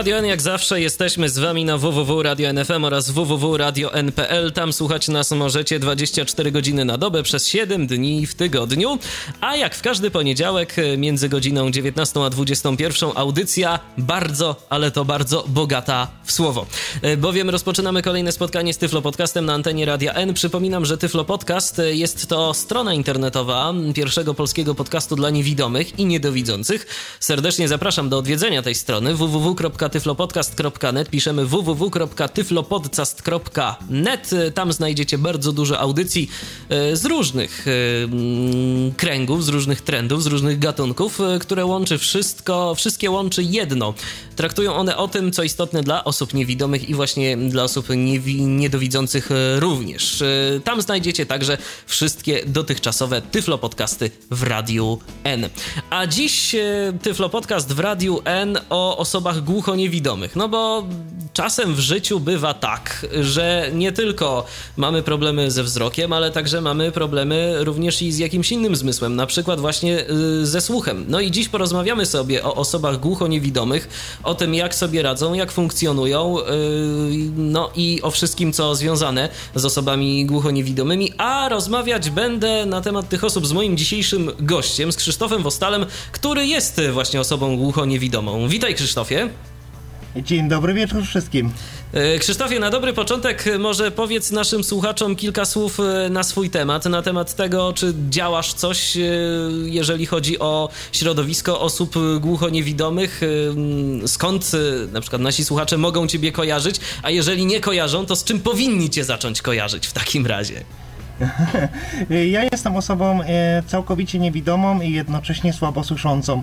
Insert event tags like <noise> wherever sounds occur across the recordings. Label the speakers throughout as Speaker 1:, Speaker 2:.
Speaker 1: Radio N jak zawsze jesteśmy z wami na www Radio NFM oraz www.radio.npl. Tam słuchać nas możecie 24 godziny na dobę przez 7 dni w tygodniu. A jak w każdy poniedziałek między godziną 19 a 21 audycja bardzo, ale to bardzo bogata w słowo. E, bowiem rozpoczynamy kolejne spotkanie z Tyflo Podcastem na antenie Radia N. Przypominam, że Tyflo Podcast jest to strona internetowa pierwszego polskiego podcastu dla niewidomych i niedowidzących. Serdecznie zapraszam do odwiedzenia tej strony www www.tyflopodcast.net, piszemy www.tyflopodcast.net. Tam znajdziecie bardzo dużo audycji e, z różnych e, mm, kręgów, z różnych trendów, z różnych gatunków, e, które łączy wszystko, wszystkie łączy jedno. Traktują one o tym, co istotne dla osób niewidomych i właśnie dla osób niedowidzących również. Tam znajdziecie także wszystkie dotychczasowe Tyflo Podcasty w Radiu N. A dziś Tyflo Podcast w Radiu N o osobach głucho niewidomych. No bo czasem w życiu bywa tak, że nie tylko mamy problemy ze wzrokiem, ale także mamy problemy również i z jakimś innym zmysłem, na przykład właśnie y, ze słuchem. No i dziś porozmawiamy sobie o osobach głucho-niewidomych, o tym jak sobie radzą, jak funkcjonują, y, no i o wszystkim, co związane z osobami głucho-niewidomymi, a rozmawiać będę na temat tych osób z moim dzisiejszym gościem, z Krzysztofem Wostalem, który jest właśnie osobą głucho-niewidomą. Witaj Krzysztofie.
Speaker 2: Dzień dobry wieczór wszystkim.
Speaker 1: E, Krzysztofie, na dobry początek może powiedz naszym słuchaczom kilka słów e, na swój temat, na temat tego, czy działasz coś, e, jeżeli chodzi o środowisko osób głucho-niewidomych, skąd na przykład nasi słuchacze mogą ciebie kojarzyć, a jeżeli nie kojarzą, to z czym powinni cię zacząć kojarzyć w takim razie? <laughs>
Speaker 2: Ja jestem osobą całkowicie niewidomą i jednocześnie słabosłyszącą.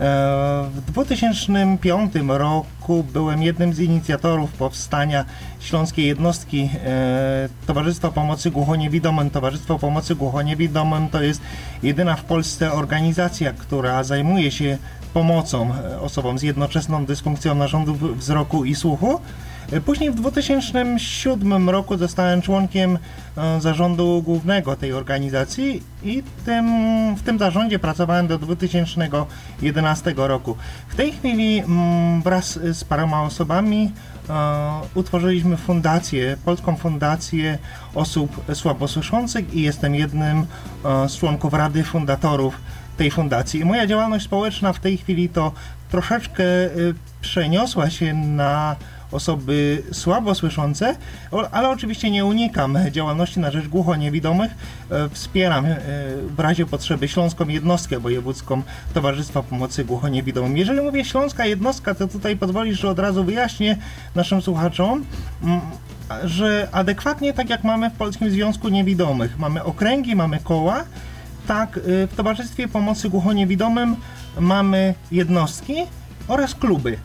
Speaker 2: E, w 2005 roku byłem jednym z inicjatorów powstania Śląskiej Jednostki e, Towarzystwa Pomocy Głuchoniewidomym. Towarzystwo Pomocy Głuchoniewidomym to jest jedyna w Polsce organizacja, która zajmuje się pomocą osobom z jednoczesną dysfunkcją narządów wzroku i słuchu. Później w 2007 roku zostałem członkiem e, zarządu głównego tej organizacji i tym, w tym zarządzie pracowałem do 2011 roku. W tej chwili mm, wraz z paroma osobami e, utworzyliśmy fundację, Polską Fundację Osób Słabosłyszących i jestem jednym e, z członków Rady Fundatorów tej fundacji. Moja działalność społeczna w tej chwili to troszeczkę przeniosła się na osoby słabo słyszące, ale oczywiście nie unikam działalności na rzecz głuchoniewidomych. E, wspieram e, w razie potrzeby Śląską Jednostkę Wojewódzką Towarzystwa Pomocy Głuchoniewidomym. Jeżeli mówię Śląska Jednostka, to tutaj pozwolisz, że od razu wyjaśnię naszym słuchaczom, mm, że adekwatnie tak jak mamy w Polskim Związku Niewidomych, mamy okręgi, mamy koła, tak y, w Towarzystwie Pomocy Głuchoniewidomym mamy jednostki oraz kluby.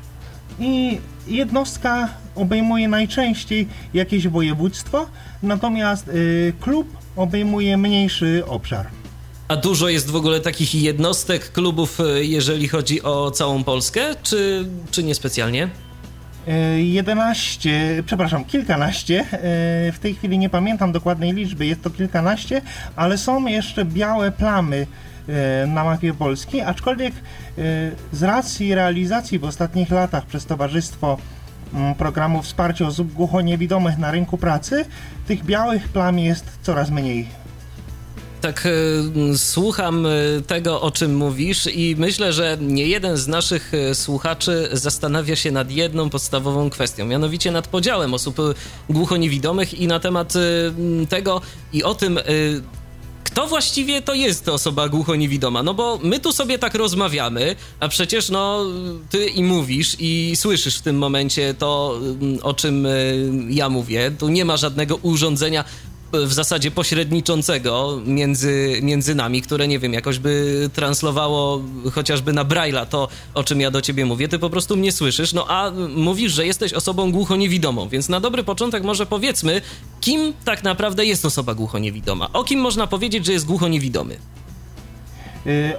Speaker 2: I jednostka obejmuje najczęściej jakieś województwo, natomiast y, klub obejmuje mniejszy obszar.
Speaker 1: A dużo jest w ogóle takich jednostek, klubów, y, jeżeli chodzi o całą Polskę, czy, czy niespecjalnie?
Speaker 2: 11, y, przepraszam, kilkanaście. Y, w tej chwili nie pamiętam dokładnej liczby, jest to kilkanaście, ale są jeszcze białe plamy na mapie Polski, aczkolwiek e, z racji realizacji w ostatnich latach przez Towarzystwo mm, programu wsparcia osób głuchoniewidomych na rynku pracy, tych białych plam jest coraz mniej.
Speaker 1: Tak, e, słucham tego, o czym mówisz, i myślę, że nie jeden z naszych słuchaczy zastanawia się nad jedną podstawową kwestią, mianowicie nad podziałem osób głuchoniewidomych i na temat tego i o tym, kto właściwie to jest osoba głucho-niewidoma? No bo my tu sobie tak rozmawiamy, a przecież no ty i mówisz i słyszysz w tym momencie to, mm, o czym y, ja mówię. Tu nie ma żadnego urządzenia w zasadzie pośredniczącego między, między nami, które nie wiem, jakoś by translowało chociażby na Braille'a to, o czym ja do ciebie mówię, ty po prostu mnie słyszysz, no a mówisz, że jesteś osobą głuchoniewidomą, więc na dobry początek może powiedzmy, kim tak naprawdę jest osoba głuchoniewidoma? O kim można powiedzieć, że jest głuchoniewidomy?
Speaker 2: Y,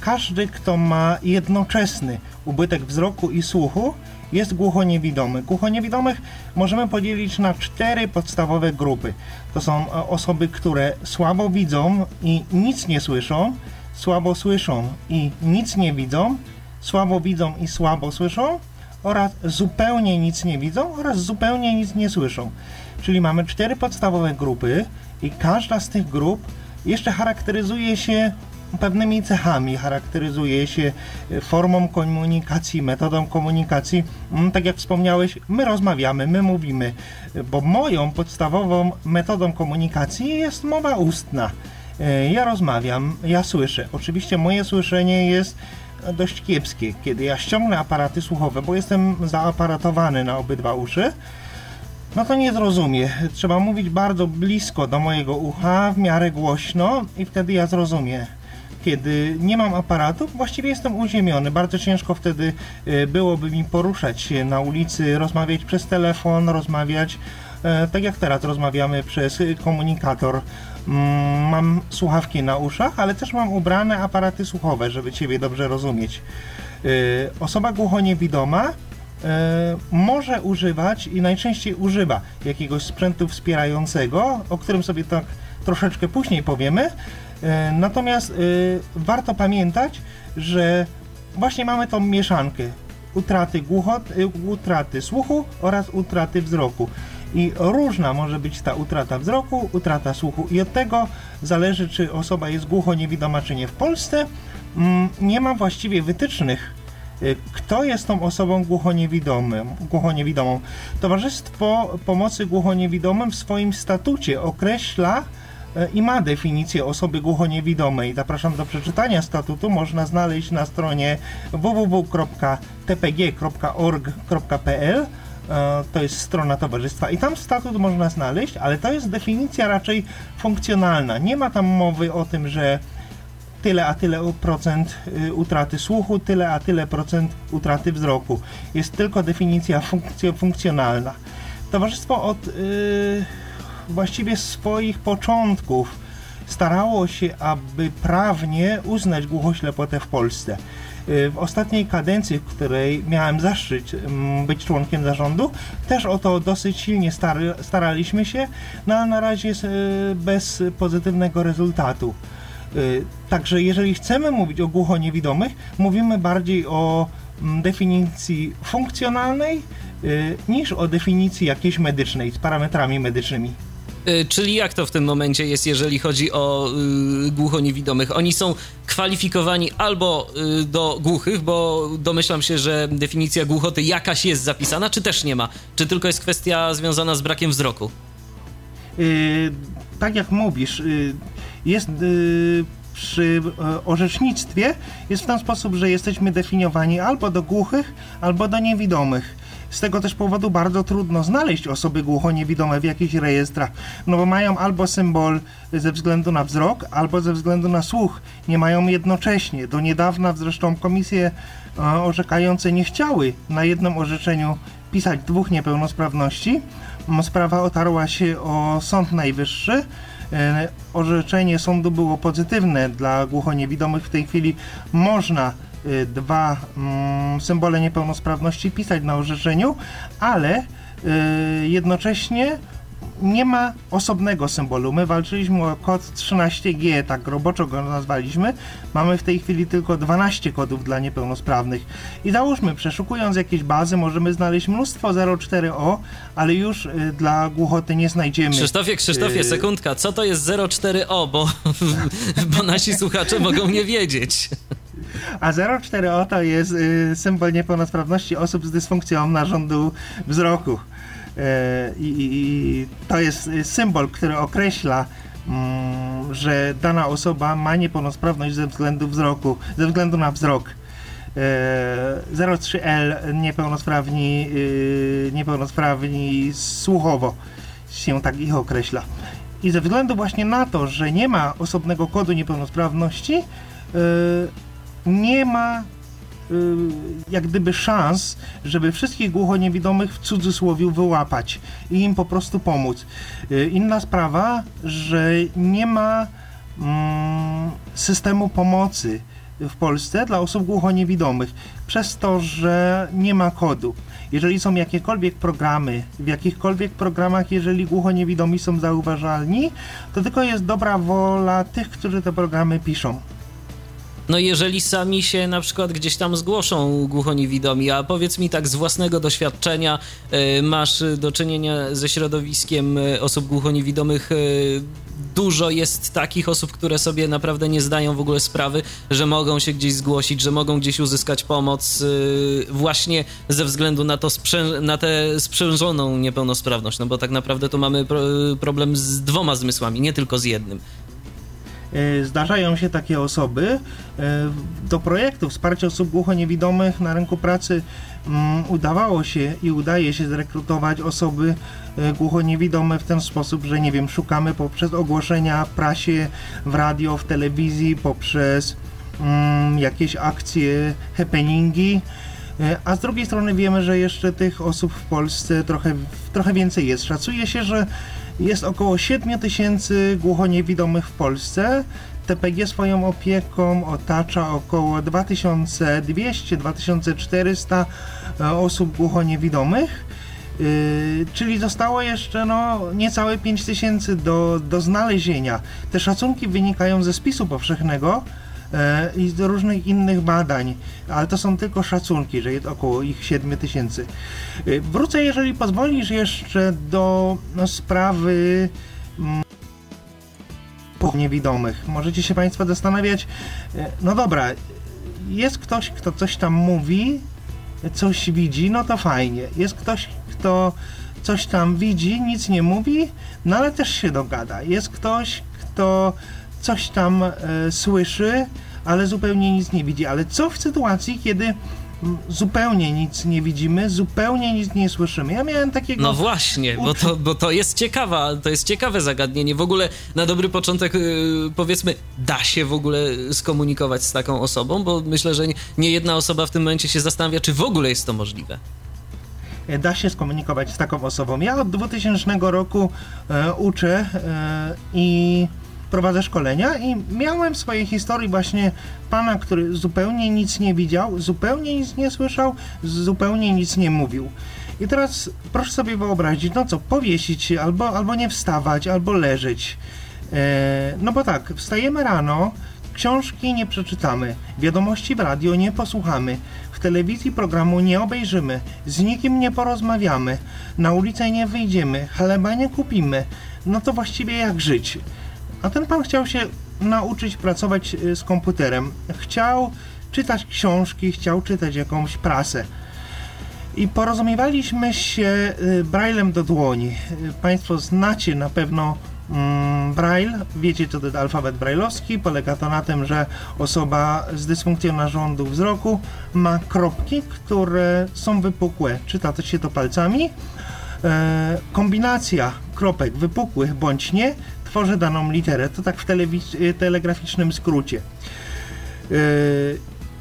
Speaker 2: każdy, kto ma jednoczesny ubytek wzroku i słuchu, jest głuchoniewidomy. Głuchoniewidomych możemy podzielić na cztery podstawowe grupy. To są e, osoby, które słabo widzą i nic nie słyszą, słabo słyszą i nic nie widzą, słabo widzą i słabo słyszą oraz zupełnie nic nie widzą oraz zupełnie nic nie słyszą. Czyli mamy cztery podstawowe grupy i każda z tych grup jeszcze charakteryzuje się pewnymi cechami, charakteryzuje się e, formą komunikacji, metodą komunikacji. Mm, tak jak wspomniałeś, my rozmawiamy, my mówimy, e, bo moją podstawową metodą komunikacji jest mowa ustna. E, ja rozmawiam, ja słyszę. Oczywiście moje słyszenie jest dość kiepskie. Kiedy ja ściągnę aparaty słuchowe, bo jestem zaaparatowany na obydwa uszy, no to nie zrozumie. Trzeba mówić bardzo blisko do mojego ucha, w miarę głośno i wtedy ja zrozumiem kiedy nie mam aparatu, właściwie jestem uziemiony. Bardzo ciężko wtedy e, byłoby mi poruszać się na ulicy, rozmawiać przez telefon, rozmawiać e, tak jak teraz rozmawiamy przez komunikator. Mm, mam słuchawki na uszach, ale też mam ubrane aparaty słuchowe, żeby Ciebie dobrze rozumieć. E, osoba głuchoniewidoma może używać i najczęściej używa jakiegoś sprzętu wspierającego, o którym sobie tak troszeczkę później powiemy, natomiast e, warto pamiętać, że właśnie mamy tą mieszankę utraty, głuchot, e, utraty słuchu oraz utraty wzroku. I różna może być ta utrata wzroku, utrata słuchu i od tego zależy, czy osoba jest głucho-niewidoma, czy nie. W Polsce mm, nie ma właściwie wytycznych, kto jest tą osobą głucho-niewidomą. Towarzystwo Pomocy Głuchoniewidomym w swoim statucie określa E, i ma definicję osoby głuchoniewidomej. Zapraszam do przeczytania statutu. Można znaleźć na stronie www.tpg.org.pl e, to jest strona towarzystwa i tam statut można znaleźć, ale to jest definicja raczej funkcjonalna. Nie ma tam mowy o tym, że tyle a tyle procent y, utraty słuchu, tyle a tyle procent utraty wzroku. Jest tylko definicja funkcjonalna. Towarzystwo od yy, właściwie swoich początków starało się, aby prawnie uznać głuchoślepotę w Polsce. Y, w ostatniej kadencji, w której miałem zaszczyt mm, być członkiem zarządu, też o to dosyć silnie staraliśmy się, no ale na razie y, bez pozytywnego rezultatu. Y, także jeżeli chcemy mówić o głuchoniewidomych, mówimy bardziej o mm, definicji funkcjonalnej niż o definicji jakiejś medycznej, z parametrami medycznymi.
Speaker 1: Y, czyli jak to w tym momencie jest, jeżeli chodzi o y, głuchoniewidomych? Oni są kwalifikowani albo y, do głuchych, bo domyślam się, że definicja głuchoty jakaś jest zapisana, czy też nie ma? Czy tylko jest kwestia związana z brakiem wzroku?
Speaker 2: Yy, tak jak mówisz, yy, jest yy, przy orzecznictwie jest w ten sposób, że jesteśmy definiowani albo do głuchych, albo do niewidomych. Z tego też powodu bardzo trudno znaleźć osoby głuchoniewidome w jakichś rejestrach, no bo mają albo symbol ze względu na wzrok, albo ze względu na słuch. Nie mają jednocześnie. Do niedawna zresztą komisje e, orzekające nie chciały na jednym orzeczeniu pisać dwóch niepełnosprawności. Sprawa otarła się o Sąd Najwyższy. E, orzeczenie sądu było pozytywne dla głuchoniewidomych. W tej chwili można dwa mm, symbole niepełnosprawności pisać na orzeczeniu, ale y, jednocześnie nie ma osobnego symbolu. My walczyliśmy o kod 13G, tak roboczo go nazwaliśmy. Mamy w tej chwili tylko 12 kodów dla niepełnosprawnych. I załóżmy, przeszukując jakieś bazy, możemy znaleźć mnóstwo 04O, ale już y, dla głuchoty nie znajdziemy.
Speaker 1: Krzysztofie, Krzysztofie, y sekundka, co to jest 04O, bo, <laughs> bo nasi słuchacze mogą nie wiedzieć.
Speaker 2: A 04O to jest y, symbol niepełnosprawności osób z dysfunkcją narządu wzroku. Y, I to jest symbol, który określa, mm, że dana osoba ma niepełnosprawność ze względu wzroku, ze względu na wzrok. 03L y, niepełnosprawni, niepełnosprawni słuchowo się tak ich określa. I ze względu właśnie na to, że nie ma osobnego kodu niepełnosprawności, nie ma jak gdyby szans, żeby wszystkich głuchoniewidomych w cudzysłowie wyłapać i im po prostu pomóc. Inna sprawa, że nie ma mm, systemu pomocy w Polsce dla osób głuchoniewidomych, przez to, że nie ma kodu. Jeżeli są jakiekolwiek programy, w jakichkolwiek programach, jeżeli głuchoniewidomi są zauważalni, to tylko jest dobra wola tych, którzy te programy piszą.
Speaker 1: No jeżeli sami się na przykład gdzieś tam zgłoszą głuchoniewidomi, a powiedz mi tak z własnego doświadczenia, y, masz do czynienia ze środowiskiem y, osób głuchoniewidomych, y, dużo jest takich osób, które sobie naprawdę nie zdają w ogóle sprawy, że mogą się gdzieś zgłosić, że mogą gdzieś uzyskać pomoc właśnie ze względu na to na tę sprzężoną niepełnosprawność, no bo tak naprawdę tu mamy problem z dwoma zmysłami, nie tylko z jednym.
Speaker 2: E, zdarzają się takie osoby. E, do projektu wsparcia osób głuchoniewidomych na rynku pracy mm, udawało się i udaje się zrekrutować osoby e, głuchoniewidome w ten sposób, że nie wiem, szukamy poprzez ogłoszenia w prasie, w radio, w telewizji, poprzez mm, jakieś akcje, happeningi. A z drugiej strony wiemy, że jeszcze tych osób w Polsce trochę, trochę więcej jest. Szacuje się, że jest około 7 tysięcy głuchoniewidomych w Polsce. TPG swoją opieką otacza około 2200-2400 e, osób głuchoniewidomych. Yy, czyli zostało jeszcze no, niecałe 5 tysięcy do, do znalezienia. Te szacunki wynikają ze spisu powszechnego, i z różnych innych badań, ale to są tylko szacunki, że jest około ich 7 tysięcy. E, wrócę, jeżeli pozwolisz, jeszcze do no, sprawy mm, niewidomych. Możecie się Państwo zastanawiać, e, no dobra, jest ktoś, kto coś tam mówi, coś widzi, no to fajnie. Jest ktoś, kto coś tam widzi, nic nie mówi, no ale też się dogada. Jest ktoś, kto coś tam e, słyszy, ale zupełnie nic nie widzi. Ale co w sytuacji, kiedy zupełnie nic nie widzimy, zupełnie nic nie słyszymy. Ja miałem takiego...
Speaker 1: No właśnie, bo to, bo to jest ciekawa, to jest ciekawe zagadnienie. W ogóle na dobry początek yy, powiedzmy, da się w ogóle skomunikować z taką osobą, bo myślę, że nie jedna osoba w tym momencie się zastanawia, czy w ogóle jest to możliwe
Speaker 2: e, da się skomunikować z taką osobą. Ja od 2000 roku e, uczę e, i prowadzę szkolenia i miałem w swojej historii właśnie pana, który zupełnie nic nie widział, zupełnie nic nie słyszał, zupełnie nic nie mówił. I teraz proszę sobie wyobrazić, no co, powiesić się, albo, albo nie wstawać, albo leżeć. E, no bo tak, wstajemy rano, książki nie przeczytamy, wiadomości w radio nie posłuchamy, w telewizji programu nie obejrzymy, z nikim nie porozmawiamy, na ulicę nie wyjdziemy, chleba nie kupimy. No to właściwie jak żyć? A ten pan chciał się nauczyć pracować y, z komputerem. Chciał czytać książki, chciał czytać jakąś prasę. I porozumiewaliśmy się y, braillem do dłoni. Y, państwo znacie na pewno mm, braille, wiecie co to jest alfabet brailleowski. Polega to na tym, że osoba z dysfunkcją narządu wzroku ma kropki, które są wypukłe. Czyta to się to palcami. E, kombinacja kropek wypukłych bądź nie tworzy daną literę. To tak w y, telegraficznym skrócie. Yy,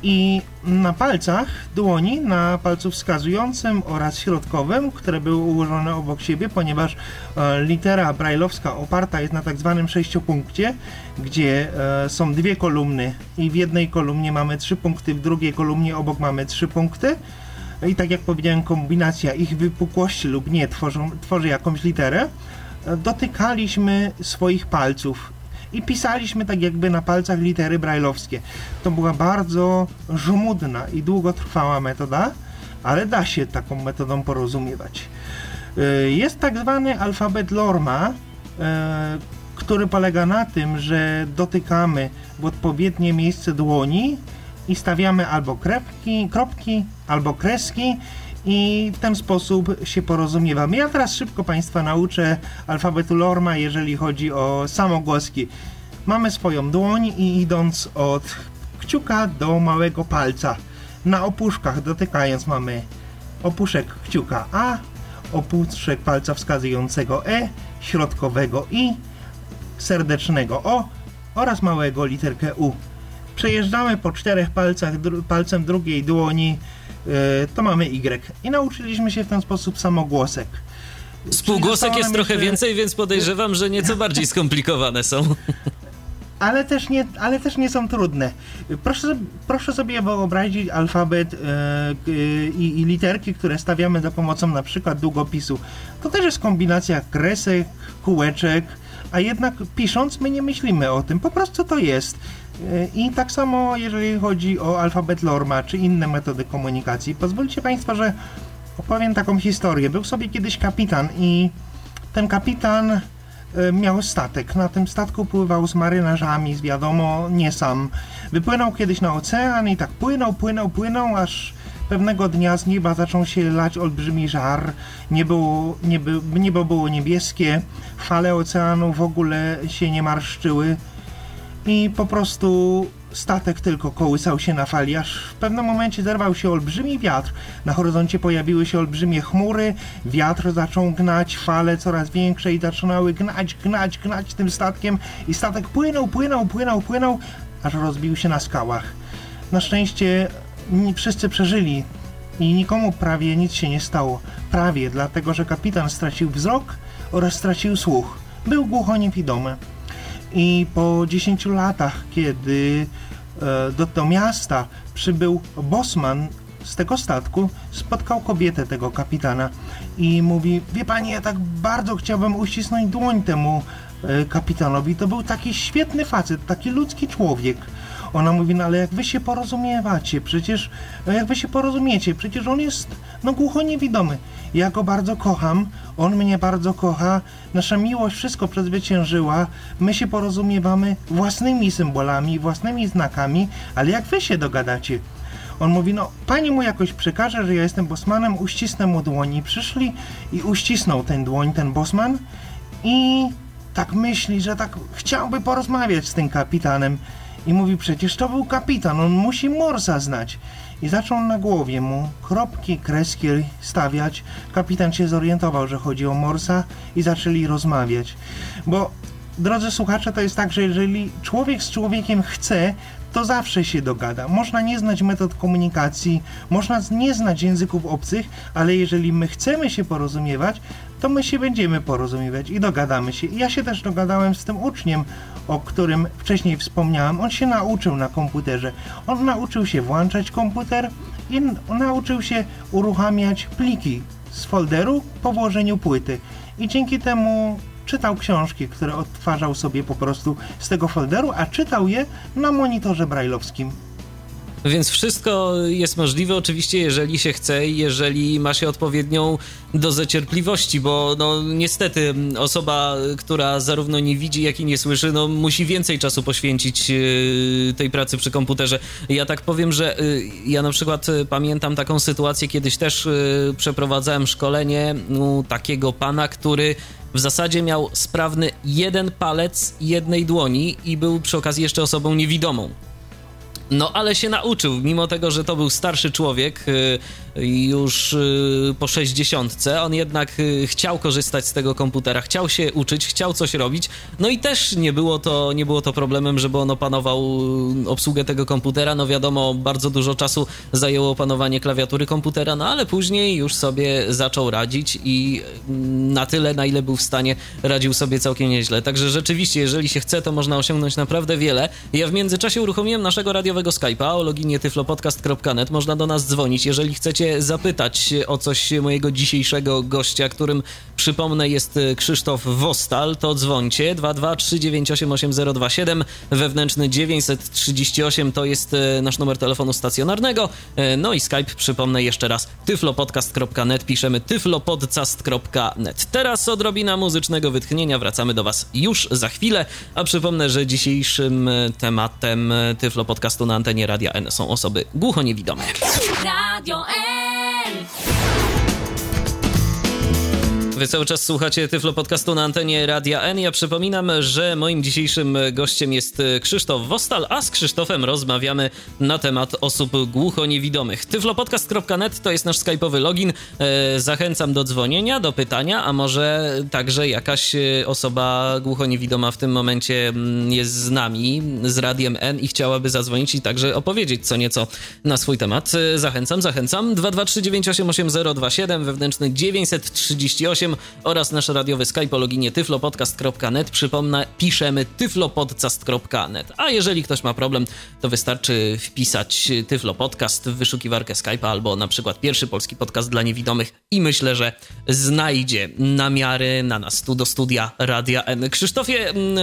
Speaker 2: I na palcach dłoni, na palcu wskazującym oraz środkowym, które były ułożone obok siebie, ponieważ e, litera brajlowska oparta jest na tak zwanym sześciopunkcie, gdzie e, są dwie kolumny i w jednej kolumnie mamy trzy punkty, w drugiej kolumnie obok mamy trzy punkty. I tak jak powiedziałem, kombinacja ich wypukłości lub nie tworzą, tworzy jakąś literę dotykaliśmy swoich palców i pisaliśmy tak jakby na palcach litery brajlowskie. To była bardzo żmudna i długotrwała metoda, ale da się taką metodą porozumiewać. Y, jest tak zwany alfabet Lorma, y, który polega na tym, że dotykamy w odpowiednie miejsce dłoni i stawiamy albo krepki, kropki, albo kreski i w ten sposób się porozumiewamy. Ja teraz szybko Państwa nauczę alfabetu Lorma, jeżeli chodzi o samogłoski. Mamy swoją dłoń i idąc od kciuka do małego palca, na opuszkach dotykając mamy opuszek kciuka A, opuszek palca wskazującego E, środkowego I, serdecznego O oraz małego literkę U. Przejeżdżamy po czterech palcach, dru palcem drugiej dłoni, to mamy Y. I nauczyliśmy się w ten sposób samogłosek.
Speaker 1: Spółgłosek jest trochę jeszcze... więcej, więc podejrzewam, że nieco bardziej skomplikowane są. <laughs>
Speaker 2: Ale też, nie, ale też nie są trudne. Proszę, proszę sobie wyobrazić alfabet yy, yy, i literki, które stawiamy za pomocą na przykład długopisu. To też jest kombinacja kresek, kółeczek, a jednak pisząc my nie myślimy o tym, po prostu to jest. Yy, I tak samo jeżeli chodzi o alfabet Lorma czy inne metody komunikacji. Pozwólcie Państwo, że opowiem taką historię. Był sobie kiedyś kapitan i ten kapitan e, miał statek. Na tym statku pływał z marynarzami, z wiadomo, nie sam. Wypłynął kiedyś na ocean i tak płynął, płynął, płynął, aż pewnego dnia z nieba zaczął się lać olbrzymi żar. Niebo, niebo, niebo było niebieskie, fale oceanu w ogóle się nie marszczyły i po prostu statek tylko kołysał się na fali, aż w pewnym momencie zerwał się olbrzymi wiatr. Na horyzoncie pojawiły się olbrzymie chmury, wiatr zaczął gnać, fale coraz większe i zaczynały gnać, gnać, gnać tym statkiem i statek płynął, płynął, płynął, płynął, aż rozbił się na skałach. Na szczęście wszyscy przeżyli i nikomu prawie nic się nie stało. Prawie, dlatego że kapitan stracił wzrok oraz stracił słuch. Był głuchoniewidomy. I po 10 latach, kiedy e, do, do miasta przybył bosman z tego statku, spotkał kobietę tego kapitana i mówi: Wie pani, ja tak bardzo chciałbym uścisnąć dłoń temu e, kapitanowi. To był taki świetny facet, taki ludzki człowiek. Ona mówi, no ale jak wy się porozumiewacie, przecież, no jak wy się porozumiecie, przecież on jest, no głucho niewidomy. Ja go bardzo kocham, on mnie bardzo kocha, nasza miłość wszystko przezwyciężyła, my się porozumiewamy własnymi symbolami, własnymi znakami, ale jak wy się dogadacie? On mówi, no pani mu jakoś przekaże, że ja jestem bosmanem, uścisnę mu dłoni. Przyszli i uścisnął ten dłoń, ten bosman i tak myśli, że tak chciałby porozmawiać z tym kapitanem. I mówi, przecież to był kapitan, on musi Morsa znać. I zaczął na głowie mu kropki, kreski stawiać. Kapitan się zorientował, że chodzi o Morsa i zaczęli rozmawiać. Bo, drodzy słuchacze, to jest tak, że jeżeli człowiek z człowiekiem chce, to zawsze się dogada. Można nie znać metod komunikacji, można nie znać języków obcych, ale jeżeli my chcemy się porozumiewać, to my się będziemy porozumiewać i dogadamy się. ja się też dogadałem z tym uczniem, o którym wcześniej wspomniałem. On się nauczył na komputerze. On nauczył się włączać komputer i nauczył się uruchamiać pliki z folderu po włożeniu płyty. I dzięki temu czytał książki, które odtwarzał sobie po prostu z tego folderu, a czytał je na monitorze brajlowskim.
Speaker 1: Więc wszystko jest możliwe oczywiście, jeżeli się chce i jeżeli ma się odpowiednią dozę cierpliwości, bo no niestety osoba, która zarówno nie widzi, jak i nie słyszy, no musi więcej czasu poświęcić yy, tej pracy przy komputerze. Ja tak powiem, że yy, ja na przykład yy, pamiętam taką sytuację, kiedyś też przeprowadzałem szkolenie u takiego pana, który w zasadzie miał sprawny jeden palec jednej dłoni i był przy okazji jeszcze osobą niewidomą. No, ale się nauczył, mimo tego, że to był starszy człowiek, y, już y, po 60. On jednak y, chciał korzystać z tego komputera, chciał się uczyć, chciał coś robić. No i też nie było to, nie było to problemem, żeby on opanował obsługę tego komputera. No wiadomo, bardzo dużo czasu zajęło opanowanie klawiatury komputera, no ale później już sobie zaczął radzić i na tyle, na ile był w stanie, radził sobie całkiem nieźle. Także rzeczywiście, jeżeli się chce, to można osiągnąć naprawdę wiele. Ja w międzyczasie uruchomiłem naszego radiowego Skype'a o loginie tyflopodcast.net. Można do nas dzwonić, jeżeli chcecie zapytać o coś mojego dzisiejszego gościa, którym przypomnę jest Krzysztof Wostal, to dzwońcie 223988027 wewnętrzny 938 to jest e, nasz numer telefonu stacjonarnego. E, no i Skype przypomnę jeszcze raz tyflopodcast.net piszemy tyflopodcast.net. Teraz odrobina muzycznego wytchnienia, wracamy do Was już za chwilę, a przypomnę, że dzisiejszym tematem Tyflo Podcastu na antenie Radia N są osoby głuchoniewidome. Radio N Wy cały czas słuchacie Tyflo Podcastu na antenie Radia N. Ja przypominam, że moim dzisiejszym gościem jest Krzysztof Wostal, a z Krzysztofem rozmawiamy na temat osób głuchoniewidomych. tyflopodcast.net to jest nasz skype'owy login. E, zachęcam do dzwonienia, do pytania, a może także jakaś osoba głuchoniewidoma w tym momencie mm, jest z nami, z Radiem N i chciałaby zadzwonić i także opowiedzieć co nieco na swój temat. E, zachęcam, zachęcam. 223988027 wewnętrzny 938 oraz nasz radiowy Skype o loginie tyflopodcast.net. Przypomnę, piszemy tyflopodcast.net. A jeżeli ktoś ma problem, to wystarczy wpisać Tyflopodcast w wyszukiwarkę Skype'a albo na przykład pierwszy polski podcast dla niewidomych i myślę, że znajdzie namiary na nas tu do studia Radia N. Krzysztofie, mm,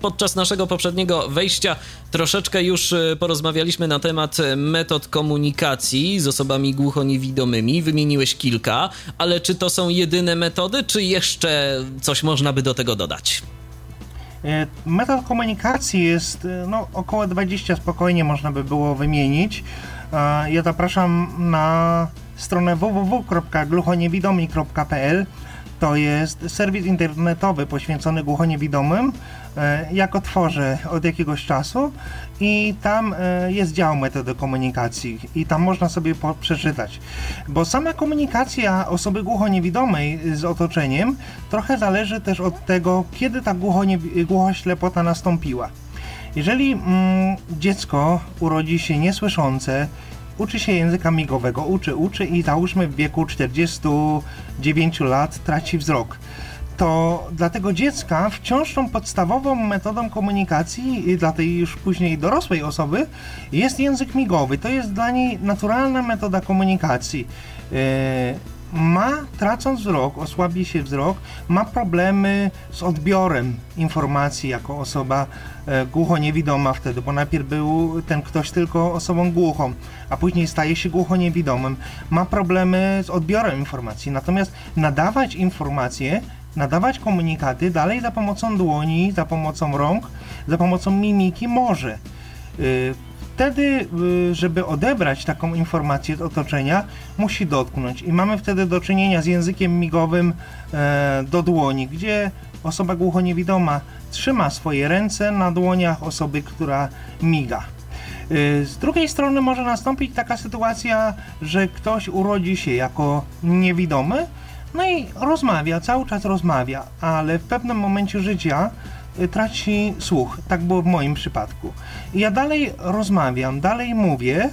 Speaker 1: podczas naszego poprzedniego wejścia troszeczkę już e, porozmawialiśmy na temat metod komunikacji z osobami głuchoniewidomymi. Wymieniłeś kilka, ale czy to są jedyne metody, czy jeszcze coś można by do tego dodać?
Speaker 2: E, metod komunikacji jest e, no, około 20 spokojnie można by było wymienić. Ja zapraszam na stronę www.gluchoniewidomi.pl to jest serwis internetowy poświęcony głuchoniewidomym. E, jak otworzę od jakiegoś czasu i tam e, jest dział metody komunikacji i tam można sobie przeczytać. Bo sama komunikacja osoby głuchoniewidomej z otoczeniem trochę zależy też od tego, kiedy ta głuchoślepota nastąpiła. Jeżeli mm, dziecko urodzi się niesłyszące, uczy się języka migowego, uczy, uczy i załóżmy w wieku 49 lat traci wzrok to dla tego dziecka wciąż tą podstawową metodą komunikacji dla tej już później dorosłej osoby jest język migowy. To jest dla niej naturalna metoda komunikacji. Yy, ma, tracąc wzrok, osłabi się wzrok, ma problemy z odbiorem informacji jako osoba e, głucho-niewidoma wtedy, bo najpierw był ten ktoś tylko osobą głuchą, a później staje się głucho-niewidomym. Ma problemy z odbiorem informacji, natomiast nadawać informacje nadawać komunikaty dalej za pomocą dłoni, za pomocą rąk, za pomocą mimiki może. Y, wtedy, y, żeby odebrać taką informację z otoczenia, musi dotknąć. I mamy wtedy do czynienia z językiem migowym e, do dłoni, gdzie osoba głuchoniewidoma trzyma swoje ręce na dłoniach osoby, która miga. Y, z drugiej strony może nastąpić taka sytuacja, że ktoś urodzi się jako niewidomy, no i rozmawia, cały czas rozmawia, ale w pewnym momencie życia y, traci słuch. Tak było w moim przypadku. I ja dalej rozmawiam, dalej mówię,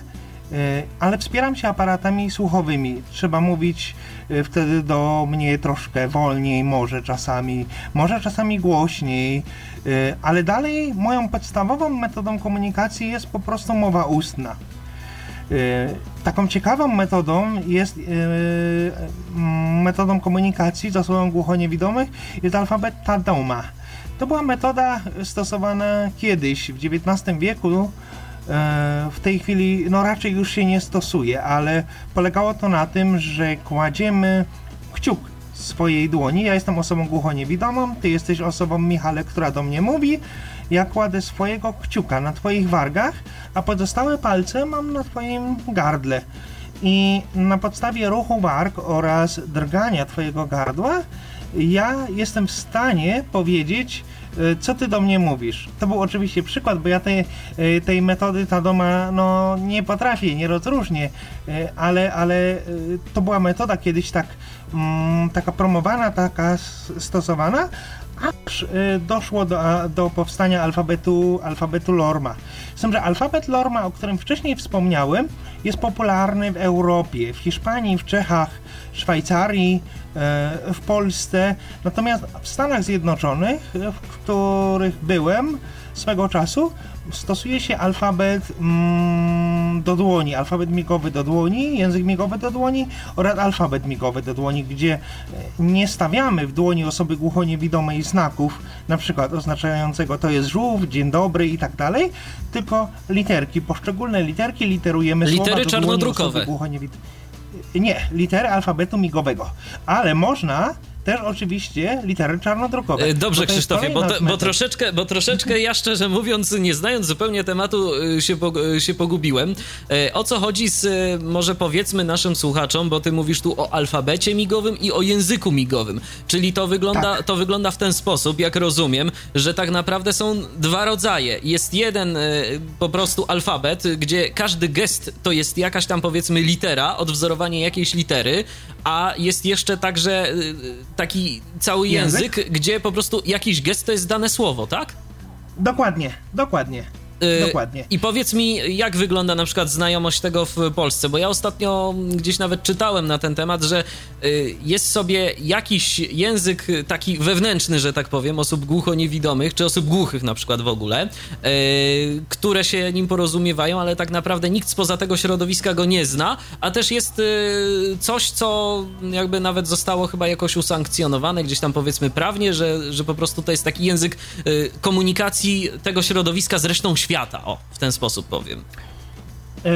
Speaker 2: y, ale wspieram się aparatami słuchowymi. Trzeba mówić y, wtedy do mnie troszkę wolniej, może czasami, może czasami głośniej, ale dalej moją podstawową metodą komunikacji jest po prostu mowa ustna. E, taką ciekawą metodą jest e, metodą komunikacji z osobą głuchoniewidomych jest alfabet Tadoma. To była metoda stosowana kiedyś, w XIX wieku. W tej chwili no raczej już się nie stosuje, ale polegało to na tym, że kładziemy kciuk swojej dłoni. Ja jestem osobą głuchoniewidomą, ty jesteś osobą Michale, która do mnie mówi ja kładę swojego kciuka na twoich wargach, a pozostałe palce mam na twoim gardle. I na podstawie ruchu warg oraz drgania twojego gardła ja jestem w stanie powiedzieć, e, co ty do mnie mówisz. To był oczywiście przykład, bo ja tej, e, tej metody Tadoma no, nie potrafię, nie rozróżnię, e, ale, ale to była metoda kiedyś tak, mm, taka promowana, taka stosowana, aż y, doszło do, do powstania alfabetu, alfabetu Lorma. Z tym, że alfabet Lorma, o którym wcześniej wspomniałem, jest popularny w Europie, w Hiszpanii, w Czechach, Szwajcarii, e, w Polsce. Natomiast w Stanach Zjednoczonych, w których byłem swego czasu, stosuje się alfabet mm, do dłoni, alfabet migowy do dłoni, język migowy do dłoni oraz alfabet migowy do dłoni, gdzie e, nie stawiamy w dłoni osoby głuchoniewidomej znaków, na przykład oznaczającego to jest żółw, dzień dobry i tak dalej, tylko literki, poszczególne literki literujemy
Speaker 1: Litery słowa do czarnodrukowe.
Speaker 2: Nie, litery alfabetu migowego. Ale można też oczywiście litery czarnodrukowe.
Speaker 1: E, dobrze, Krzysztofie, bo, bo, troszeczkę, bo troszeczkę ja szczerze mówiąc, nie znając zupełnie tematu, e, się, e, się pogubiłem. O co chodzi z, może powiedzmy naszym słuchaczom, bo ty mówisz tu o alfabecie migowym i o języku migowym. Czyli to wygląda, tak. to wygląda w ten sposób, jak rozumiem, że tak naprawdę są dwa rodzaje. Jest jeden po prostu alfabet, gdzie każdy gest to jest jakaś tam powiedzmy litera, odwzorowanie jakiejś litery, a jest jeszcze także taki cały język, język, gdzie po prostu jakiś gest to jest dane słowo, tak?
Speaker 2: Dokładnie, dokładnie.
Speaker 1: Y, Dokładnie. I powiedz mi, jak wygląda na przykład znajomość tego w Polsce, bo ja ostatnio gdzieś nawet czytałem na ten temat, że y, jest sobie jakiś język taki wewnętrzny, że tak powiem, osób głucho-niewidomych, czy osób głuchych na przykład w ogóle, y, które się nim porozumiewają, ale tak naprawdę nikt spoza tego środowiska go nie zna, a też jest coś, co jakby nawet zostało chyba jakoś usankcjonowane, gdzieś tam powiedzmy prawnie, że, że po prostu to jest taki język komunikacji tego środowiska z resztą świata świata, o, w ten sposób powiem.
Speaker 2: E,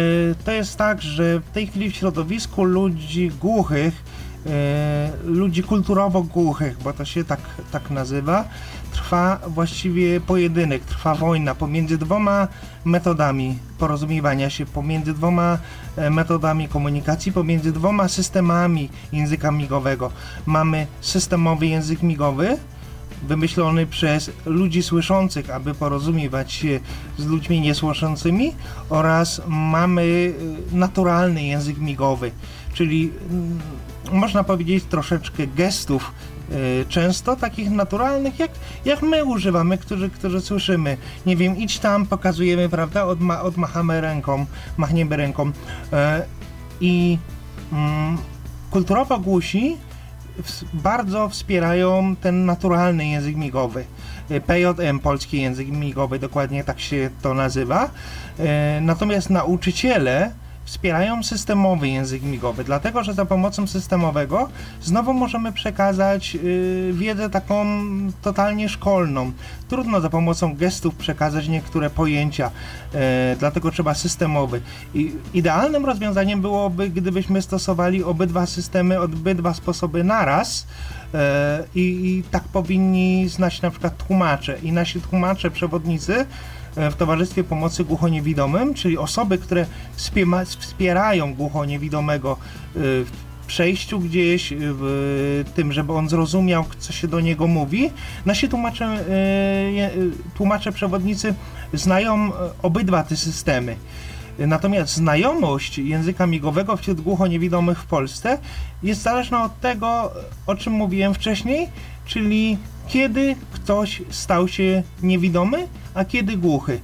Speaker 2: to jest tak, że w tej chwili w środowisku ludzi głuchych, e, ludzi kulturowo głuchych, bo to się tak, tak nazywa, trwa właściwie pojedynek, trwa wojna pomiędzy dwoma metodami porozumiewania się, pomiędzy dwoma e, metodami komunikacji, pomiędzy dwoma systemami języka migowego. Mamy systemowy język migowy, wymyślony przez ludzi słyszących, aby porozumiewać się z ludźmi niesłyszącymi oraz mamy y, naturalny język migowy, czyli mm, można powiedzieć troszeczkę gestów y, często takich naturalnych, jak, jak my używamy, którzy, którzy słyszymy. Nie wiem, idź tam, pokazujemy, prawda, odma, odmachamy ręką, machniemy ręką. E, I mm, kulturowo głusi bardzo wspierają ten naturalny język migowy. E, PJM, polski język migowy, dokładnie tak się to nazywa. E, natomiast nauczyciele wspierają systemowy język migowy, dlatego że za pomocą systemowego znowu możemy przekazać y, wiedzę taką totalnie szkolną. Trudno za pomocą gestów przekazać niektóre pojęcia, y, dlatego trzeba systemowy. I idealnym rozwiązaniem byłoby, gdybyśmy stosowali obydwa systemy, obydwa sposoby naraz. I, I tak powinni znać na przykład tłumacze. I nasi tłumacze, przewodnicy E, w Towarzystwie Pomocy Głuchoniewidomym, czyli osoby, które wspierają głuchoniewidomego e, w przejściu gdzieś, e, w tym, żeby on zrozumiał, co się do niego mówi. Nasi tłumacze, tłumacze przewodnicy znają obydwa te systemy. Natomiast znajomość języka migowego wśród głuchoniewidomych w Polsce jest zależna od tego, o czym mówiłem wcześniej, czyli kiedy ktoś stał się niewidomy, a kiedy głuchy.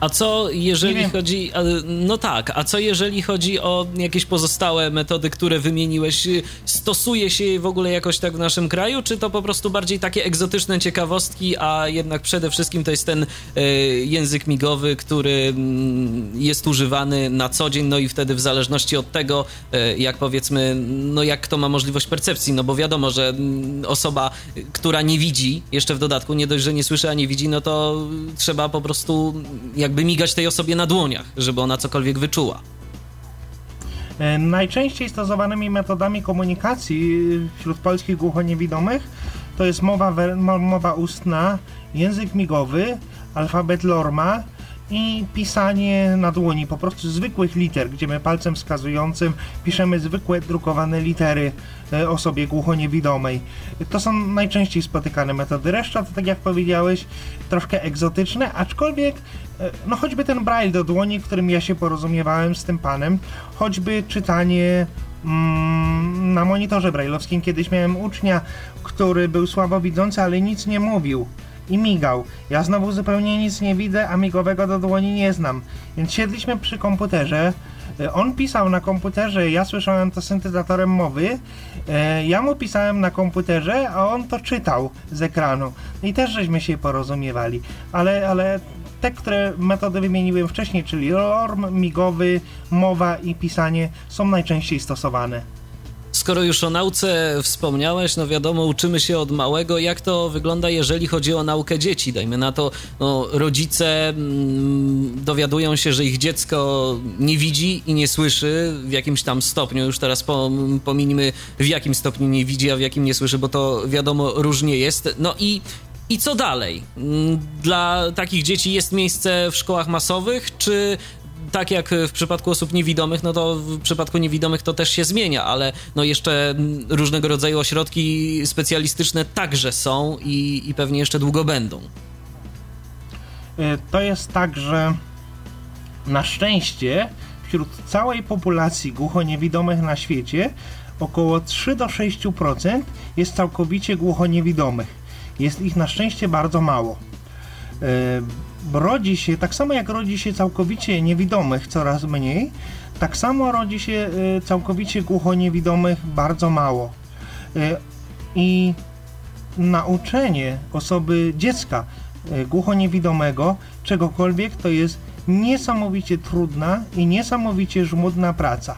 Speaker 1: A co jeżeli chodzi. No tak, a co jeżeli chodzi o jakieś pozostałe metody, które wymieniłeś? Stosuje się je w ogóle jakoś tak w naszym kraju, czy to po prostu bardziej takie egzotyczne ciekawostki, a jednak przede wszystkim to jest ten y, język migowy, który y, jest używany na co dzień, no i wtedy w zależności od tego, y, jak powiedzmy, no jak kto ma możliwość percepcji, no bo wiadomo, że mm, osoba, która nie widzi, jeszcze w dodatku nie dość, że nie słyszy, a nie widzi, no to trzeba po prostu jak jakby migać tej osobie na dłoniach, żeby ona cokolwiek wyczuła.
Speaker 2: E, najczęściej stosowanymi metodami komunikacji wśród polskich głuchoniewidomych to jest mowa, mowa ustna, język migowy, alfabet Lorma, i pisanie na dłoni, po prostu zwykłych liter, gdzie my palcem wskazującym piszemy zwykłe drukowane litery e, osobie głuchoniewidomej. To są najczęściej spotykane metody. Reszta to, tak jak powiedziałeś, troszkę egzotyczne, aczkolwiek e, no choćby ten braille do dłoni, którym ja się porozumiewałem z tym panem, choćby czytanie mm, na monitorze brailleowskim. Kiedyś miałem ucznia, który był słabowidzący, ale nic nie mówił i migał. Ja znowu zupełnie nic nie widzę, a migowego do dłoni nie znam. Więc siedliśmy przy komputerze. E, on pisał na komputerze, ja słyszałem to syntezatorem mowy. E, ja mu pisałem na komputerze, a on to czytał z ekranu. I też żeśmy się porozumiewali. Ale, ale te, które metody wymieniłem wcześniej, czyli LORM, migowy, mowa i pisanie są najczęściej stosowane.
Speaker 1: skoro już o nauce wspomniałeś, no wiadomo, uczymy się od małego. Jak to wygląda, jeżeli chodzi o naukę dzieci? Dajmy na to, no, rodzice mm, dowiadują się, że ich dziecko nie widzi i nie słyszy w jakimś tam stopniu. Już teraz pominimy, w jakim stopniu nie widzi, a w jakim nie słyszy, bo to wiadomo różnie jest. No i i co dalej? Mm, dla takich dzieci jest miejsce w szkołach masowych, czy tak jak w przypadku osób niewidomych, no to w przypadku niewidomych to też się zmienia, ale no jeszcze różnego rodzaju ośrodki specjalistyczne także są i, i pewnie jeszcze długo będą.
Speaker 2: E, to jest tak, że na szczęście wśród całej populacji głuchoniewidomych na świecie około 3 do 6% jest całkowicie głuchoniewidomych. Jest ich na szczęście bardzo mało. E, rodzi się, tak samo jak rodzi się całkowicie niewidomych coraz mniej, tak samo rodzi się e, całkowicie głuchoniewidomych bardzo mało. E, I nauczenie osoby dziecka głuchoniewidomego czegokolwiek to jest niesamowicie trudna i niesamowicie żmudna praca.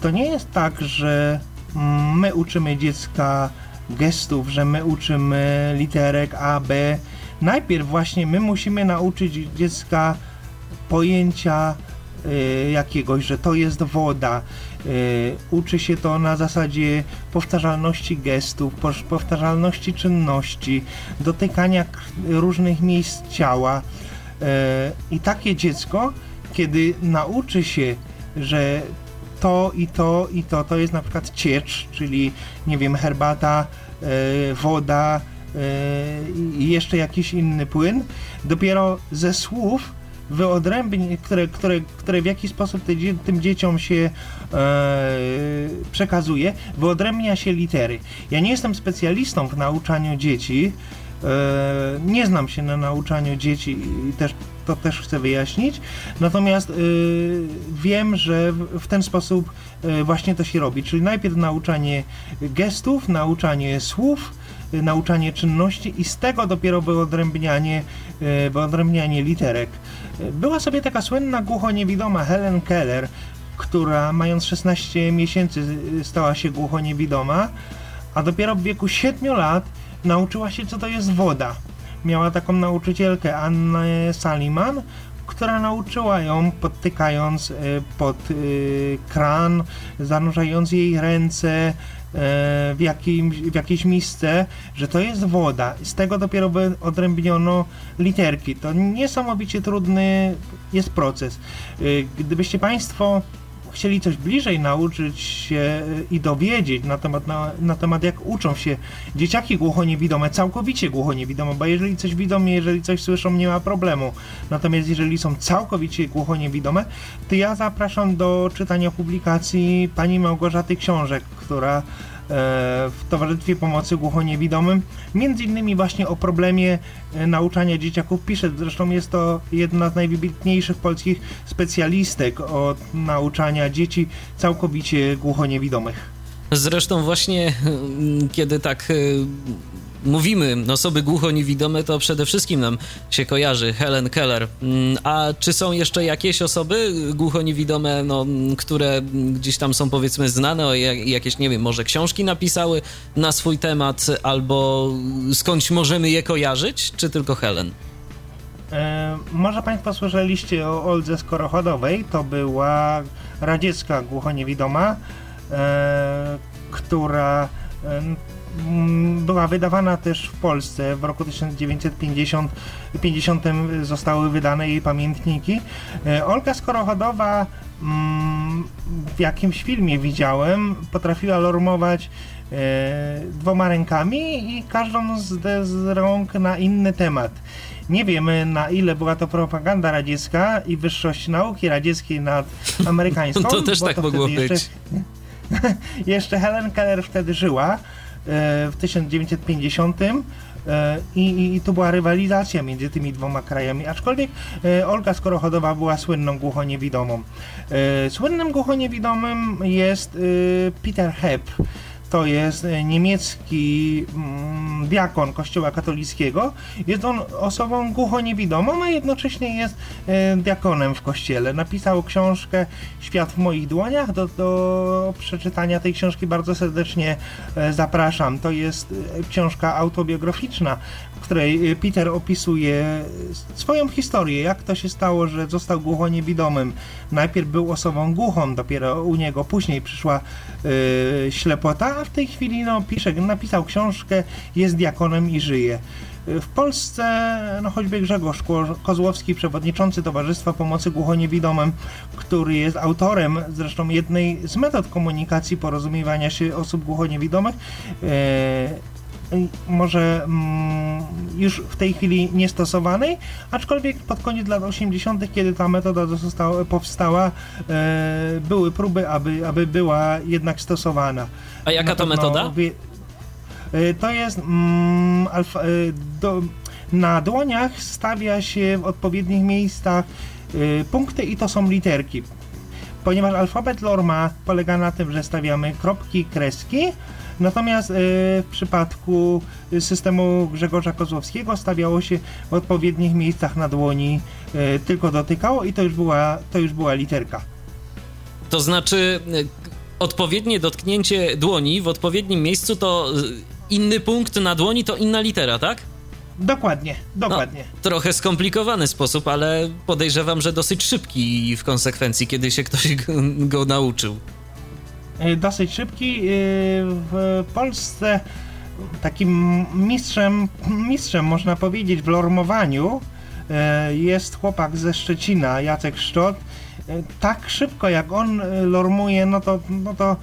Speaker 2: To nie jest tak, że my uczymy dziecka gestów, że my uczymy literek A, B. Najpierw właśnie my musimy nauczyć dziecka pojęcia y, jakiegoś, że to jest woda. Y, uczy się to na zasadzie powtarzalności gestów, powtarzalności czynności, dotykania różnych miejsc ciała. Y, I takie dziecko, kiedy nauczy się, że to i to i to, to jest na przykład ciecz, czyli nie wiem, herbata, e, woda e, i jeszcze jakiś inny płyn. Dopiero ze słów wyodrębni, które, które, które w jakiś sposób te, tym dzieciom się e, przekazuje, wyodrębnia się litery. Ja nie jestem specjalistą w nauczaniu dzieci, nie znam się na nauczaniu dzieci i też to też chcę wyjaśnić. Natomiast y, wiem, że w, ten sposób y, właśnie to się robi. Czyli najpierw nauczanie gestów, nauczanie słów, y, nauczanie czynności i z tego dopiero wyodrębnianie, wyodrębnianie literek. Była sobie taka słynna głuchoniewidoma Helen Keller, która mając 16 miesięcy stała się głuchoniewidoma, a dopiero w wieku 7 lat nauczyła się, co to jest woda miała taką nauczycielkę Annę Saliman, która nauczyła ją podtykając e, pod e, kran, zanurzając jej ręce e, w, jakimś, w jakiejś miejsce, że to jest woda. Z tego dopiero odrębniono literki. To niesamowicie trudny jest proces. Gdybyście Państwo chcieli coś bliżej nauczyć się i dowiedzieć na temat, na, na temat jak uczą się dzieciaki głuchoniewidome, całkowicie głuchoniewidome, bo jeżeli coś widzą, jeżeli coś słyszą, nie ma problemu. Natomiast jeżeli są całkowicie głuchoniewidome, to ja zapraszam do czytania publikacji pani Małgorzaty Książek, która w Towarzystwie Pomocy Głuchoniewidomym. Między innymi właśnie o problemie e, nauczania dzieciaków pisze. Zresztą jest to jedna z najwybitniejszych polskich specjalistek od nauczania dzieci całkowicie głuchoniewidomych.
Speaker 1: Zresztą właśnie mm, kiedy tak e, mówimy osoby głucho-niewidome, to przede wszystkim nam się kojarzy Helen Keller. Mm, a czy są jeszcze jakieś osoby głucho-niewidome, no, które gdzieś tam są powiedzmy znane, o jakieś, nie wiem, może książki napisały na swój temat, albo skądś możemy je kojarzyć, czy tylko Helen?
Speaker 2: E, może Państwo słyszeliście o Oldze Skorochodowej, to była radziecka głuchoniewidoma, e, która e, była wydawana też w Polsce. W roku 1950 50 zostały wydane jej pamiętniki. E, Olga Skorochodowa mm, w jakimś filmie widziałem, potrafiła lormować e, dwoma rękami i każdą z, z rąk na inny temat. Nie wiemy na ile była to propaganda radziecka i wyższość nauki radzieckiej nad <laughs> amerykańską.
Speaker 1: to też tak mogło być. Jeszcze, <laughs>
Speaker 2: jeszcze Helen Keller wtedy żyła w 1950 e, i, i, to była rywalizacja między tymi dwoma krajami, aczkolwiek e, Olga Skorochodowa była słynną głuchoniewidomą. E, słynnym głuchoniewidomym jest Peter Hepp. To jest niemiecki mm, diakon Kościoła katolickiego. Jest on osobą głuchoniewidomą, a jednocześnie jest diakonem w kościele. Napisał książkę Świat w moich dłoniach. Do, do przeczytania tej książki bardzo serdecznie zapraszam. To jest książka autobiograficzna, w której Peter opisuje swoją historię, jak to się stało, że został głuchoniewidomym. Najpierw był osobą głuchą, dopiero u niego później przyszła yy, ślepota, a w tej chwili no, pisze, napisał książkę, jest diakonem i żyje. W Polsce, no choćby Grzegorz Kozłowski, przewodniczący Towarzystwa Pomocy Głuchoniewidomym, który jest autorem zresztą jednej z metod komunikacji porozumiewania się osób głuchoniewidomych, może mm, już w tej chwili niestosowanej, aczkolwiek pod koniec lat 80., kiedy ta metoda została, powstała, e, były próby, aby, aby była jednak stosowana.
Speaker 1: A jaka to metoda? Wie,
Speaker 2: e, to jest mm, alfa, e, do, na dłoniach stawia się w odpowiednich miejscach punkty i to są literki. Ponieważ alfabet Lorma polega na tym, że stawiamy kropki, kreski, Natomiast e, w przypadku systemu Grzegorza Kozłowskiego stawiało się w odpowiednich miejscach na dłoni, e, tylko dotykało i to już była, to już była literka.
Speaker 1: To znaczy e, odpowiednie dotknięcie dłoni w odpowiednim miejscu to inny punkt na dłoni to inna litera, tak?
Speaker 2: Dokładnie, dokładnie.
Speaker 1: No, trochę skomplikowany sposób, ale podejrzewam, że dosyć szybki w konsekwencji, kiedy się ktoś go, <laughs> go nauczył.
Speaker 2: E, dosyć szybki. E, w Polsce takim mistrzem, mistrzem można powiedzieć w lormowaniu e, jest chłopak ze Szczecina, Jacek Szczot. Tak szybko jak on lormuje, no to, no to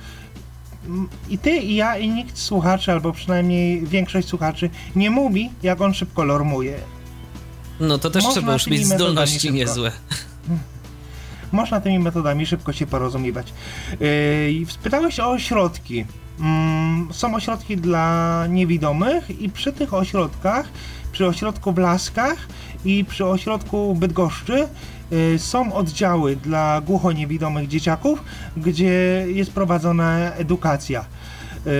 Speaker 2: i ty, i ja, i nikt słuchaczy, albo przynajmniej większość słuchaczy nie mówi, jak on szybko lormuje.
Speaker 1: No to też Można trzeba już mieć zdolności niezłe.
Speaker 2: Można tymi metodami szybko się porozumiewać. Yy, spytałeś o ośrodki. Mm, są ośrodki dla niewidomych i przy tych ośrodkach, przy ośrodku w Laskach i przy ośrodku Bydgoszczy yy, są oddziały dla głuchoniewidomych dzieciaków, gdzie jest prowadzona edukacja. Yy,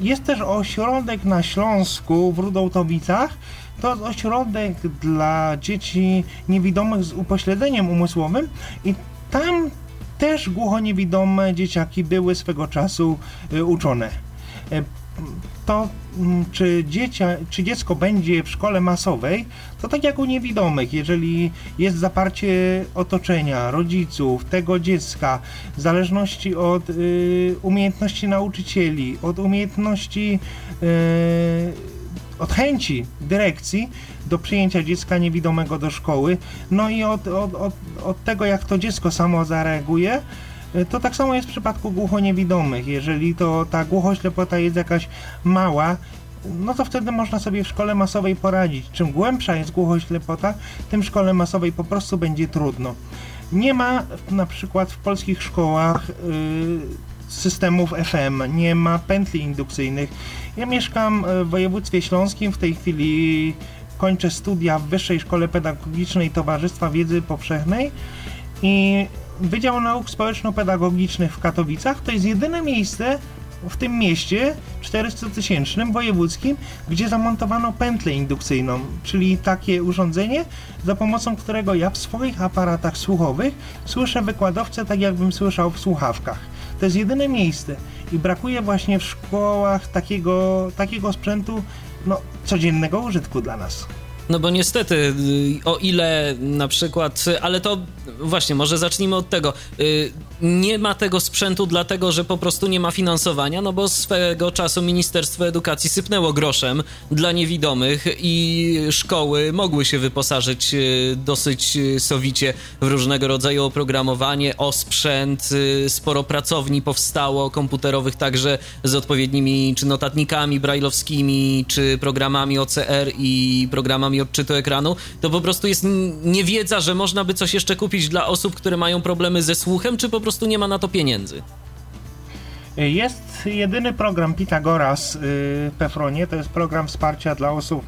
Speaker 2: jest też ośrodek na Śląsku w Rudołtowicach, to ośrodek dla dzieci niewidomych z upośledzeniem umysłowym i tam też głuchoniewidome dzieciaki były swego czasu y, uczone. E, to, mm, czy, dziecia, czy dziecko będzie w szkole masowej, to tak jak u niewidomych, jeżeli jest zaparcie otoczenia, rodziców, tego dziecka, w zależności od y, umiejętności nauczycieli, od umiejętności y, od chęci dyrekcji do przyjęcia dziecka niewidomego do szkoły, no i od, od, od, od tego, jak to dziecko samo zareaguje, to tak samo jest w przypadku głuchoniewidomych. Jeżeli to ta głuchoślepota jest jakaś mała, no to wtedy można sobie w szkole masowej poradzić. Czym głębsza jest głuchoślepota, tym w szkole masowej po prostu będzie trudno. Nie ma na przykład w polskich szkołach yy, systemów FM, nie ma pętli indukcyjnych. Ja mieszkam e, w województwie śląskim, w tej chwili kończę studia w Wyższej Szkole Pedagogicznej Towarzystwa Wiedzy Powszechnej i Wydział Nauk Społeczno-Pedagogicznych w Katowicach. To jest jedyne miejsce w tym mieście 400 tysięcznym wojewódzkim, gdzie zamontowano pętlę indukcyjną, czyli takie urządzenie, za pomocą którego ja w swoich aparatach słuchowych słyszę wykładowcę tak jakbym słyszał w słuchawkach. To jest jedyne miejsce i brakuje właśnie w szkołach takiego, takiego sprzętu no, codziennego użytku dla nas.
Speaker 1: No bo niestety, y, o ile na przykład, ale to właśnie, może zacznijmy od tego. Y, nie ma tego sprzętu dlatego, że po prostu nie ma finansowania, no bo swego czasu Ministerstwo Edukacji sypnęło groszem dla niewidomych i szkoły mogły się wyposażyć y, dosyć sowicie w różnego rodzaju oprogramowanie, osprzęt, sporo pracowni powstało komputerowych także z odpowiednimi czy notatnikami brajlowskimi, czy programami OCR i programami odczytu ekranu, to po prostu jest niewiedza, że można by coś jeszcze kupić dla osób, które mają problemy ze słuchem, czy po prostu nie ma na to pieniędzy?
Speaker 2: Jest jedyny program Pitagoras y, w Pefronie, to jest program wsparcia dla osób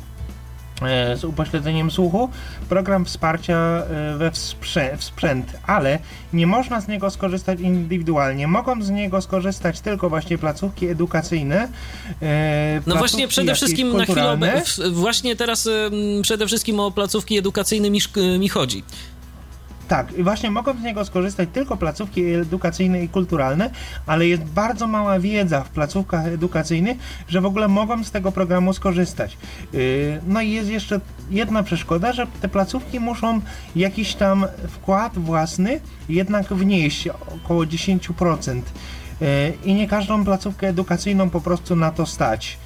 Speaker 2: E, z upośledzeniem słuchu, program wsparcia e, we wsprzę w sprzęt, ale nie można z niego skorzystać indywidualnie. Mogą z niego skorzystać tylko właśnie placówki edukacyjne.
Speaker 1: E, no właśnie przede wszystkim na chwilę, właśnie teraz przede wszystkim o placówki edukacyjne mi, mi chodzi.
Speaker 2: Tak, właśnie mogą z niego skorzystać tylko placówki edukacyjne i kulturalne, ale jest bardzo mała wiedza w placówkach edukacyjnych, że w ogóle mogą z tego programu skorzystać. Y, no i jest jeszcze jedna przeszkoda, że te placówki muszą jakiś tam wkład własny jednak wnieść, około 10%. Y, I nie każdą placówkę edukacyjną po prostu na to stać.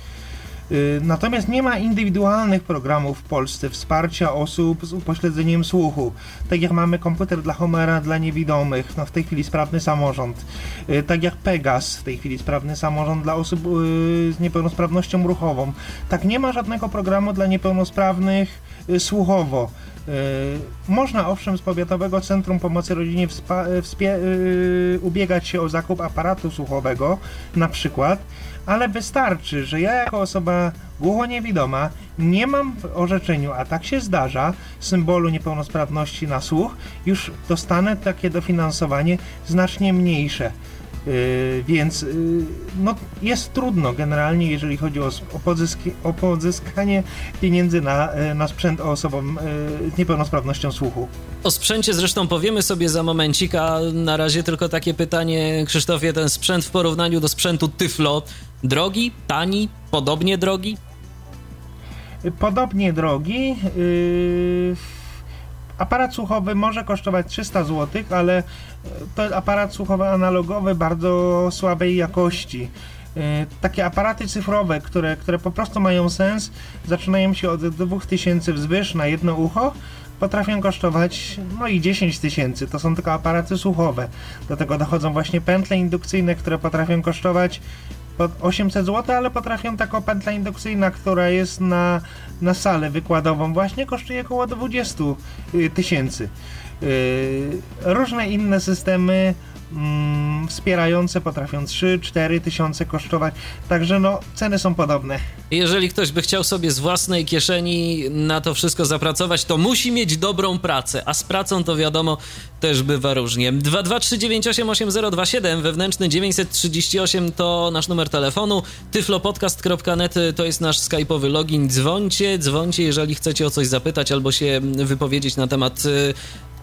Speaker 2: Y, natomiast nie ma indywidualnych programów w Polsce wsparcia osób z upośledzeniem słuchu. Tak jak mamy komputer dla Homera dla niewidomych, no w tej chwili sprawny samorząd. Y, tak jak Pegas, w tej chwili sprawny samorząd dla osób y, z niepełnosprawnością ruchową. Tak nie ma żadnego programu dla niepełnosprawnych słuchowo. Można owszem z Powiatowego Centrum Pomocy Rodzinie ubiegać się o zakup aparatu słuchowego na przykład, ale wystarczy, że ja jako osoba głuchoniewidoma nie mam w orzeczeniu, a tak się zdarza, symbolu niepełnosprawności na słuch, już dostanę takie dofinansowanie znacznie mniejsze. Yy, więc yy, no, jest trudno generalnie, jeżeli chodzi o, o, pozyski, o pozyskanie pieniędzy na, yy, na sprzęt osobom yy, z niepełnosprawnością słuchu.
Speaker 1: O sprzęcie zresztą powiemy sobie za momencik, a na razie tylko takie pytanie, Krzysztofie, ten sprzęt w porównaniu do sprzętu Tyflo, drogi, tani, podobnie drogi?
Speaker 2: Podobnie drogi. Yy Aparat słuchowy może kosztować 300 zł, ale to aparat słuchowy analogowy bardzo słabej jakości. E, takie aparaty cyfrowe, które, które po prostu mają sens, zaczynają się od 2000 wzwyż na jedno ucho, potrafią kosztować no i 10 tysięcy. To są tylko aparaty słuchowe. Do tego dochodzą właśnie pętle indukcyjne, które potrafią kosztować 800 zł, ale potrafią taką pętla indukcyjna, która jest na, na salę wykładową właśnie kosztuje około 20 y, tysięcy. Yy, różne inne systemy mm, wspierające potrafią 3-4 tysiące kosztować, także no ceny są podobne.
Speaker 1: Jeżeli ktoś by chciał sobie z własnej kieszeni na to wszystko zapracować, to musi mieć dobrą pracę, a z pracą to wiadomo też bywa różnie. 223988027 wewnętrzny 938 to nasz numer telefonu, tyflopodcast.net to jest nasz skype'owy login, dzwońcie, dzwońcie jeżeli chcecie o coś zapytać albo się wypowiedzieć na temat y,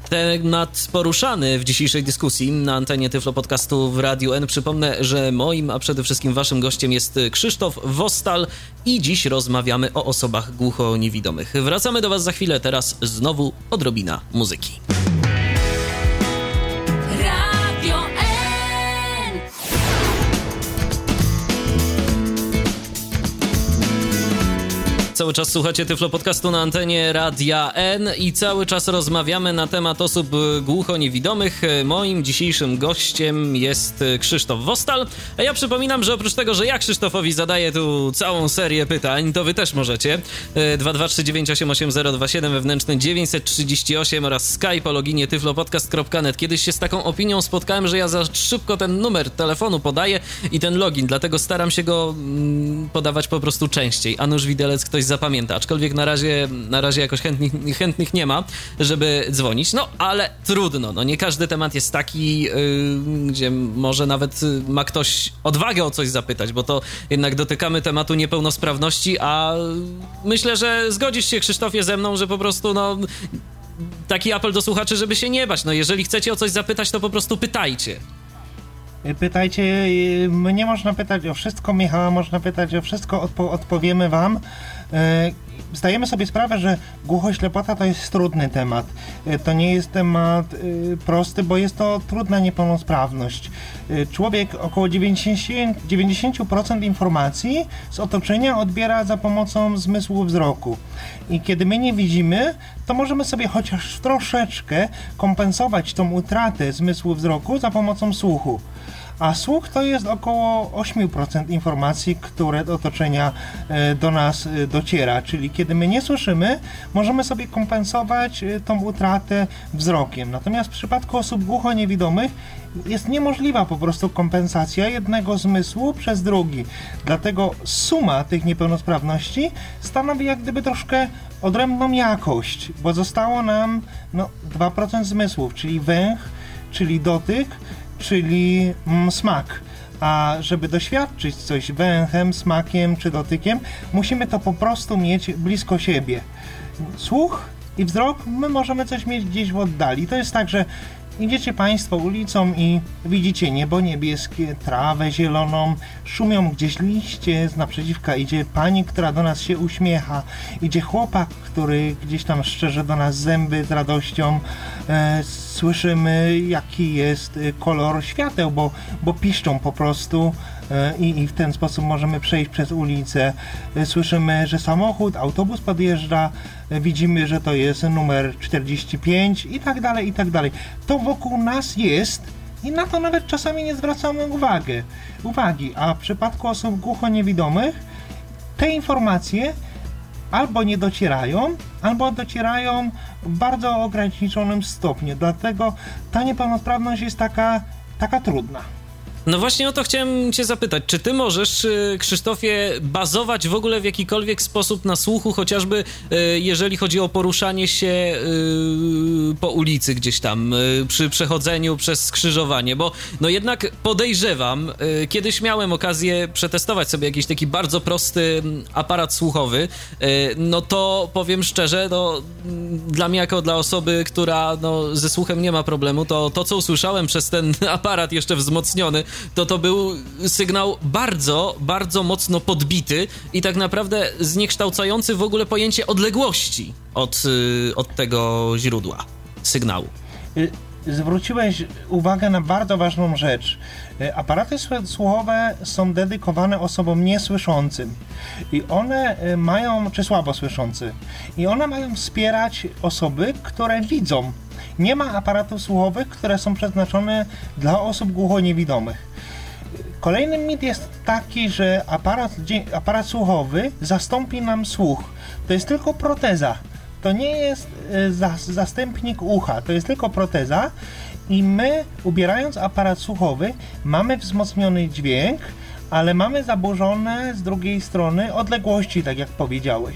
Speaker 1: temat poruszany w dzisiejszej dyskusji na antenie Tyflo Podcastu w Radiu N. Przypomnę, że moim, a przede wszystkim waszym gościem jest Krzysztof Wostal i dziś rozmawiamy o osobach głucho-niewidomych. Wracamy do was za chwilę, teraz znowu odrobina muzyki. Cały czas słuchacie Tyflo Podcastu na antenie Radia N i cały czas rozmawiamy na temat osób głucho-niewidomych. Moim dzisiejszym gościem jest Krzysztof Wostal. A ja przypominam, że oprócz tego, że ja Krzysztofowi zadaję tu całą serię pytań, to wy też możecie. 223988027 wewnętrzny 938 oraz skype o loginie tyflopodcast.net. Kiedyś się z taką opinią spotkałem, że ja za szybko ten numer telefonu podaję i ten login, dlatego staram się go mm, podawać po prostu częściej. Anusz Widelec ktoś zapamięta, aczkolwiek na razie, na razie jakoś chętnych, chętnych nie ma, żeby dzwonić. No, ale trudno, no nie każdy temat jest taki, yy, gdzie może nawet ma ktoś odwagę o coś zapytać, bo to jednak dotykamy tematu niepełnosprawności, a myślę, że zgodzisz się Krzysztofie ze mną, że po prostu no taki apel do słuchaczy, żeby się nie bać. No jeżeli chcecie o coś zapytać, to po prostu pytajcie.
Speaker 2: Pytajcie, y, mnie można pytać o wszystko, Michała można pytać o wszystko, odpo odpowiemy wam. E, zdajemy sobie sprawę, że głuchoślepota to jest trudny temat. E, to nie jest temat e, prosty, bo jest to trudna niepełnosprawność. Człowiek około 90%, 90% informacji z otoczenia odbiera za pomocą zmysłu wzroku. I kiedy my nie widzimy, to możemy sobie chociaż troszeczkę kompensować tą utratę zmysłu wzroku za pomocą słuchu a słuch to jest około 8% informacji, które do otoczenia e, do nas e, dociera, czyli kiedy my nie słyszymy, możemy sobie kompensować e, tą utratę wzrokiem. Natomiast w przypadku osób głucho-niewidomych jest niemożliwa po prostu kompensacja jednego zmysłu przez drugi. Dlatego suma tych niepełnosprawności stanowi jak gdyby troszkę odrębną jakość, bo zostało nam no, 2% zmysłów, czyli węch, czyli dotyk, czyli mm, smak. A żeby doświadczyć coś węchem, smakiem czy dotykiem, musimy to po prostu mieć blisko siebie. Słuch i wzrok, my możemy coś mieć gdzieś w oddali. To jest tak, że Idziecie Państwo ulicą i widzicie niebo niebieskie, trawę zieloną, szumią gdzieś liście, z naprzeciwka idzie pani, która do nas się uśmiecha, idzie chłopak, który gdzieś tam szczerze do nas zęby z radością. E, słyszymy, jaki jest kolor świateł, bo, bo piszczą po prostu i, i w ten sposób możemy przejść przez ulicę. E, słyszymy, że samochód, autobus podjeżdża, widzimy, że to jest numer 45 i tak dalej, i tak dalej. To wokół nas jest i na to nawet czasami nie zwracamy uwagi. uwagi. A w przypadku osób głucho-niewidomych te informacje albo nie docierają, albo docierają w bardzo ograniczonym stopniu. Dlatego ta niepełnosprawność jest taka, taka trudna.
Speaker 1: No właśnie o to chciałem cię zapytać. Czy ty możesz, y, Krzysztofie, bazować w ogóle w jakikolwiek sposób na słuchu, chociażby y, jeżeli chodzi o poruszanie się y, po ulicy gdzieś tam, przy przechodzeniu przez skrzyżowanie? Bo no jednak podejrzewam, kiedyś miałem okazję przetestować sobie jakiś taki bardzo prosty mm, aparat słuchowy, no to powiem szczerze, no dla mnie jako dla osoby, która no, ze słuchem nie ma problemu, to to, co usłyszałem przez ten <laughs> aparat jeszcze wzmocniony, to to był sygnał bardzo, bardzo mocno podbity i tak naprawdę zniekształcający w ogóle pojęcie odległości od, y, od tego źródła sygnału.
Speaker 2: Y, zwróciłeś uwagę na bardzo ważną rzecz. Y, aparaty słuchowe są dedykowane osobom niesłyszącym i one mają, czy słabo słyszący, i one mają wspierać osoby, które widzą. Nie ma aparatów słuchowych, które są przeznaczone dla osób głuchoniewidomych. Kolejny mit jest taki, że aparat, aparat słuchowy zastąpi nam słuch. To jest tylko proteza. To nie jest e, zastępnik ucha, to jest tylko proteza i my, ubierając aparat słuchowy, mamy wzmocniony dźwięk, ale mamy zaburzone z drugiej strony odległości, tak jak powiedziałeś.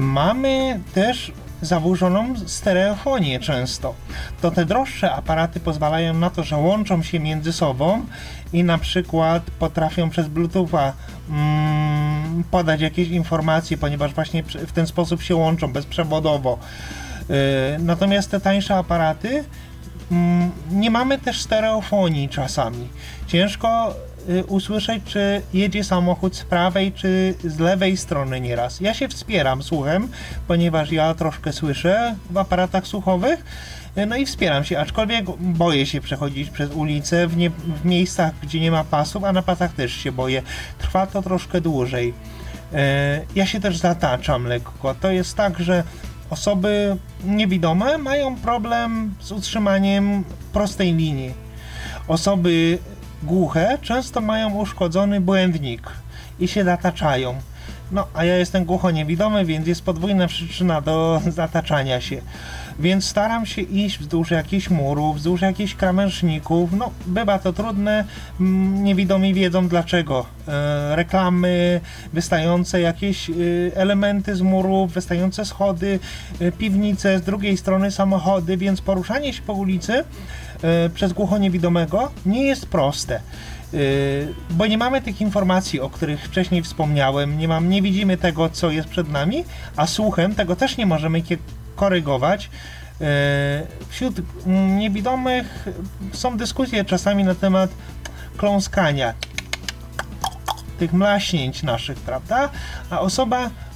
Speaker 2: Mamy też zaburzoną stereofonię często. To te droższe aparaty pozwalają na to, że łączą się między sobą i na przykład potrafią przez Bluetootha mm, podać jakieś informacje, ponieważ właśnie w ten sposób się łączą bezprzewodowo. Yy, natomiast te tańsze aparaty mm, nie mamy też stereofonii czasami. Ciężko usłyszeć, czy jedzie samochód z prawej, czy z lewej strony nieraz. Ja się wspieram słuchem, ponieważ ja troszkę słyszę w aparatach słuchowych, y, no i wspieram się, aczkolwiek boję się przechodzić przez ulicę w, nie, w miejscach, gdzie nie ma pasów, a na pasach też się boję. Trwa to troszkę dłużej. Y, ja się też zataczam lekko. To jest tak, że osoby niewidome mają problem z utrzymaniem prostej linii. Osoby głuche często mają uszkodzony błędnik i się zataczają. No, a ja jestem głucho-niewidomy, więc jest podwójna przyczyna do <laughs> zataczania się. Więc staram się iść wzdłuż jakichś murów, wzdłuż jakichś krawężników. No, bywa to trudne, mm, niewidomi wiedzą dlaczego. E, reklamy, wystające jakieś e, elementy z murów, wystające schody, e, piwnice, z drugiej strony samochody, więc poruszanie się po ulicy przez głuchoniewidomego nie jest proste. E, bo nie mamy tych informacji, o których wcześniej wspomniałem, nie, mam, nie widzimy tego, co jest przed nami, a słuchem tego też nie możemy korygować. E, wśród niewidomych są dyskusje czasami na temat kląskania, tych mlaśnięć naszych, prawda? A osoba E,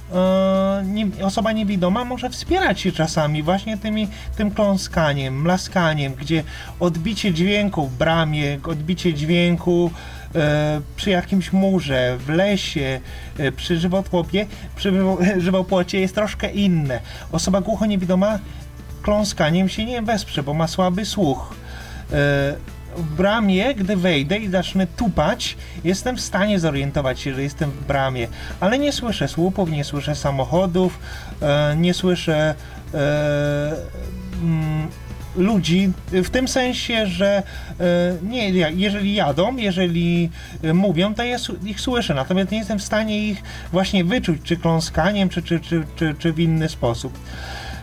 Speaker 2: nie, osoba niewidoma może wspierać się czasami właśnie tymi, tym kląskaniem, mlaskaniem, gdzie odbicie dźwięku w bramie, odbicie dźwięku e, przy jakimś murze, w lesie, e, przy żywotłopie, przy <laughs> żywopłocie jest troszkę inne. Osoba głucho-niewidoma kląskaniem się nie wesprze, bo ma słaby słuch. W bramie, gdy wejdę i zacznę tupać, jestem w stanie zorientować się, że jestem w bramie, ale nie słyszę słupów, nie słyszę samochodów, e, nie słyszę e, mm, ludzi, w tym sensie, że e, nie, jeżeli jadą, jeżeli mówią, to ja ich słyszę, natomiast nie jestem w stanie ich właśnie wyczuć, czy kląskaniem, czy, czy, czy, czy, czy w inny sposób.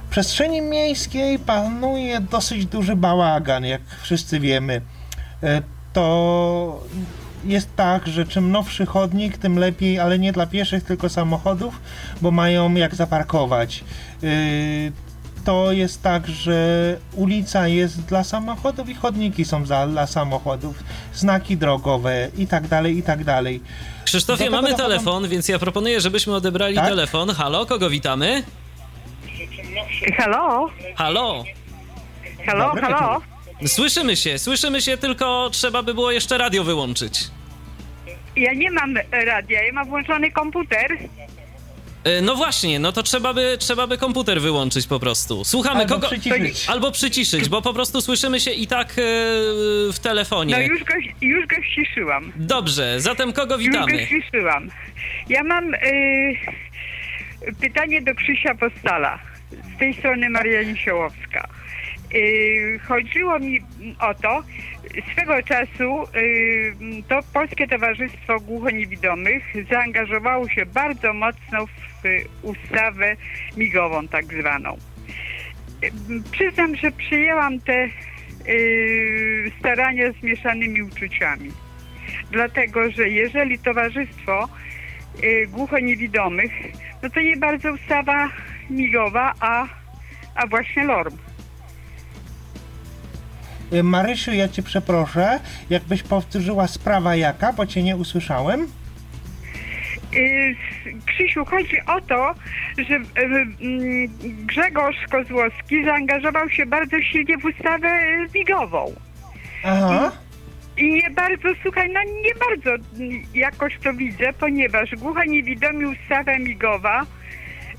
Speaker 2: W przestrzeni miejskiej panuje dosyć duży bałagan, jak wszyscy wiemy. E, to jest tak, że czym nowszy chodnik, tym lepiej, ale nie dla pieszych, tylko samochodów, bo mają jak zaparkować to jest tak, że ulica jest dla samochodów i chodniki są za, dla samochodów, znaki drogowe i tak dalej, i tak dalej.
Speaker 1: Krzysztofie, mamy telefon, więc ja proponuję, żebyśmy odebrali tak? telefon. Halo, kogo witamy?
Speaker 3: Halo?
Speaker 1: Halo?
Speaker 3: Halo, Dobry halo?
Speaker 1: Słyszymy się, słyszymy się, tylko trzeba by było jeszcze radio wyłączyć.
Speaker 3: Ja nie mam radia, ja mam włączony komputer.
Speaker 1: E, no właśnie, no to trzeba by, trzeba by komputer wyłączyć po prostu. Słuchamy
Speaker 2: albo
Speaker 1: kogo.
Speaker 2: Przyciszyć.
Speaker 1: Albo przyciszyć, bo po prostu słyszymy się i tak e, w telefonie.
Speaker 3: No już go, już go ściszyłam.
Speaker 1: Dobrze, zatem kogo witamy?
Speaker 3: Już go ściszyłam. Ja mam y, pytanie do Krzysia Postala. Z tej strony Maria Niesiołowska. Y, chodziło mi o to, swego czasu y, to Polskie Towarzystwo Głuchoniewidomych zaangażowało się bardzo mocno w ustawę migową tak zwaną. Y, przyznam, że przyjęłam te starania z mieszanymi uczuciami. Dlatego, że jeżeli towarzystwo głuchoniewidomych, no to nie bardzo ustawa migowa, a, a właśnie LORM.
Speaker 2: Y, Marysiu, ja cię przeproszę, jakbyś powtórzyła sprawa jaka, bo cię nie usłyszałem.
Speaker 3: Y, Krzysiu, chodzi o to, że y, mm, Grzegorz Kozłowski zaangażował się bardzo silnie w ustawę migową.
Speaker 2: Aha.
Speaker 3: I nie bardzo, słuchaj, no nie bardzo jakoś to widzę, ponieważ głucha niewidomi ustawa migowa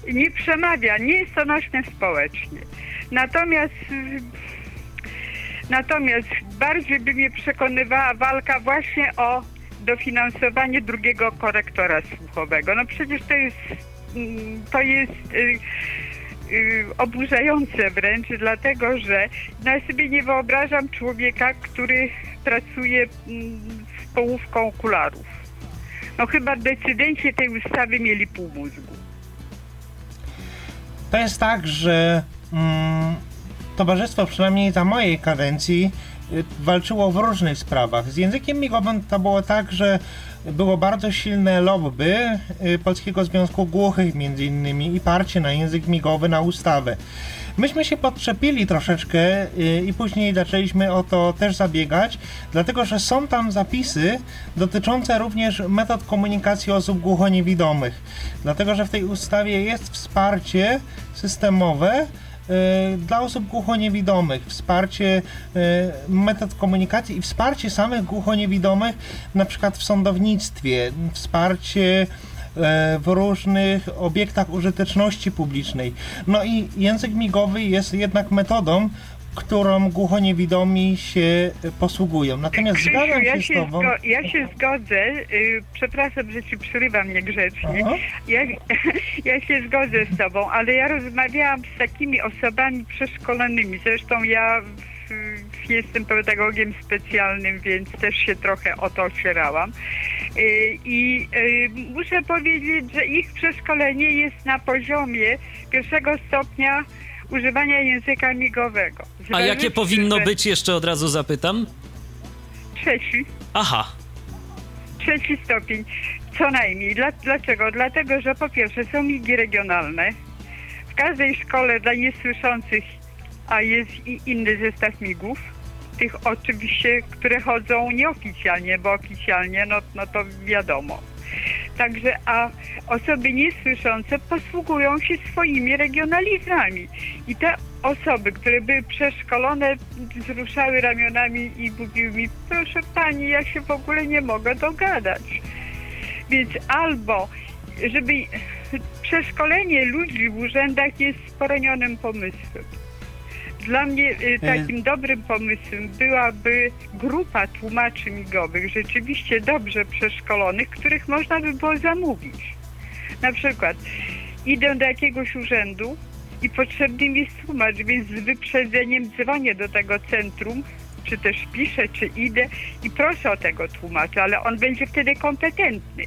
Speaker 3: nie przemawia, nie jest to nośne społecznie. Natomiast Natomiast bardziej by mnie przekonywała walka właśnie o dofinansowanie drugiego korektora słuchowego. No przecież to jest, mm, to jest yy, yy, oburzające wręcz, dlatego że no ja sobie nie wyobrażam człowieka, który pracuje yy, z połówką okularów. No chyba decydenci tej ustawy mieli pół mózgu.
Speaker 2: To jest tak, że mm, towarzystwo, przynajmniej za mojej kadencji, y, walczyło w różnych sprawach. Z językiem migowym to było tak, że było bardzo silne lobby y, Polskiego Związku Głuchych między innymi i parcie na język migowy, na ustawę. Myśmy się podczepili troszeczkę y, i później zaczęliśmy o to też zabiegać, dlatego że są tam zapisy dotyczące również metod komunikacji osób głuchoniewidomych. Dlatego, że w tej ustawie jest wsparcie systemowe, dla osób głuchoniewidomych, wsparcie e, metod komunikacji i wsparcie samych głuchoniewidomych, na przykład w sądownictwie, wsparcie e, w różnych obiektach użyteczności publicznej. No i język migowy jest jednak metodą, którą głuchoniewidomi się posługują. Natomiast Krzysiu, zgadzam się, ja się z tobą... Zgo
Speaker 3: ja się zgodzę, yy, przepraszam, że ci przerywam niegrzecznie. Ja, <laughs> ja się zgodzę z tobą, ale ja rozmawiałam z takimi osobami przeszkolonymi. Zresztą ja w, jestem pedagogiem specjalnym, więc też się trochę o to ocierałam. Y, I y, muszę powiedzieć, że ich przeszkolenie jest na poziomie pierwszego stopnia używania języka migowego.
Speaker 1: A jakie powinno być, jeszcze od razu zapytam?
Speaker 3: Trzeci.
Speaker 1: Aha.
Speaker 3: Trzeci stopień, co najmniej. Dla, dlaczego? Dlatego, że po pierwsze są migi regionalne. W każdej szkole dla niesłyszących, a jest i inny zestaw migów, tych oczywiście, które chodzą nieoficjalnie, bo oficjalnie, no, no to wiadomo. Także, a osoby niesłyszące posługują się swoimi regionalizmami. I te osoby, które były przeszkolone, wzruszały ramionami i mówiły mi, proszę pani, ja się w ogóle nie mogę dogadać. Więc albo, żeby przeszkolenie ludzi w urzędach jest sporonionym pomysłem. Dla mnie y, takim dobrym pomysłem byłaby grupa tłumaczy migowych, rzeczywiście dobrze przeszkolonych, których można by było zamówić. Na przykład idę do jakiegoś urzędu i potrzebny mi jest tłumacz, więc z wyprzedzeniem dzwonię do tego centrum, czy też piszę, czy idę i proszę o tego tłumacza, ale on będzie wtedy kompetentny.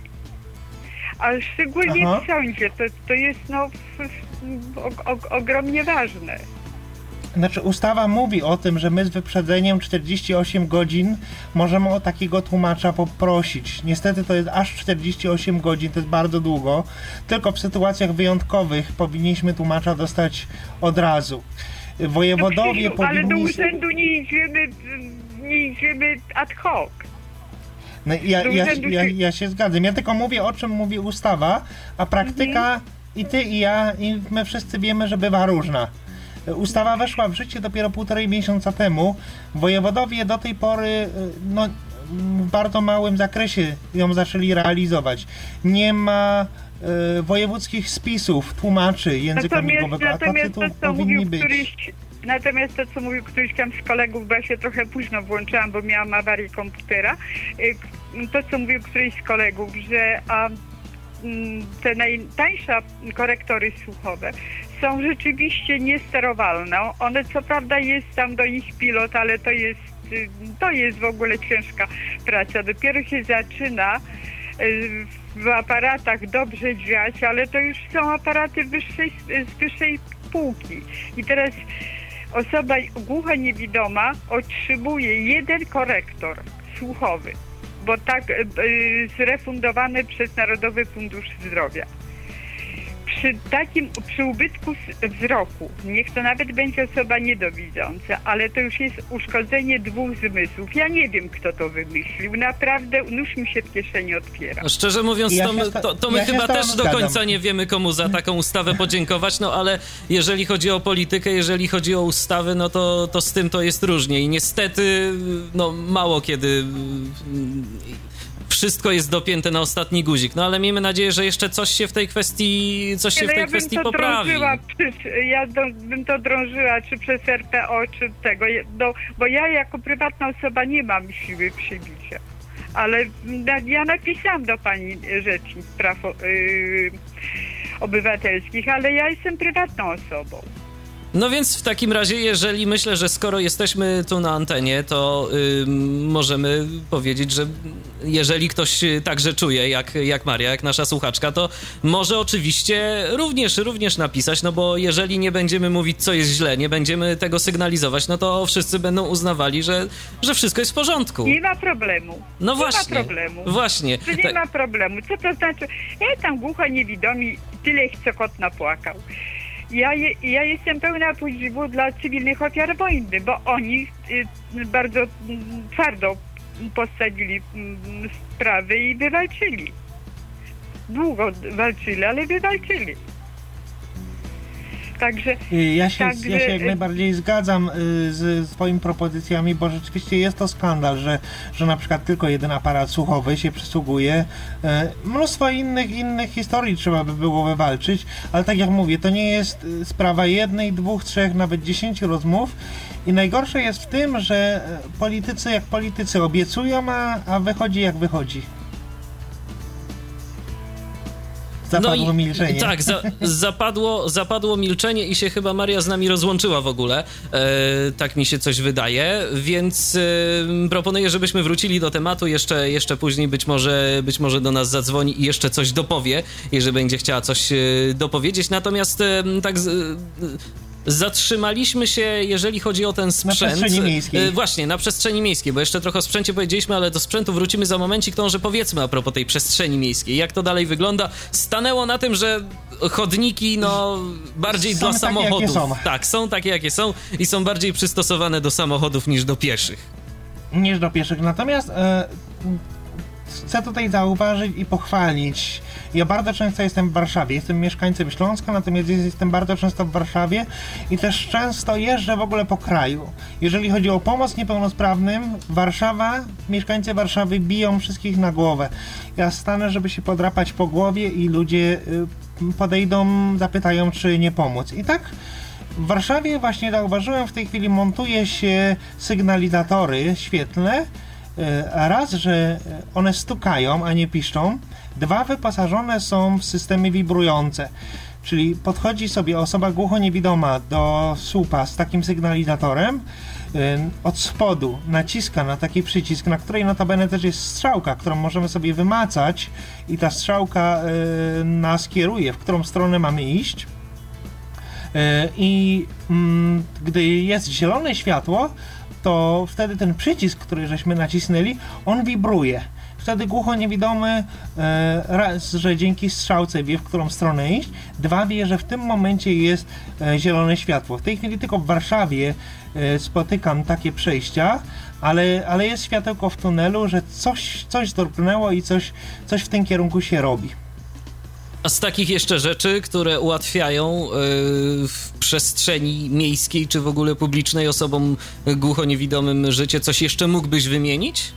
Speaker 3: A szczególnie
Speaker 2: Aha.
Speaker 3: w sądzie to, to jest no, ogromnie ważne.
Speaker 2: Znaczy ustawa mówi o tym, że my z wyprzedzeniem 48 godzin możemy o takiego tłumacza poprosić. Niestety to jest aż 48 godzin, to jest bardzo długo. Tylko w sytuacjach wyjątkowych powinniśmy tłumacza dostać od razu. Wojewodowie
Speaker 3: No, ale do
Speaker 2: powinni...
Speaker 3: urzędu nie idziemy, nie idziemy ad hoc.
Speaker 2: No, ja, ja, ja, ja się zgadzam. Ja tylko mówię o czym mówi ustawa, a praktyka i ty i ja i my wszyscy wiemy, że bywa różna. Ustawa weszła w życie dopiero półtorej miesiąca temu. Wojewodowie do tej pory y, no, w bardzo małym zakresie ją zaczęli realizować. Nie ma y, wojewódzkich spisów, tłumaczy języka
Speaker 3: Natomiast,
Speaker 2: migowego, a tacy
Speaker 3: natomiast
Speaker 2: tu
Speaker 3: to, co
Speaker 2: powinni
Speaker 3: mówił
Speaker 2: być.
Speaker 3: któryś, natomiast to, co mówił któryś tam z kolegów, bo ja się trochę późno włączyłam, bo miałam awarię komputera, y, to, co mówił któryś z kolegów, że a, mm, te najtańsze korektory słuchowe są rzeczywiście niesterowalne. One co prawda jest tam do nich pilot, ale to jest, y, to jest w ogóle ciężka praca. Dopiero się zaczyna y, w aparatach dobrze dźwiać, ale to już są aparaty wyższej, z wyższej półki. I teraz osoba głucha niewidoma otrzymuje jeden korektor słuchowy, bo tak y, zrefundowany przez Narodowy Fundusz Zdrowia. Przy takim, przy ubytku wzroku, niech to nawet będzie osoba niedowidząca, ale to już jest uszkodzenie dwóch zmysłów. Ja nie wiem, kto to wymyślił. Naprawdę nóż mi się w kieszeni otwiera.
Speaker 1: No, Szczerze mówiąc, to, my- to, to my
Speaker 2: ja
Speaker 1: chyba też do końca nie wiemy, komu za taką ustawę podziękować, no ale jeżeli chodzi o politykę, jeżeli chodzi o ustawy, no to, to z tym to jest różnie i niestety, no mało kiedy wszystko jest dopięte na ostatni guzik, no ale miejmy nadzieję, że jeszcze coś się w tej kwestii, coś się w tej
Speaker 3: ja bym
Speaker 1: kwestii
Speaker 3: to
Speaker 1: poprawi.
Speaker 3: przez, ja do, bym to drążyła czy przez RPO, czy tego, do, bo ja jako prywatna osoba nie mam siły przybicia. Ale ja napisałam do pani rzecznik praw yy, obywatelskich, ale ja jestem prywatną osobą.
Speaker 1: No więc w takim razie, jeżeli myślę, że skoro jesteśmy tu na antenie, to możemy powiedzieć, że jeżeli ktoś także czuje, jak, jak Maria, jak nasza słuchaczka, to może oczywiście również, również napisać, no bo jeżeli nie będziemy mówić, co jest źle, nie będziemy tego sygnalizować, no to wszyscy będą uznawali, że, że wszystko jest w porządku.
Speaker 3: Nie ma problemu.
Speaker 1: No
Speaker 3: nie
Speaker 1: właśnie.
Speaker 3: ma problemu.
Speaker 1: Właśnie.
Speaker 3: To nie
Speaker 1: Tak-
Speaker 3: ma problemu. Co to znaczy? Ja tam głucho niewidomi, tyle co kot napłakał. Ja, je, ja jestem pełna podziwu dla cywilnych ofiar wojny, bo oni y, bardzo mm, twardo postawili mm, sprawy i wywalczyli. Długo walczyli, ale wywalczyli. Także
Speaker 2: Y, Ja się,
Speaker 3: Także,
Speaker 2: ja się jak najbardziej zgadzam y, z swoimi propozycjami, bo rzeczywiście jest to skandal, że, że na przykład tylko jeden aparat słuchowy się przysługuje. Y, Mnóstwo innych, innych historii trzeba by było wywalczyć, ale tak jak mówię, to nie jest sprawa jednej, dwóch, trzech, nawet dziesięciu rozmów. I najgorsze jest w tym, że politycy jak politycy obiecują, a, a wychodzi jak wychodzi. Zapadło milczenie.
Speaker 1: Tak, za, zapadło, zapadło milczenie i się chyba Maria z nami rozłączyła w ogóle. E, tak mi się coś wydaje, więc e, proponuję, żebyśmy wrócili do tematu. Jeszcze, jeszcze później być może, być może do nas zadzwoni i jeszcze coś dopowie, jeżeli będzie chciała coś e, dopowiedzieć. Natomiast e, tak. Zatrzymaliśmy się, jeżeli chodzi o ten sprzęt.
Speaker 2: przestrzeni miejskiej.
Speaker 1: E, Właśnie, na przestrzeni miejskiej, bo jeszcze trochę o sprzęcie powiedzieliśmy, ale do sprzętu wrócimy za momencik. To może powiedzmy a propos tej przestrzeni miejskiej. Jak to dalej wygląda? Stanęło na tym, że chodniki, no, bardziej
Speaker 2: Są
Speaker 1: dla samochodów.
Speaker 2: są.
Speaker 1: Tak, są takie, jakie są i są bardziej przystosowane do samochodów niż do pieszych.
Speaker 2: niż do pieszych. Natomiast e, chcę tutaj zauważyć i pochwalić. Ja bardzo często jestem w Warszawie. Jestem mieszkańcem Śląska, natomiast jestem bardzo często w Warszawie i też często jeżdżę w ogóle po kraju. Jeżeli chodzi o pomoc niepełnosprawnym, Warszawa, mieszkańcy Warszawy biją wszystkich na głowę. Ja stanę, żeby się podrapać po głowie i ludzie y, podejdą, zapytają, czy nie pomóc. I tak w Warszawie właśnie zauważyłem, w tej chwili montuje się sygnalizatory świetlne. E, raz, że one stukają, a nie piszczą. Dwa, wyposażone są w systemy wibrujące. Czyli podchodzi sobie osoba głucho-niewidoma do słupa z takim sygnalizatorem, od spodu naciska na taki przycisk, na której notabene też jest strzałka, którą możemy sobie wymacać i ta strzałka nas kieruje, w którą stronę mamy iść. E, I mm, gdy jest zielone światło, to wtedy ten przycisk, który żeśmy nacisnęli, on wibruje. Wtedy głucho niewidomy e, raz, że dzięki strzałce wie, w którą stronę iść, dwa wie, że w tym momencie jest e, zielone światło. W tej chwili tylko w Warszawie spotykam takie przejścia, ale, ale jest światełko w tunelu, że coś, coś dorknęło i coś, coś w tym kierunku się robi.
Speaker 1: A z takich jeszcze rzeczy, które ułatwiają yy, w przestrzeni miejskiej czy w ogóle publicznej osobom głucho-niewidomym życie, coś jeszcze mógłbyś wymienić?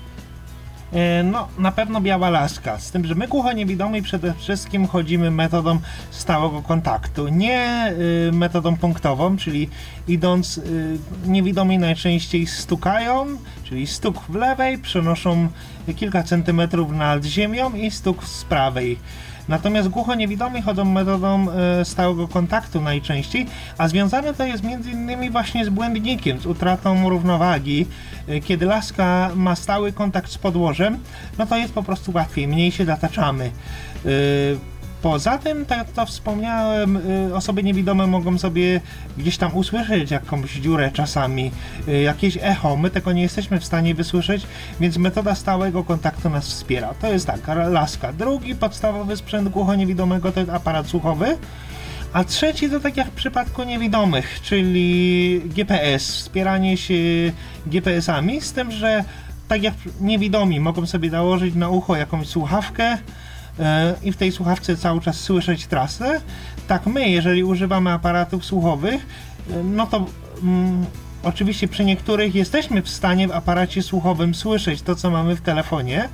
Speaker 2: E, no, na pewno biała laska. Z tym, że my głucho-niewidomi przede wszystkim chodzimy metodą stałego kontaktu. Nie y, metodą punktową, czyli idąc, niewidomi najczęściej stukają, czyli stuk w lewej, przenoszą kilka centymetrów nad ziemią i stuk z prawej. Natomiast głucho-niewidomi chodzą metodą e, stałego kontaktu najczęściej, a związane to jest innymi właśnie z błędnikiem, z utratą równowagi. E, kiedy laska ma stały kontakt z podłożem, no to jest po prostu łatwiej, mniej się zataczamy. Poza tym, tak jak to wspomniałem, y, osoby niewidome mogą sobie gdzieś tam usłyszeć jakąś dziurę czasami, y, jakieś echo. My tego nie jesteśmy w stanie wysłyszeć, więc metoda stałego kontaktu nas wspiera. To jest tak, laska. Drugi podstawowy sprzęt głucho-niewidomego to jest aparat słuchowy. A trzeci to tak jak w przypadku niewidomych, czyli GPS, wspieranie się GPS-ami, z tym, że tak jak niewidomi mogą sobie założyć na ucho jakąś słuchawkę, i w tej słuchawce cały czas słyszeć trasę. Tak my, jeżeli używamy aparatów słuchowych, e, no to mm, oczywiście przy niektórych jesteśmy w stanie w aparacie słuchowym słyszeć to, co mamy w telefonie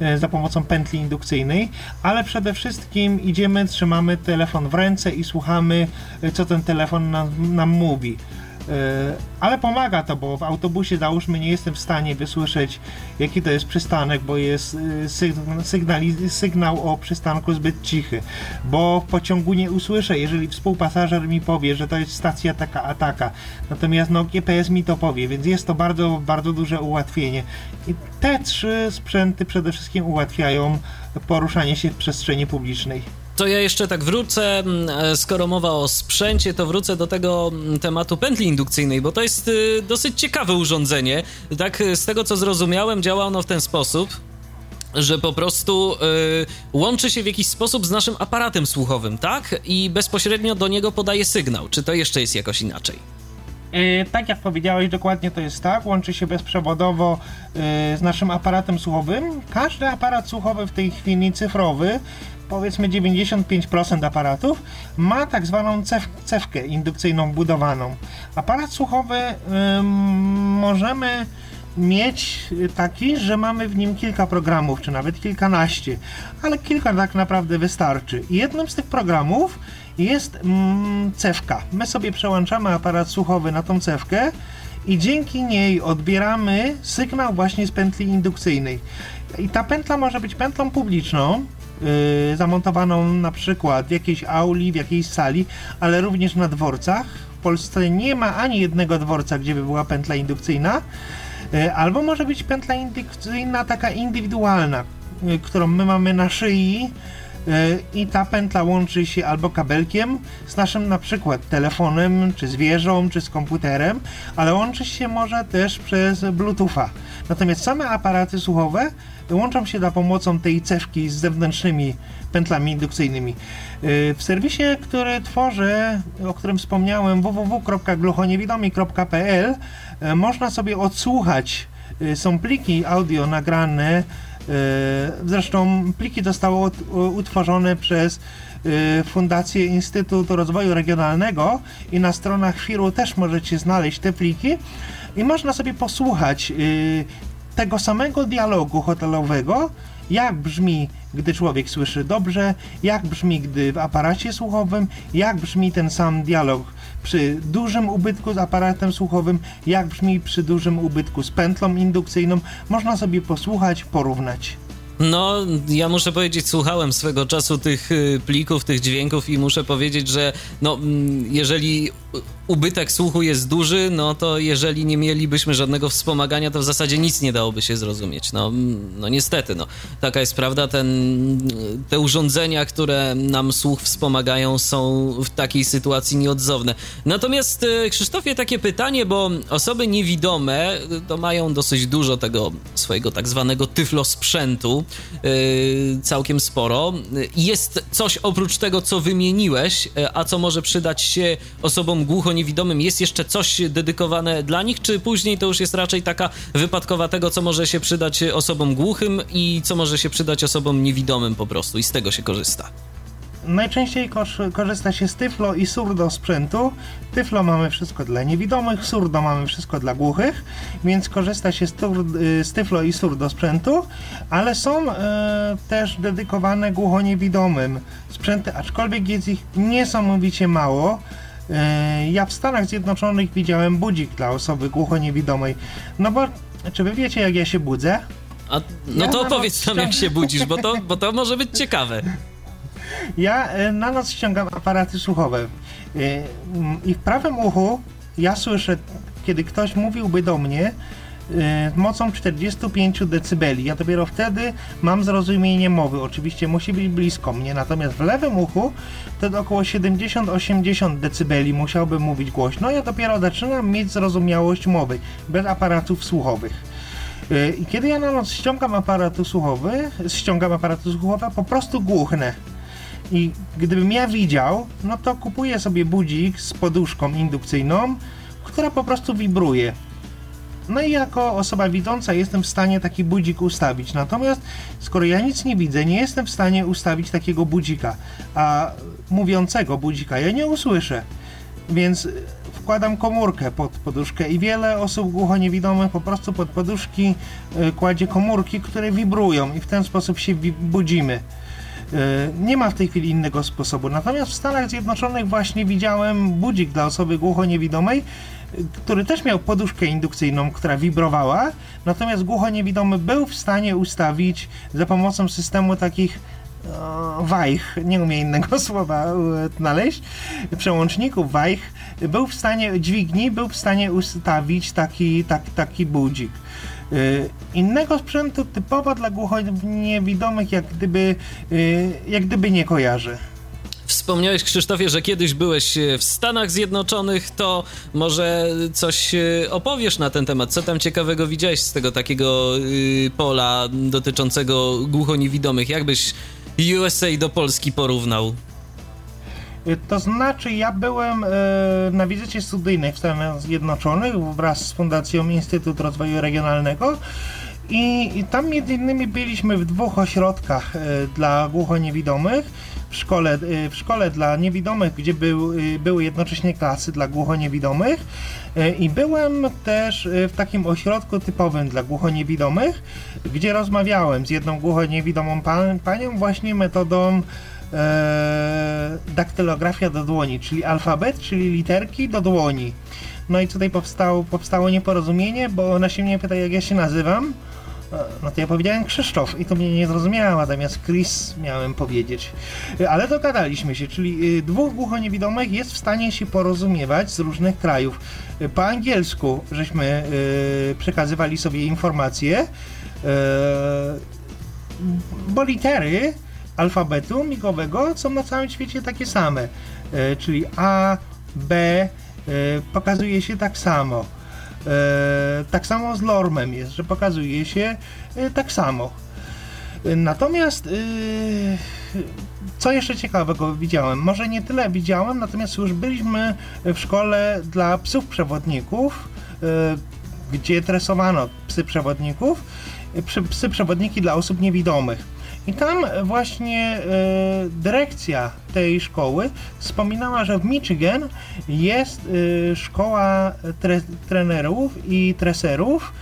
Speaker 2: e, za pomocą pętli indukcyjnej, ale przede wszystkim idziemy, trzymamy telefon w ręce i słuchamy, co ten telefon nam, nam mówi. E, ale pomaga to, bo w autobusie załóżmy nie jestem w stanie wysłyszeć jaki to jest przystanek, bo jest e, sygnali, sygnał o przystanku zbyt cichy, bo w pociągu nie usłyszę, jeżeli współpasażer mi powie, że to jest stacja taka a taka, natomiast no GPS mi to powie, więc jest to bardzo, bardzo duże ułatwienie. I te trzy sprzęty przede wszystkim ułatwiają poruszanie się w przestrzeni publicznej.
Speaker 1: To ja jeszcze tak wrócę, mm, e, skoro mowa o sprzęcie, to wrócę do tego mm, tematu pętli indukcyjnej, bo to jest y, dosyć ciekawe urządzenie. Tak, z tego co zrozumiałem, działa ono w ten sposób, że po prostu y, łączy się w jakiś sposób z naszym aparatem słuchowym, tak? I bezpośrednio do niego podaje sygnał. Czy to jeszcze jest jakoś inaczej?
Speaker 2: Yy, tak jak powiedziałeś, dokładnie to jest tak. Łączy się bezprzewodowo yy, z naszym aparatem słuchowym. Każdy aparat słuchowy w tej chwili cyfrowy powiedzmy 95% aparatów ma tak zwaną cef cewkę indukcyjną budowaną. Aparat słuchowy możemy mieć taki, że mamy w nim kilka programów, czy nawet kilkanaście, ale kilka tak naprawdę wystarczy. I jednym z tych programów jest mm, cewka. My sobie przełączamy aparat słuchowy na tą cewkę i dzięki niej odbieramy sygnał właśnie z pętli indukcyjnej. I ta pętla może być pętlą publiczną, yy, zamontowaną na przykład w jakiejś auli, w jakiejś sali, ale również na dworcach. W Polsce nie ma ani jednego dworca, gdzie by była pętla indukcyjna. Yy, albo może być pętla indukcyjna taka indywidualna, yy, którą my mamy na szyi i ta pętla łączy się albo kabelkiem z naszym na przykład telefonem, czy z czy z komputerem, ale łączy się może też przez Bluetootha. Natomiast same aparaty słuchowe łączą się za pomocą tej cewki z zewnętrznymi pętlami indukcyjnymi. Y, w serwisie, który tworzę, o którym wspomniałem, www.gluchoniewidomi.pl y, można sobie odsłuchać, y, są pliki audio nagrane, zresztą pliki zostały utworzone przez Fundację Instytutu Rozwoju Regionalnego i na stronach FIR-u też możecie znaleźć te pliki i można sobie posłuchać tego samego dialogu hotelowego jak brzmi, gdy człowiek słyszy dobrze, jak brzmi, gdy w aparacie słuchowym, jak brzmi ten sam dialog przy dużym ubytku z aparatem słuchowym, jak brzmi przy dużym ubytku z pętlą indukcyjną. Można sobie posłuchać, porównać.
Speaker 1: No, ja muszę powiedzieć, słuchałem swego czasu tych y, plików, tych dźwięków i muszę powiedzieć, że no, mm, jeżeli ubytek słuchu jest duży, no to jeżeli nie mielibyśmy żadnego wspomagania, to w zasadzie nic nie dałoby się zrozumieć. No, mm, no niestety, no. Taka jest prawda. Ten, te urządzenia, które nam słuch wspomagają, są w takiej sytuacji nieodzowne. Natomiast, y, Krzysztofie, takie pytanie, bo osoby niewidome y, to mają dosyć dużo tego swojego tak zwanego tyflosprzętu, całkiem sporo. Jest coś oprócz tego, co wymieniłeś, a co może przydać się osobom głucho niewidomym, jest jeszcze coś dedykowane dla nich, czy później to już jest raczej taka wypadkowa tego, co może się przydać osobom głuchym i co może się przydać osobom niewidomym po prostu i z tego się korzysta?
Speaker 2: Najczęściej korzysta się z Tyflo i Surdo sprzętu. Tyflo mamy wszystko dla niewidomych, Surdo mamy wszystko dla głuchych, więc korzysta się z, z Tyflo i Surdo sprzętu, ale są e, też dedykowane głuchoniewidomym sprzęty, aczkolwiek jest ich niesamowicie mało. E, ja w Stanach Zjednoczonych widziałem budzik dla osoby głuchoniewidomej. No bo, czy wy wiecie, jak ja się budzę?
Speaker 1: A, no ja to opowiedz nam, jak się budzisz, bo to, bo to może być ciekawe.
Speaker 2: Ja e, na noc ściągam aparaty słuchowe e, i w prawym uchu ja słyszę, kiedy ktoś mówiłby do mnie, Y, mocą 45 dB. Ja dopiero wtedy mam zrozumienie mowy. Oczywiście musi być blisko mnie, natomiast w lewym uchu wtedy około 70-80 dB musiałbym mówić głośno. Ja dopiero zaczynam mieć zrozumiałość mowy bez aparatów słuchowych. I kiedy ja na noc ściągam aparatu słuchowy, ściągam aparatu słuchowe, po prostu głuchnę. I gdybym ja widział, no to kupuję sobie budzik z poduszką indukcyjną, która po prostu wibruje. No i jako osoba widząca jestem w stanie taki budzik ustawić. Natomiast skoro ja nic nie widzę, nie jestem w stanie ustawić takiego budzika, a mówiącego budzika ja nie usłyszę. Więc wkładam komórkę pod poduszkę i wiele osób głuchoniewidomych po prostu pod poduszki y, kładzie komórki, które wibrują i w ten sposób się budzimy. Y, nie ma w tej chwili innego sposobu. Natomiast w Stanach Zjednoczonych właśnie widziałem budzik dla osoby głuchoniewidomej, który też miał poduszkę indukcyjną, która wibrowała, natomiast głuchoniewidomy był w stanie ustawić za pomocą systemu takich wajch, nie umiem innego <laughs> słowa e, znaleźć, przełączników wajch, był w stanie, dźwigni, był w stanie ustawić taki, tak, taki budzik. E, innego sprzętu typowo dla głuchoniewidomych jak gdyby, e, jak gdyby nie kojarzę.
Speaker 1: Wspomniałeś, Krzysztofie, że kiedyś byłeś e, w Stanach Zjednoczonych, to może coś opowiesz na ten temat. Co tam ciekawego widziałeś z tego takiego y, pola dotyczącego głuchoniewidomych? Jak byś USA do Polski porównał?
Speaker 2: To znaczy, ja byłem e, na wizycie studyjnej w Stanach Zjednoczonych wraz z Fundacją Instytut Rozwoju Regionalnego. I, I, tam między innymi byliśmy w dwóch ośrodkach e, dla głuchoniewidomych w szkole, y, w szkole dla niewidomych, gdzie był, y, były jednocześnie klasy dla głuchoniewidomych y, i byłem też w takim ośrodku typowym dla głuchoniewidomych, gdzie rozmawiałem z jedną głuchoniewidomą pan, panią właśnie metodą e, daktylografia do dłoni, czyli alfabet, czyli literki do dłoni. No i tutaj powstało, powstało nieporozumienie, bo ona się mnie pyta, jak ja się nazywam. No to ja powiedziałem Krzysztof i to mnie nie zrozumiała, natomiast Chris miałem powiedzieć. Ale dogadaliśmy się, czyli y, dwóch głuchoniewidomych jest w stanie się porozumiewać z różnych krajów. Po angielsku żeśmy przekazywali sobie informacje, bo litery alfabetu migowego są na całym świecie takie same, czyli A, B pokazuje się tak samo. E, tak samo z Lormem jest, że pokazuje się e, tak samo. Natomiast e, co jeszcze ciekawego widziałem? Może nie tyle widziałem, natomiast już byliśmy w szkole dla psów przewodników, gdzie tresowano psy przewodników, psy przewodniki dla osób niewidomych. I tam właśnie y, dyrekcja tej szkoły wspominała, że w Michigan jest y, szkoła tre, trenerów i treserów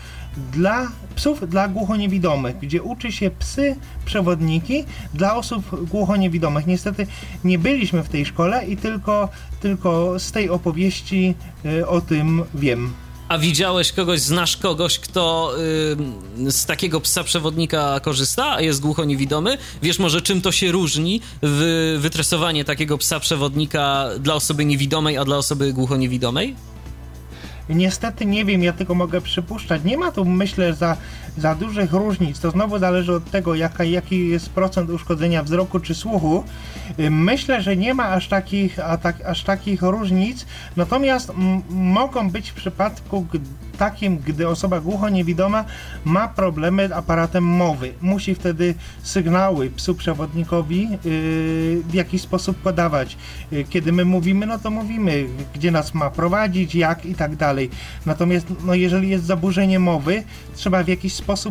Speaker 2: dla psów dla głuchoniewidomych, gdzie uczy się psy przewodniki dla osób głuchoniewidomych. Niestety nie byliśmy w tej szkole i tylko, tylko z tej opowieści y, o tym wiem.
Speaker 1: A widziałeś kogoś, znasz kogoś, kto y, z takiego psa przewodnika korzysta, a jest głuchoniewidomy? Wiesz może czym to się różni, w, wytresowanie takiego psa przewodnika dla osoby niewidomej, a dla osoby głuchoniewidomej?
Speaker 2: Niestety nie wiem, ja tylko mogę przypuszczać. Nie ma tu, myślę, za, za dużych różnic. To znowu zależy od tego, jaka, jaki jest procent uszkodzenia wzroku czy słuchu. Myślę, że nie ma aż takich, a tak, aż takich różnic. Natomiast mogą być w przypadku takim, gdy osoba głucho-niewidoma ma problemy aparatem mowy. Musi wtedy sygnały psu przewodnikowi yy, w jakiś sposób podawać. Yy, kiedy my mówimy, no to mówimy, gdzie nas ma prowadzić, jak i tak dalej. Natomiast no, jeżeli jest zaburzenie mowy, trzeba w jakiś sposób ps,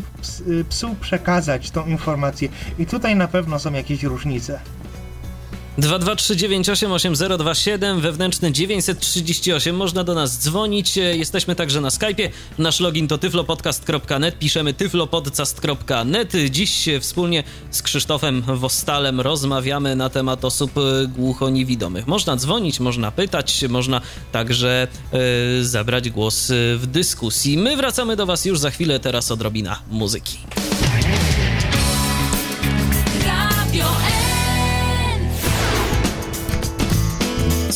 Speaker 2: yy, psu przekazać tą informację. I tutaj na pewno są jakieś różnice.
Speaker 1: 223988027, wewnętrzny 938. Można do nas dzwonić. Jesteśmy także na Skype'ie. Nasz login to tyflopodcast.net. Piszemy tyflopodcast.net. Dziś wspólnie z Krzysztofem Wostalem rozmawiamy na temat osób głuchoniewidomych. Można dzwonić, można pytać, można także yy, zabrać głos w dyskusji. My wracamy do Was już za chwilę. Teraz odrobina muzyki.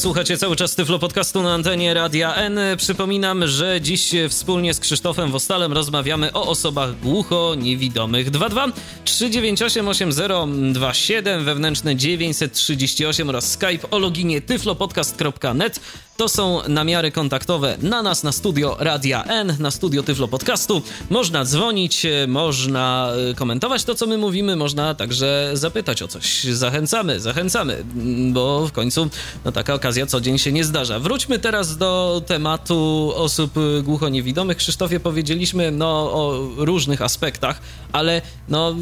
Speaker 1: Słuchacie cały czas Tyflo Podcastu na antenie Radia N. Przypominam, że dziś wspólnie z Krzysztofem Wostalem rozmawiamy o osobach głucho-niewidomych. 22 398 8027 wewnętrzne 938 oraz Skype o loginie tyflopodcast.net. To są namiary kontaktowe na nas, na studio Radia N, na studio Tyflo Podcastu. Można dzwonić, można y, komentować to, co my mówimy, można także zapytać o coś. Zachęcamy, zachęcamy, bo w końcu no, taka okazja co dzień się nie zdarza. Wróćmy teraz do tematu osób głuchoniewidomych. Krzysztofie, powiedzieliśmy no, o różnych aspektach, ale no,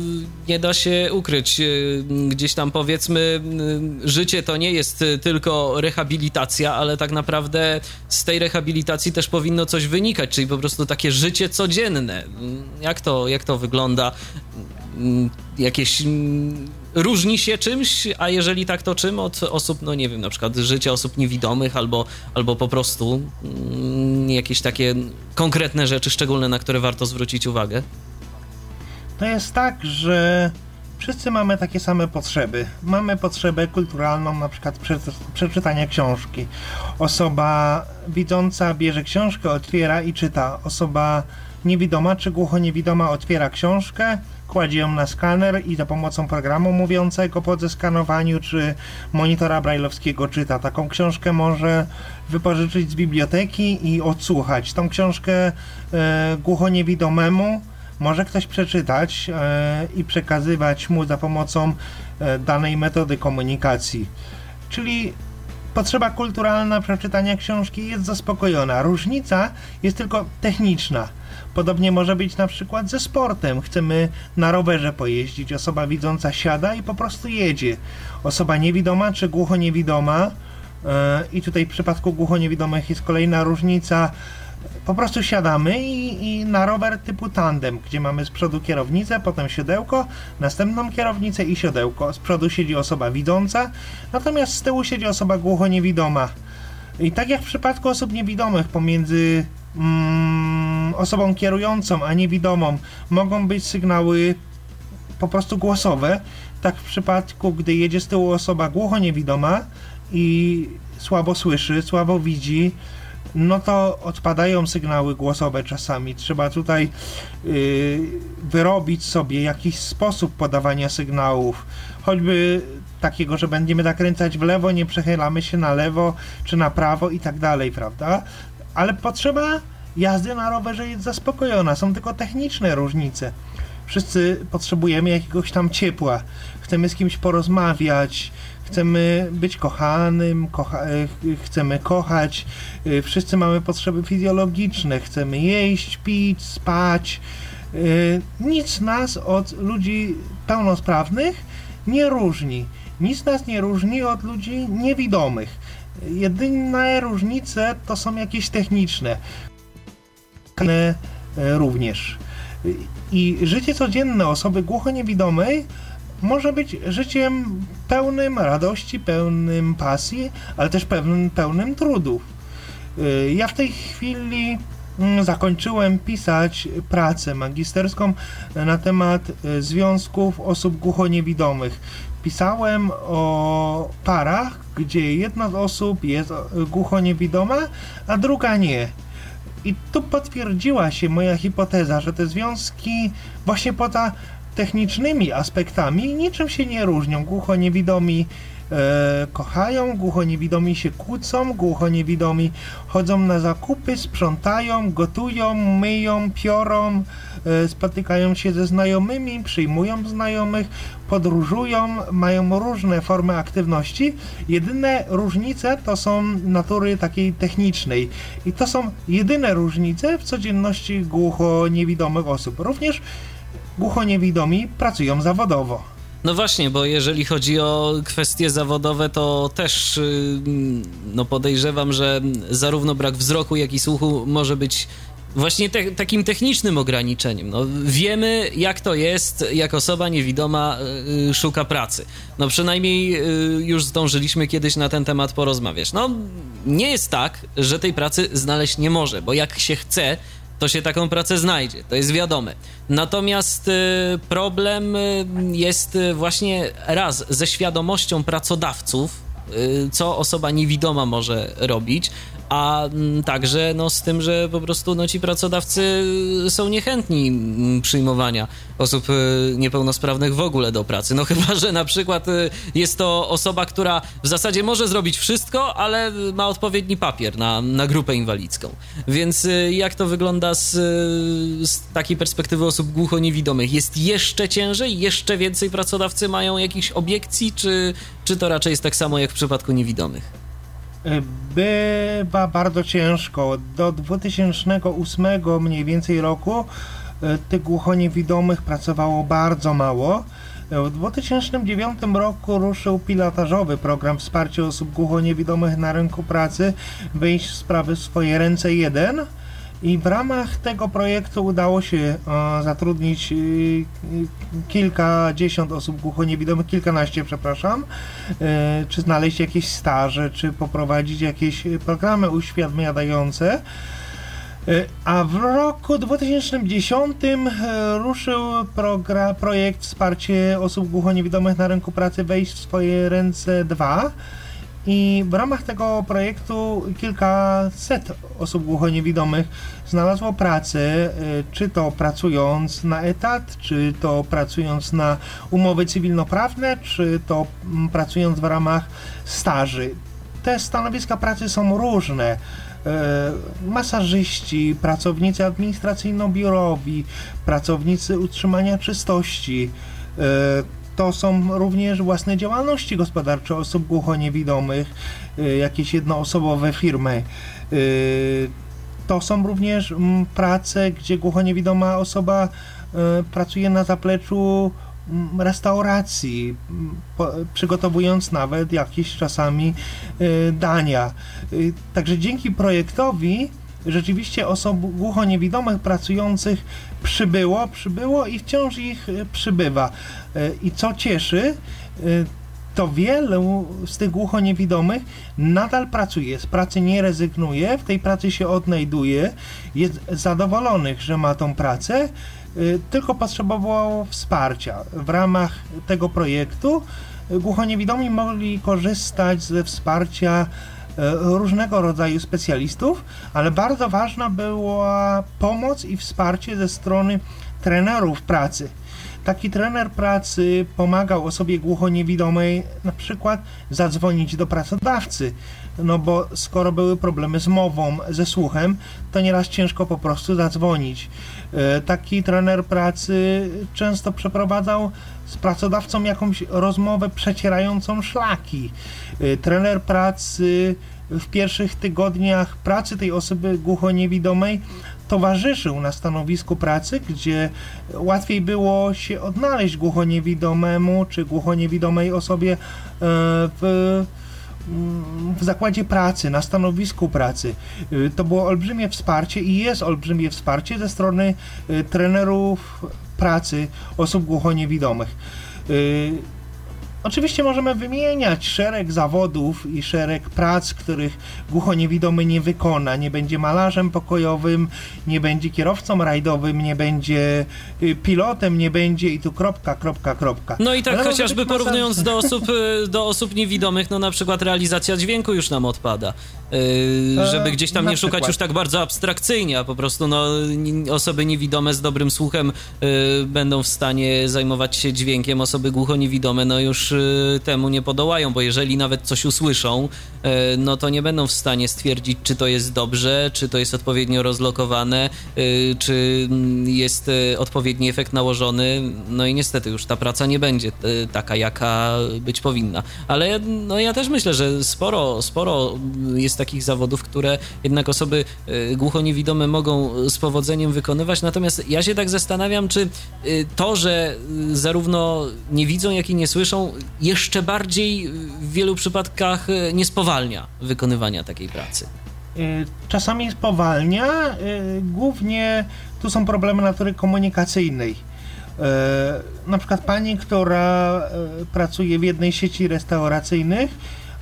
Speaker 1: nie da się ukryć. Gdzieś tam powiedzmy, życie to nie jest tylko rehabilitacja, ale tak naprawdę naprawdę z tej rehabilitacji też powinno coś wynikać, czyli po prostu takie życie codzienne. Jak to, jak to wygląda? Jakieś różni się czymś, a jeżeli tak, to czym od osób, no nie wiem, na przykład życia osób niewidomych albo, albo po prostu jakieś takie konkretne rzeczy szczególne, na które warto zwrócić uwagę?
Speaker 2: To jest tak, że wszyscy mamy takie same potrzeby. Mamy potrzebę kulturalną, na przykład przeczytania książki. Osoba widząca bierze książkę, otwiera i czyta. Osoba niewidoma czy głucho-niewidoma otwiera książkę, kładzie ją na skaner i za pomocą programu mówiącego po zeskanowaniu czy monitora brajlowskiego czyta. Taką książkę może wypożyczyć z biblioteki i odsłuchać. Tą książkę e, głucho-niewidomemu może ktoś przeczytać e, i przekazywać mu za pomocą e, danej metody komunikacji. Czyli potrzeba kulturalna przeczytania książki jest zaspokojona. Różnica jest tylko techniczna. Podobnie może być na przykład ze sportem. Chcemy na rowerze pojeździć. Osoba widząca siada i po prostu jedzie. Osoba niewidoma czy głucho-niewidoma. E, I tutaj w przypadku głucho-niewidomych jest kolejna różnica po prostu siadamy i, i, na rower typu tandem, gdzie mamy z przodu kierownicę, potem siodełko, następną kierownicę i siodełko. Z przodu siedzi osoba widząca, natomiast z tyłu siedzi osoba głucho-niewidoma. I tak jak w przypadku osób niewidomych, pomiędzy mm, osobą kierującą a niewidomą mogą być sygnały po prostu głosowe, tak w przypadku, gdy jedzie z tyłu osoba głucho-niewidoma i słabo słyszy, słabo widzi, no to odpadają sygnały głosowe czasami. Trzeba tutaj yy, wyrobić sobie jakiś sposób podawania sygnałów, choćby takiego, że będziemy zakręcać w lewo, nie przechylamy się na lewo czy na prawo i tak dalej, prawda? Ale potrzeba jazdy na rowerze jest zaspokojona, są tylko techniczne różnice. Wszyscy potrzebujemy jakiegoś tam ciepła, chcemy z kimś porozmawiać, chcemy być kochanym, kocha e, chcemy kochać, e, wszyscy mamy potrzeby fizjologiczne, chcemy jeść, pić, spać. E, nic nas od ludzi pełnosprawnych nie różni. Nic nas nie różni od ludzi niewidomych. Jedyne różnice to są jakieś techniczne. również. I życie codzienne osoby głuchoniewidomej może być życiem pełnym radości, pełnym pasji, ale też pełnym, pełnym trudów. Ja w tej chwili mm, zakończyłem pisać pracę magisterską na temat związków osób głuchoniewidomych. Pisałem o parach, gdzie jedna z osób jest głuchoniewidoma, a druga nie. I tu potwierdziła się moja hipoteza, że te związki właśnie poza technicznymi aspektami niczym się nie różnią. Głuchoniewidomi e, kochają, głuchoniewidomi się kłócą, głuchoniewidomi chodzą na zakupy, sprzątają, gotują, myją, piorą, e, spotykają się ze znajomymi, przyjmują znajomych, podróżują, mają różne formy aktywności. Jedyne różnice to są natury takiej technicznej i to są jedyne różnice w codzienności głuchoniewidomych osób. Również głuchoniewidomi pracują zawodowo.
Speaker 1: No właśnie, bo jeżeli chodzi o kwestie zawodowe, to też y, no podejrzewam, że zarówno brak wzroku, jak i słuchu może być właśnie te, takim technicznym ograniczeniem. No, wiemy, jak to jest, jak osoba niewidoma y, szuka pracy. No przynajmniej y, już zdążyliśmy kiedyś na ten temat porozmawiać. No, nie jest tak, że tej pracy znaleźć nie może, bo jak się chce, to się taką pracę znajdzie, to jest wiadome. Natomiast y, problem y, jest y, właśnie raz ze świadomością pracodawców, co osoba niewidoma może robić, a mm, także no, z tym, że po prostu no, ci pracodawcy są niechętni mm, przyjmowania osób y, niepełnosprawnych w ogóle do pracy. No <laughs> chyba, że na przykład y, jest to osoba, która w zasadzie może zrobić wszystko, ale ma odpowiedni papier na, na grupę inwalidzką. Więc y, jak to wygląda z, z takiej perspektywy osób głucho-niewidomych? Jest jeszcze ciężej? Jeszcze więcej pracodawcy mają jakichś obiekcji, czy, czy to raczej jest tak samo jak w przypadku niewidomych?
Speaker 2: Bywa bardzo ciężko. Do 2008 mniej więcej roku e, tych głuchoniewidomych pracowało bardzo mało. W 2009 roku ruszył pilotażowy program wsparcia osób głuchoniewidomych na rynku pracy Wyjść sprawy w swoje ręce 1 i w ramach tego projektu udało się e, zatrudnić e, kilkadziesiąt osób głuchoniewidomych, kilkanaście, przepraszam, e, czy znaleźć jakieś staże, czy poprowadzić jakieś programy uświadamiające. A w roku 2010 ruszył projekt wsparcie osób głuchoniewidomych na rynku pracy Wejść w swoje ręce 2 i w ramach tego projektu kilkaset osób głuchoniewidomych znalazło pracę, y, czy to pracując na etat, czy to pracując na umowy cywilnoprawne, czy to mm, pracując w ramach staży. Te stanowiska pracy są różne y, masażyści, pracownicy administracyjno-biurowi, pracownicy utrzymania czystości, y, to są również własne działalności gospodarcze osób głuchoniewidomych, y, jakieś jednoosobowe firmy. Y, to są również mm, prace, gdzie głuchoniewidoma osoba y, pracuje na zapleczu mm, restauracji, mm, przygotowując nawet jakieś czasami dania. Także dzięki projektowi rzeczywiście osób głuchoniewidomych pracujących przybyło, przybyło i wciąż ich e, przybywa. E, I co cieszy, e, to wielu z tych głuchoniewidomych nadal pracuje, z pracy nie rezygnuje, w tej pracy się odnajduje, jest zadowolonych, że ma tą pracę, tylko potrzebowało wsparcia. W ramach tego projektu głuchoniewidomi mogli korzystać ze wsparcia różnego rodzaju specjalistów, ale bardzo ważna była pomoc i wsparcie ze strony trenerów pracy. Taki trener pracy pomagał osobie głuchoniewidomej na przykład zadzwonić do pracodawcy, no bo skoro były problemy z mową, ze słuchem, to nieraz ciężko po prostu zadzwonić. E, taki trener pracy często przeprowadzał z pracodawcą jakąś rozmowę przecierającą szlaki. E, trener pracy w pierwszych tygodniach pracy tej osoby głuchoniewidomej towarzyszył na stanowisku pracy, gdzie łatwiej było się odnaleźć głuchoniewidomemu czy głuchoniewidomej osobie e, w w zakładzie pracy, na stanowisku pracy. To było olbrzymie wsparcie i jest olbrzymie wsparcie ze strony trenerów pracy osób głuchoniewidomych. Oczywiście możemy wymieniać szereg zawodów i szereg prac, których głuchoniewidomy nie wykona. Nie będzie malarzem pokojowym, nie będzie kierowcą rajdowym, nie będzie y, pilotem, nie będzie i tu kropka, kropka, kropka.
Speaker 1: No i tak Ale chociażby porównując do osób, <laughs> y, do osób niewidomych, no na przykład realizacja dźwięku już nam odpada. Yy, żeby gdzieś tam nie szukać już tak bardzo abstrakcyjnie, a po prostu no, osoby niewidome z dobrym słuchem yy, będą w stanie zajmować się dźwiękiem, osoby głucho-niewidome no już Y, temu nie podołają, bo jeżeli nawet coś usłyszą, y, no to nie będą w stanie stwierdzić, czy to jest dobrze, czy to jest odpowiednio rozlokowane, y, czy jest odpowiedni efekt nałożony. No i niestety już ta praca nie będzie taka, jaka być powinna. Ale no ja też myślę, że sporo, sporo jest takich zawodów, które jednak osoby głucho-niewidome mogą z powodzeniem wykonywać. Natomiast ja się tak zastanawiam, czy to, że zarówno nie widzą, jak i nie słyszą, jeszcze bardziej w wielu przypadkach e, nie spowalnia wykonywania takiej pracy.
Speaker 2: E, czasami spowalnia, e, głównie tu są problemy natury komunikacyjnej. Na przykład pani, która pracuje w jednej sieci restauracyjnych,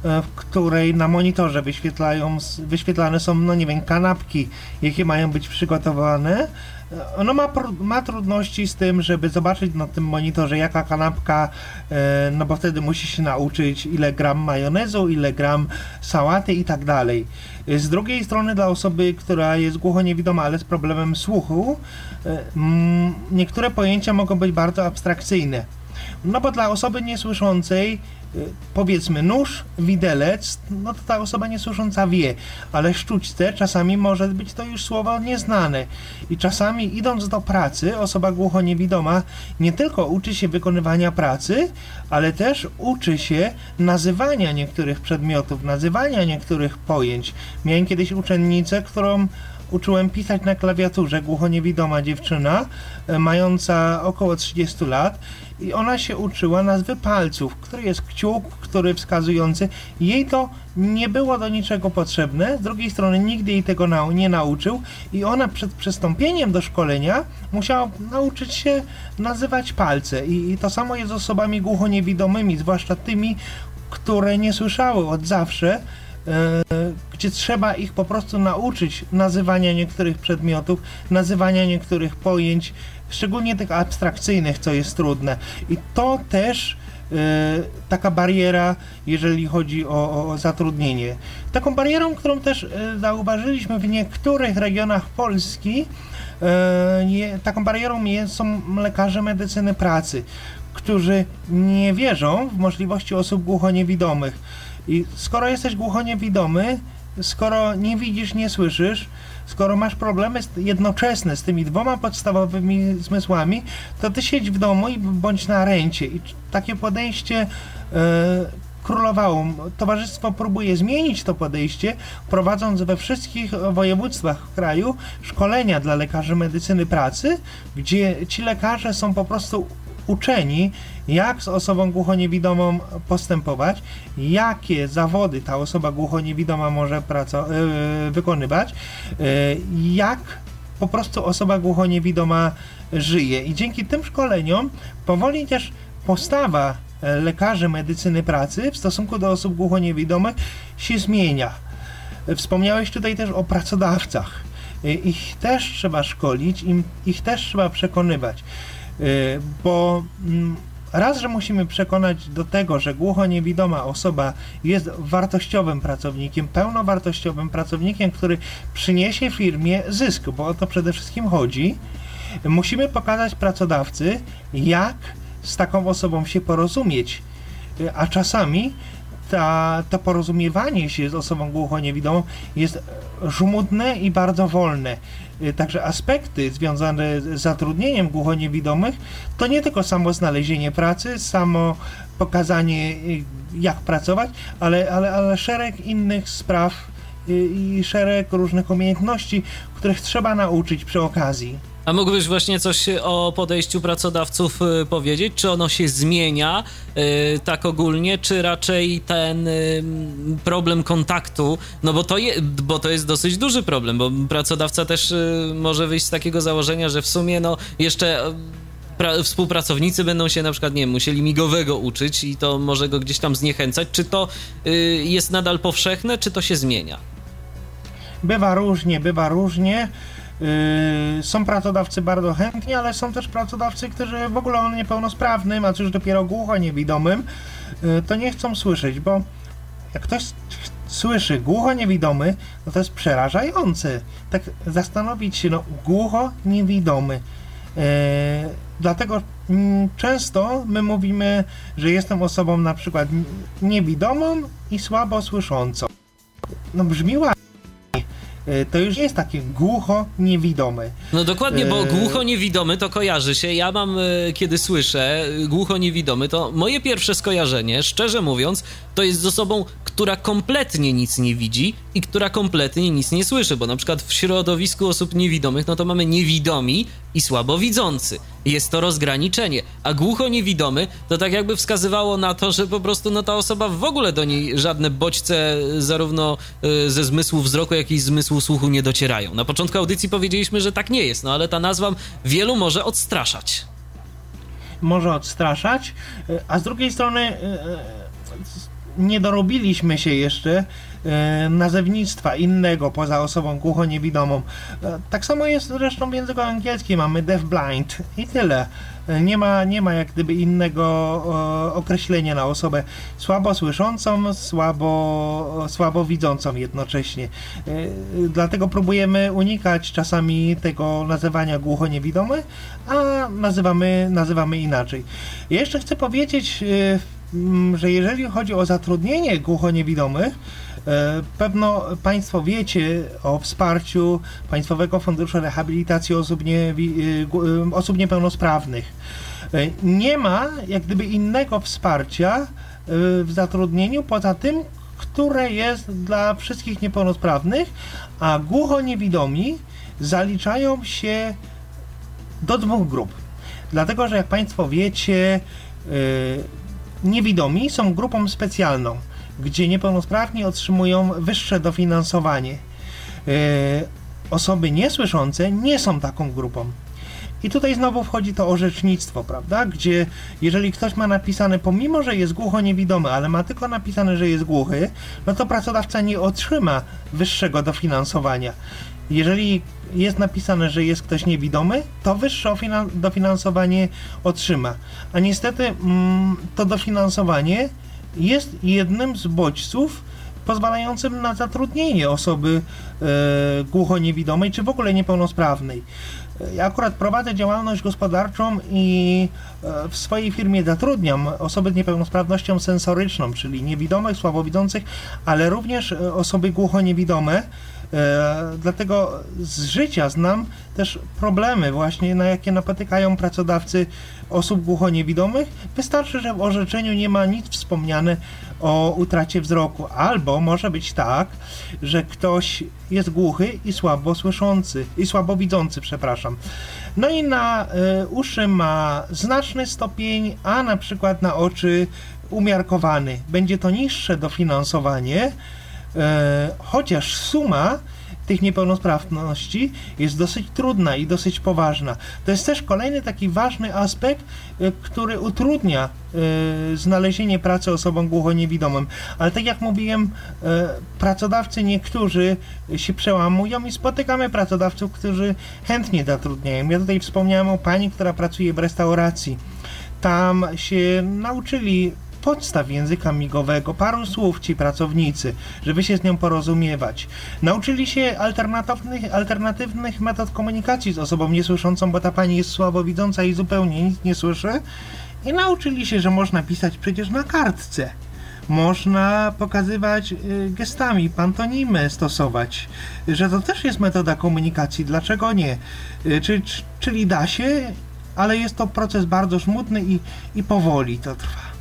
Speaker 2: w której na monitorze wyświetlają, wyświetlane są, no nie wiem, kanapki, jakie mają być przygotowane, ono ma, ma trudności z tym, żeby zobaczyć na tym monitorze jaka kanapka, e, no bo wtedy musi się nauczyć ile gram majonezu, ile gram sałaty i tak dalej. Z drugiej strony dla osoby, która jest głuchoniewidoma, ale z problemem słuchu, e, niektóre pojęcia mogą być bardzo abstrakcyjne. No bo dla osoby niesłyszącej Y, powiedzmy nóż, widelec, no to ta osoba niesłysząca wie, ale sztućce czasami może być to już słowo nieznane. I czasami idąc do pracy, osoba głuchoniewidoma nie tylko uczy się wykonywania pracy, ale też uczy się nazywania niektórych przedmiotów, nazywania niektórych pojęć. Miałem kiedyś uczennicę, którą uczyłem pisać na klawiaturze, głuchoniewidoma dziewczyna, e, mająca około 30 lat i ona się uczyła nazwy palców, który jest kciuk, który wskazujący. Jej to nie było do niczego potrzebne, z drugiej strony nigdy jej tego nau nie nauczył i ona przed przystąpieniem do szkolenia musiała nauczyć się nazywać palce I, i to samo jest z osobami głuchoniewidomymi, zwłaszcza tymi, które nie słyszały od zawsze, gdzie trzeba ich po prostu nauczyć nazywania niektórych przedmiotów, nazywania niektórych pojęć, szczególnie tych abstrakcyjnych, co jest trudne. I to też e, taka bariera, jeżeli chodzi o, o, zatrudnienie. Taką barierą, którą też e, zauważyliśmy w niektórych regionach Polski, taką barierą są lekarze medycyny pracy, którzy nie wierzą w możliwości osób głuchoniewidomych i skoro jesteś głuchoniewidomy, skoro nie widzisz, nie słyszysz, skoro masz problemy jednoczesne z tymi dwoma podstawowymi zmysłami, to ty siedź w domu i bądź na rencie. I takie podejście e, królowało. Towarzystwo próbuje zmienić to podejście, prowadząc we wszystkich województwach kraju szkolenia dla lekarzy medycyny pracy, gdzie ci lekarze są po prostu uczeni, jak z osobą głuchoniewidomą postępować, jakie zawody ta osoba głuchoniewidoma może yy, wykonywać, yy, jak po prostu osoba głuchoniewidoma żyje. I dzięki tym szkoleniom powoli też postawa e, lekarzy medycyny pracy w stosunku do osób głuchoniewidomych się zmienia. Wspomniałeś tutaj też o pracodawcach. Ich też trzeba szkolić, ich też trzeba przekonywać. Y, bo mm, raz, że musimy przekonać do tego, że głucho-niewidoma osoba jest wartościowym pracownikiem, pełnowartościowym pracownikiem, który przyniesie firmie zysk, bo o to przede wszystkim chodzi. Musimy pokazać pracodawcy, jak z taką osobą się porozumieć, a czasami ta, to porozumiewanie się z osobą głucho-niewidomą jest żmudne i bardzo wolne. Y, także aspekty związane z zatrudnieniem głuchoniewidomych to nie tylko samo znalezienie pracy, samo pokazanie y, jak pracować, ale, ale, ale szereg innych spraw y, i szereg różnych umiejętności, których trzeba nauczyć przy okazji.
Speaker 1: A mógłbyś właśnie coś o podejściu pracodawców y, powiedzieć? Czy ono się zmienia y, tak ogólnie, czy raczej ten y, problem kontaktu, no bo to, je, bo to jest dosyć duży problem, bo pracodawca też może wyjść z takiego założenia, że w sumie no jeszcze pra- współpracownicy będą się na przykład, nie wiem, musieli migowego uczyć i to może go gdzieś tam zniechęcać. Czy to jest nadal powszechne, czy to się zmienia?
Speaker 2: Bywa różnie, bywa różnie. Yy, są pracodawcy bardzo chętni, ale są też pracodawcy, którzy w ogóle o niepełnosprawnym, a cóż dopiero głucho niewidomym, yy, to nie chcą słyszeć, bo jak ktoś słyszy głucho niewidomy, no to jest przerażające. Tak zastanowić się, no głucho niewidomy. Yy, dlatego mm, często my mówimy, że jestem osobą na przykład niewidomą i słabo słyszącą. No brzmi ładnie to już jest takie głucho niewidome.
Speaker 1: No dokładnie, bo e, głucho niewidomy to kojarzy się. Ja mam, e, kiedy słyszę głucho niewidomy, to moje pierwsze skojarzenie, szczerze mówiąc, to jest z osobą, która kompletnie nic nie widzi i która kompletnie nic nie słyszy, bo na przykład w środowisku osób niewidomych, no to mamy niewidomi i słabowidzący. Jest to rozgraniczenie, a głucho niewidomy to tak jakby wskazywało na to, że po prostu no ta osoba w ogóle do niej żadne bodźce zarówno y, ze zmysłu wzroku, jak i zmysłu słuchu nie docierają. Na początku audycji powiedzieliśmy, że tak nie jest, no ale ta nazwa wielu może odstraszać.
Speaker 2: Może odstraszać, y, a z drugiej strony y, nie dorobiliśmy się jeszcze e, nazewnictwa innego poza osobą głuchoniewidomą. E, tak samo jest zresztą w języku angielskim, mamy deafblind i tyle. E, nie ma, nie ma jak gdyby innego określenia na osobę słabo słyszącą, słabo, słabo widzącą jednocześnie. Dlatego próbujemy unikać czasami tego nazywania głuchoniewidomy, a nazywamy, nazywamy inaczej. jeszcze chcę powiedzieć że jeżeli chodzi o zatrudnienie głuchoniewidomych, e, Pewno Państwo wiecie o wsparciu Państwowego Funduszu Rehabilitacji Osób, nie, e, e, osób Niepełnosprawnych. Nie ma jak gdyby innego wsparcia w zatrudnieniu poza tym, które jest dla wszystkich niepełnosprawnych, a głuchoniewidomi zaliczają się do dwóch grup. Dlatego, że jak Państwo wiecie, Niewidomi są grupą specjalną, gdzie niepełnosprawni otrzymują wyższe dofinansowanie. E, osoby niesłyszące nie są taką grupą. I tutaj znowu wchodzi to orzecznictwo, prawda? Gdzie jeżeli ktoś ma napisane, pomimo że jest głucho niewidomy, ale ma tylko napisane, że jest głuchy, no to pracodawca nie otrzyma wyższego dofinansowania. Jeżeli jest napisane, że jest ktoś niewidomy, to wyższe dofinansowanie otrzyma. A niestety mm, to dofinansowanie jest jednym z bodźców pozwalającym na zatrudnienie osoby e, głuchoniewidomej czy w ogóle niepełnosprawnej. Ja akurat prowadzę działalność gospodarczą i e, w swojej firmie zatrudniam osoby z niepełnosprawnością sensoryczną, czyli niewidomych, słabowidzących, ale również e, osoby głuchoniewidome, E, dlatego z życia znam też problemy właśnie, na jakie napotykają pracodawcy osób głuchoniewidomych. Wystarczy, że w orzeczeniu nie ma nic wspomniane o utracie wzroku. Albo może być tak, że ktoś jest głuchy i słabo słyszący, i słabo widzący, przepraszam. No i na y, uszy ma znaczny stopień, a na przykład na oczy umiarkowany. Będzie to niższe dofinansowanie, E, chociaż suma tych niepełnosprawności jest dosyć trudna i dosyć poważna. To jest też kolejny taki ważny aspekt, e, który utrudnia e, znalezienie pracy osobom głuchoniewidomym. Ale tak jak mówiłem, pracodawcy niektórzy się przełamują i spotykamy pracodawców, którzy chętnie zatrudniają. Ja tutaj wspomniałem o pani, która pracuje w restauracji. Tam się nauczyli podstaw języka migowego, paru słów ci pracownicy, żeby się z nią porozumiewać. Nauczyli się alternatywnych, alternatywnych metod komunikacji z osobą niesłyszącą, bo ta pani jest słabowidząca i zupełnie nic nie słyszy. I nauczyli się, że można pisać przecież na kartce. Można pokazywać y, gestami, pantonimę stosować, że to też jest metoda komunikacji, dlaczego nie? Y, czyli, czyli da się, ale jest to proces bardzo smutny i, i powoli to trwa.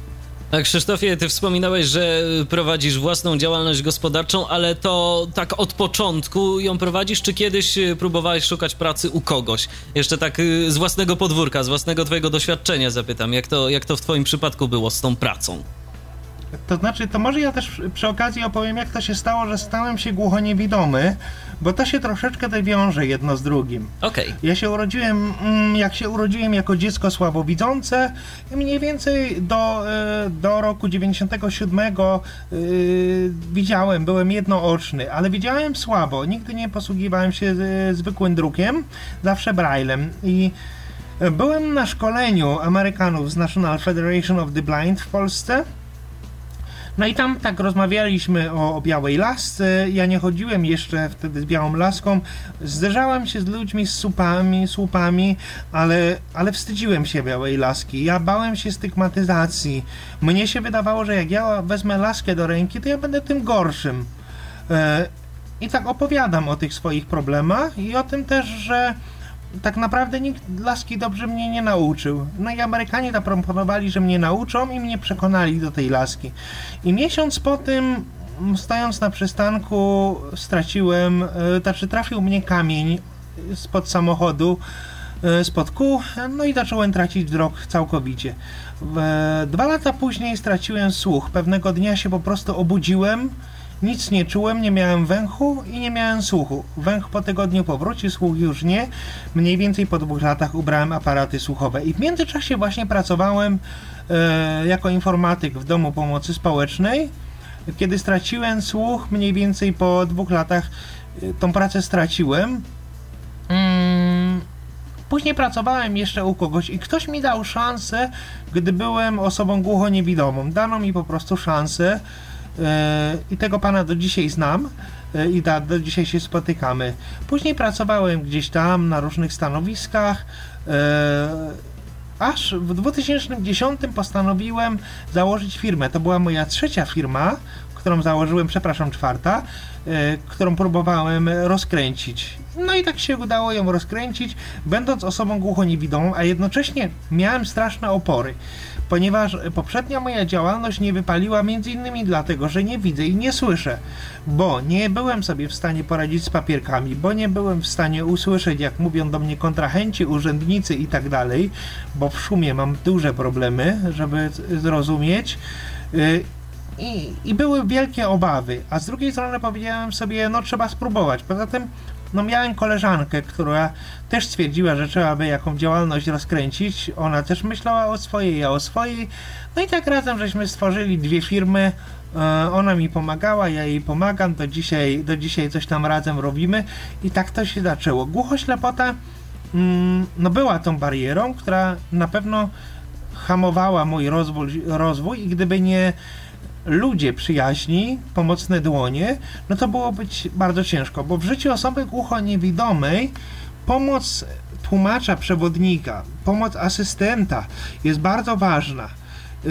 Speaker 1: A Krzysztofie, ty wspominałeś, że prowadzisz własną działalność gospodarczą, ale to tak od początku ją prowadzisz, czy kiedyś próbowałeś szukać pracy u kogoś? Jeszcze tak y, z własnego podwórka, z własnego twojego doświadczenia zapytam, jak to, jak to w twoim przypadku było z tą pracą?
Speaker 2: To znaczy, to może ja też przy okazji opowiem, jak to się stało, że stałem się głuchoniewidomy, bo to się troszeczkę wiąże jedno z drugim.
Speaker 1: Okej. Okay.
Speaker 2: Ja się urodziłem, mm, jak się urodziłem jako dziecko słabowidzące, mniej więcej do, e, do roku 97 yy, widziałem, byłem jednooczny, ale widziałem słabo. Nigdy nie posługiwałem się e, zwykłym drukiem, zawsze braillem i Byłem na szkoleniu Amerykanów z National Federation of the Blind w Polsce no i tam tak rozmawialiśmy o, o białej lasce. Ja nie chodziłem jeszcze wtedy z białą laską. Zderzałem się z ludźmi z słupami, słupami, ale, ale wstydziłem się białej laski. Ja bałem się stygmatyzacji. Mnie się wydawało, że jak ja wezmę laskę do ręki, to ja będę tym gorszym. E, I tak opowiadam o tych swoich problemach i o tym też, że tak naprawdę nikt laski dobrze mnie nie nauczył. No i Amerykanie zaproponowali, że mnie nauczą i mnie przekonali do tej laski. I miesiąc po tym, stojąc na przystanku, straciłem, e, znaczy trafił mnie kamień spod samochodu, e, spod kół, no i zacząłem tracić wzrok całkowicie. Dwa lata później straciłem słuch. Pewnego dnia się po prostu obudziłem, nic nie czułem, nie miałem węchu i nie miałem słuchu. Węch po tygodniu powrócił, słuch już nie. Mniej więcej po dwóch latach ubrałem aparaty słuchowe. I w międzyczasie właśnie pracowałem e, jako informatyk w Domu Pomocy Społecznej. Kiedy straciłem słuch, mniej więcej po dwóch latach e, tą pracę straciłem. Mm, później pracowałem jeszcze u kogoś i ktoś mi dał szansę, gdy byłem osobą głuchoniewidomą. Dano mi po prostu szansę i tego pana do dzisiaj znam e, i da, do dzisiaj się spotykamy. Później pracowałem gdzieś tam na różnych stanowiskach. E, aż w 2010 postanowiłem założyć firmę. To była moja trzecia firma, którą założyłem, przepraszam, czwarta, którą próbowałem rozkręcić. No i tak się udało ją rozkręcić, będąc osobą głuchoniewidomą, a jednocześnie miałem straszne opory ponieważ poprzednia moja działalność nie wypaliła między innymi dlatego, że nie widzę i nie słyszę, bo nie byłem sobie w stanie poradzić z papierkami, bo nie byłem w stanie usłyszeć, jak mówią do mnie kontrahenci, urzędnicy i tak dalej, bo w szumie mam duże problemy, żeby zrozumieć. Y, I, I, były wielkie obawy, a z drugiej strony powiedziałem sobie, no trzeba spróbować. Poza tym no miałem koleżankę, która też stwierdziła, że trzeba by jakąś działalność rozkręcić. Ona też myślała o swojej, ja o swojej. No i tak razem żeśmy stworzyli dwie firmy. E, ona mi pomagała, ja jej pomagam. Do dzisiaj, do dzisiaj coś tam razem robimy. I tak to się zaczęło. Głuchoślepota mm, no była tą barierą, która na pewno hamowała mój rozwój, rozwój i gdyby nie ludzie przyjaźni, pomocne dłonie, no to było być bardzo ciężko, bo w życiu osoby głuchoniewidomej pomoc tłumacza, przewodnika, pomoc asystenta jest bardzo ważna. Yy,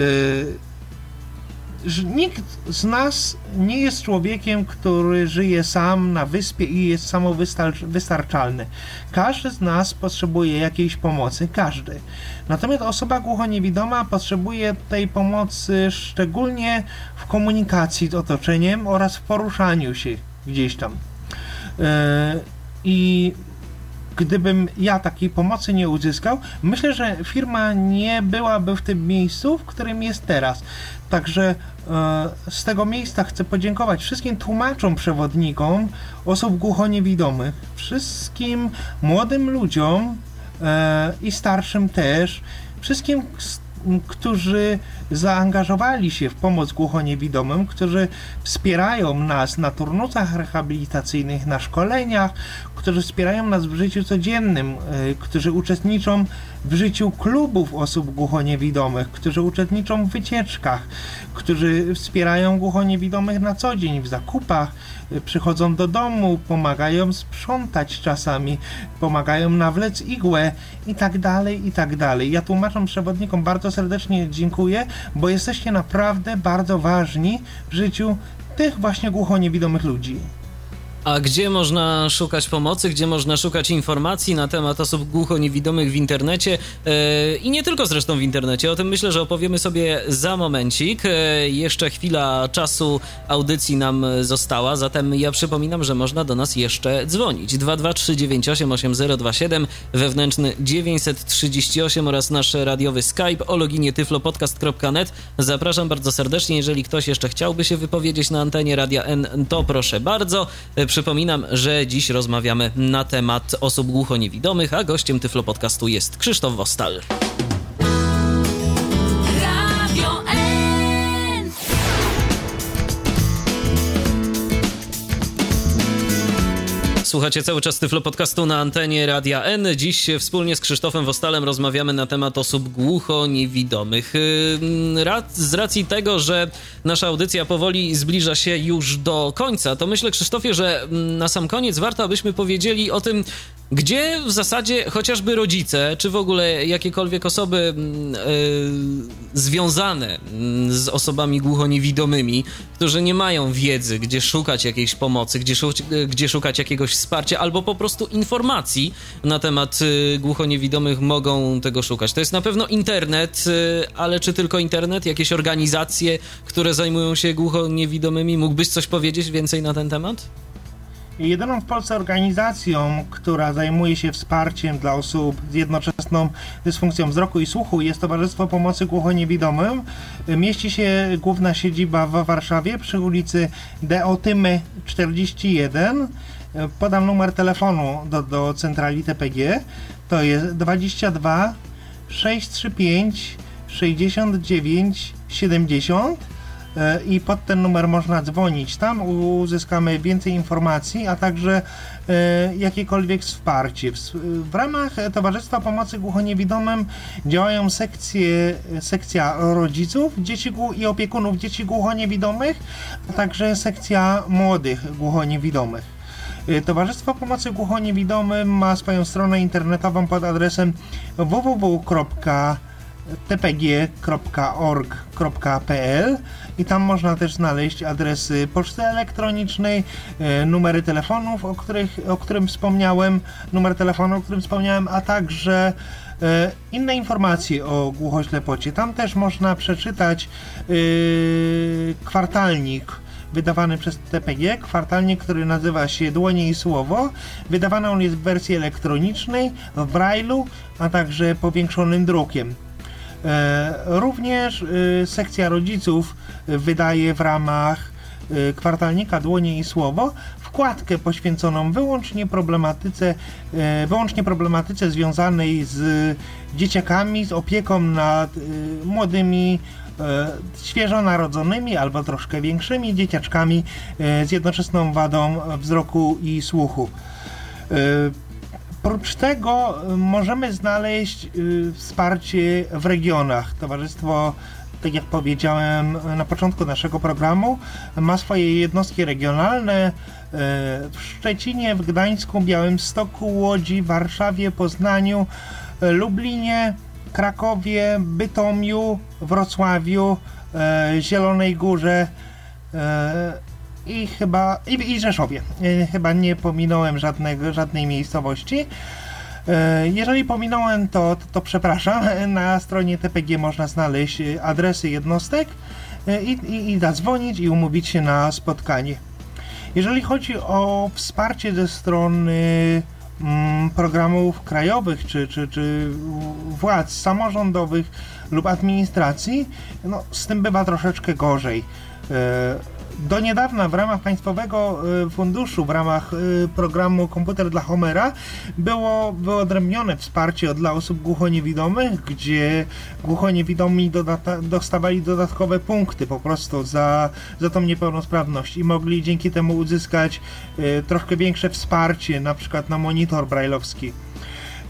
Speaker 2: nikt z nas nie jest człowiekiem, który żyje sam na wyspie i jest samowystarczalny. Każdy z nas potrzebuje jakiejś pomocy, każdy. Natomiast osoba głuchoniewidoma potrzebuje tej pomocy szczególnie w komunikacji z otoczeniem oraz w poruszaniu się gdzieś tam. Yy, I gdybym ja takiej pomocy nie uzyskał, myślę, że firma nie byłaby w tym miejscu, w którym jest teraz. Także e, z tego miejsca chcę podziękować wszystkim tłumaczom, przewodnikom osób głuchoniewidomych, wszystkim młodym ludziom e, i starszym też, wszystkim którzy zaangażowali się w pomoc głuchoniewidomym, którzy wspierają nas na turnusach rehabilitacyjnych, na szkoleniach, którzy wspierają nas w życiu codziennym, e, którzy uczestniczą w życiu klubów osób głuchoniewidomych, którzy uczestniczą w wycieczkach, którzy wspierają głuchoniewidomych na co dzień w zakupach, przychodzą do domu, pomagają sprzątać czasami, pomagają nawlec igłę i tak dalej, i tak dalej. Ja tłumaczom przewodnikom bardzo serdecznie dziękuję, bo jesteście naprawdę bardzo ważni w życiu tych właśnie głuchoniewidomych ludzi.
Speaker 1: A gdzie można szukać pomocy, gdzie można szukać informacji na temat osób głucho-niewidomych w internecie yy, i nie tylko zresztą w internecie? O tym myślę, że opowiemy sobie za momencik. Yy, jeszcze chwila czasu audycji nam została, zatem ja przypominam, że można do nas jeszcze dzwonić. 22398 8027 wewnętrzny 938 oraz nasz radiowy Skype o loginie tyflopodcast.net. Zapraszam bardzo serdecznie. Jeżeli ktoś jeszcze chciałby się wypowiedzieć na antenie Radia N, to proszę bardzo. Przypominam, że dziś rozmawiamy na temat osób głucho-niewidomych, a gościem Tyflo Podcastu jest Krzysztof Wostal. Słuchacie cały czas Tyflo Podcastu na antenie Radia N. Dziś wspólnie z Krzysztofem Wostalem rozmawiamy na temat osób głucho-niewidomych. Z racji tego, że nasza audycja powoli zbliża się już do końca, to myślę, Krzysztofie, że na sam koniec warto, abyśmy powiedzieli o tym, gdzie w zasadzie chociażby rodzice, czy w ogóle jakiekolwiek osoby yy, związane z osobami głuchoniewidomymi, którzy nie mają wiedzy, gdzie szukać jakiejś pomocy, gdzie, gdzie szukać jakiegoś wsparcia, albo po prostu informacji na temat yy, głuchoniewidomych mogą tego szukać. To jest na pewno internet, yy, ale czy tylko internet? Jakieś organizacje, które zajmują się głuchoniewidomymi? Mógłbyś coś powiedzieć więcej na ten temat?
Speaker 2: Jedyną w Polsce organizacją, która zajmuje się wsparciem dla osób z jednoczesną dysfunkcją wzroku i słuchu jest Towarzystwo Pomocy Głuchoniewidomym. Mieści się główna siedziba w Warszawie przy ulicy Deotymy 41. Podam numer telefonu do, do centrali TPG. To jest 22 635 69 70 i pod ten numer można dzwonić. Tam uzyskamy więcej informacji, a także e, jakiekolwiek wsparcie. W ramach Towarzystwa Pomocy Głuchoniewidomym działają sekcje, sekcja rodziców dzieci i opiekunów dzieci głuchoniewidomych, a także sekcja młodych głuchoniewidomych. E, Towarzystwo Pomocy Głuchoniewidomym ma swoją stronę internetową pod adresem www tpg.org.pl i tam można też znaleźć adresy poczty elektronicznej, e, numery telefonów, o, których, o którym wspomniałem, numer telefonu, o którym wspomniałem, a także e, inne informacje o głuchoślepocie. Tam też można przeczytać yy, kwartalnik wydawany przez TPG, kwartalnik, który nazywa się Dłonie i Słowo. Wydawany on jest w wersji elektronicznej, w brailu, a także powiększonym drukiem. E, również e, sekcja rodziców wydaje w ramach e, kwartalnika Dłonie i Słowo wkładkę poświęconą wyłącznie problematyce, wyłącznie problematyce związanej z dzieciakami, z opieką nad młodymi, świeżo narodzonymi albo troszkę większymi dzieciaczkami z jednoczesną wadą wzroku i słuchu. Oprócz tego y, możemy znaleźć wsparcie w regionach. Towarzystwo, tak jak powiedziałem na początku naszego programu, ma swoje jednostki regionalne w Szczecinie, w Gdańsku, Białymstoku, Łodzi, Warszawie, Poznaniu, Lublinie, Krakowie, Bytomiu, Wrocławiu, Zielonej Górze i chyba i, i Rzeszowie. E, chyba nie pominąłem żadnego, żadnej miejscowości. E, jeżeli pominąłem, to, to, to, przepraszam. <laughs> Na stronie TPG można znaleźć e, adresy jednostek i, i, i zadzwonić i umówić się na spotkanie. Jeżeli chodzi o wsparcie ze strony programów krajowych czy, czy, czy władz samorządowych lub administracji, no, z tym bywa troszeczkę gorzej. Do niedawna w ramach Państwowego y, Funduszu, w ramach y, programu Komputer dla Homera było wyodrębnione wsparcie dla osób głuchoniewidomych, gdzie głuchoniewidomi dodata, dostawali dodatkowe punkty po prostu za, za tą niepełnosprawność i mogli dzięki temu uzyskać y, troszkę większe wsparcie, na przykład na monitor brajlowski.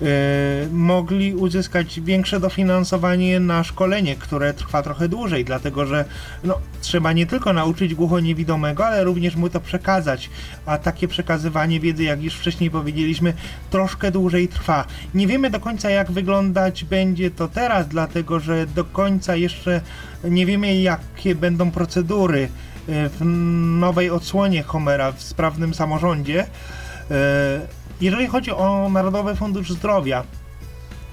Speaker 2: E, mogli uzyskać większe dofinansowanie na szkolenie, które trwa trochę dłużej, dlatego że no, trzeba nie tylko nauczyć głuchoniewidomego, ale również mu to przekazać, a takie przekazywanie wiedzy, jak już wcześniej powiedzieliśmy, troszkę dłużej trwa. Nie wiemy do końca, jak wyglądać będzie to teraz, dlatego że do końca jeszcze nie wiemy, jakie będą procedury w nowej odsłonie Homera w sprawnym samorządzie. Jeżeli chodzi o Narodowy Fundusz Zdrowia,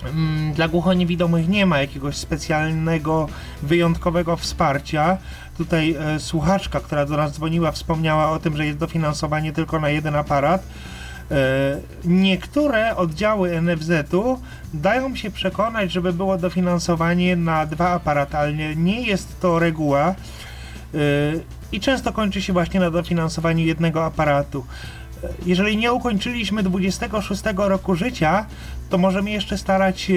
Speaker 2: mm, dla głuchoniewidomych nie ma jakiegoś specjalnego, wyjątkowego wsparcia. Tutaj e, słuchaczka, która do nas dzwoniła, wspomniała o tym, że jest dofinansowanie tylko na jeden aparat. E, niektóre oddziały NFZ-u dają się przekonać, żeby było dofinansowanie na dwa aparaty, ale nie, nie jest to reguła e, i często kończy się właśnie na dofinansowaniu jednego aparatu. Jeżeli nie ukończyliśmy 26 roku życia, to możemy jeszcze starać się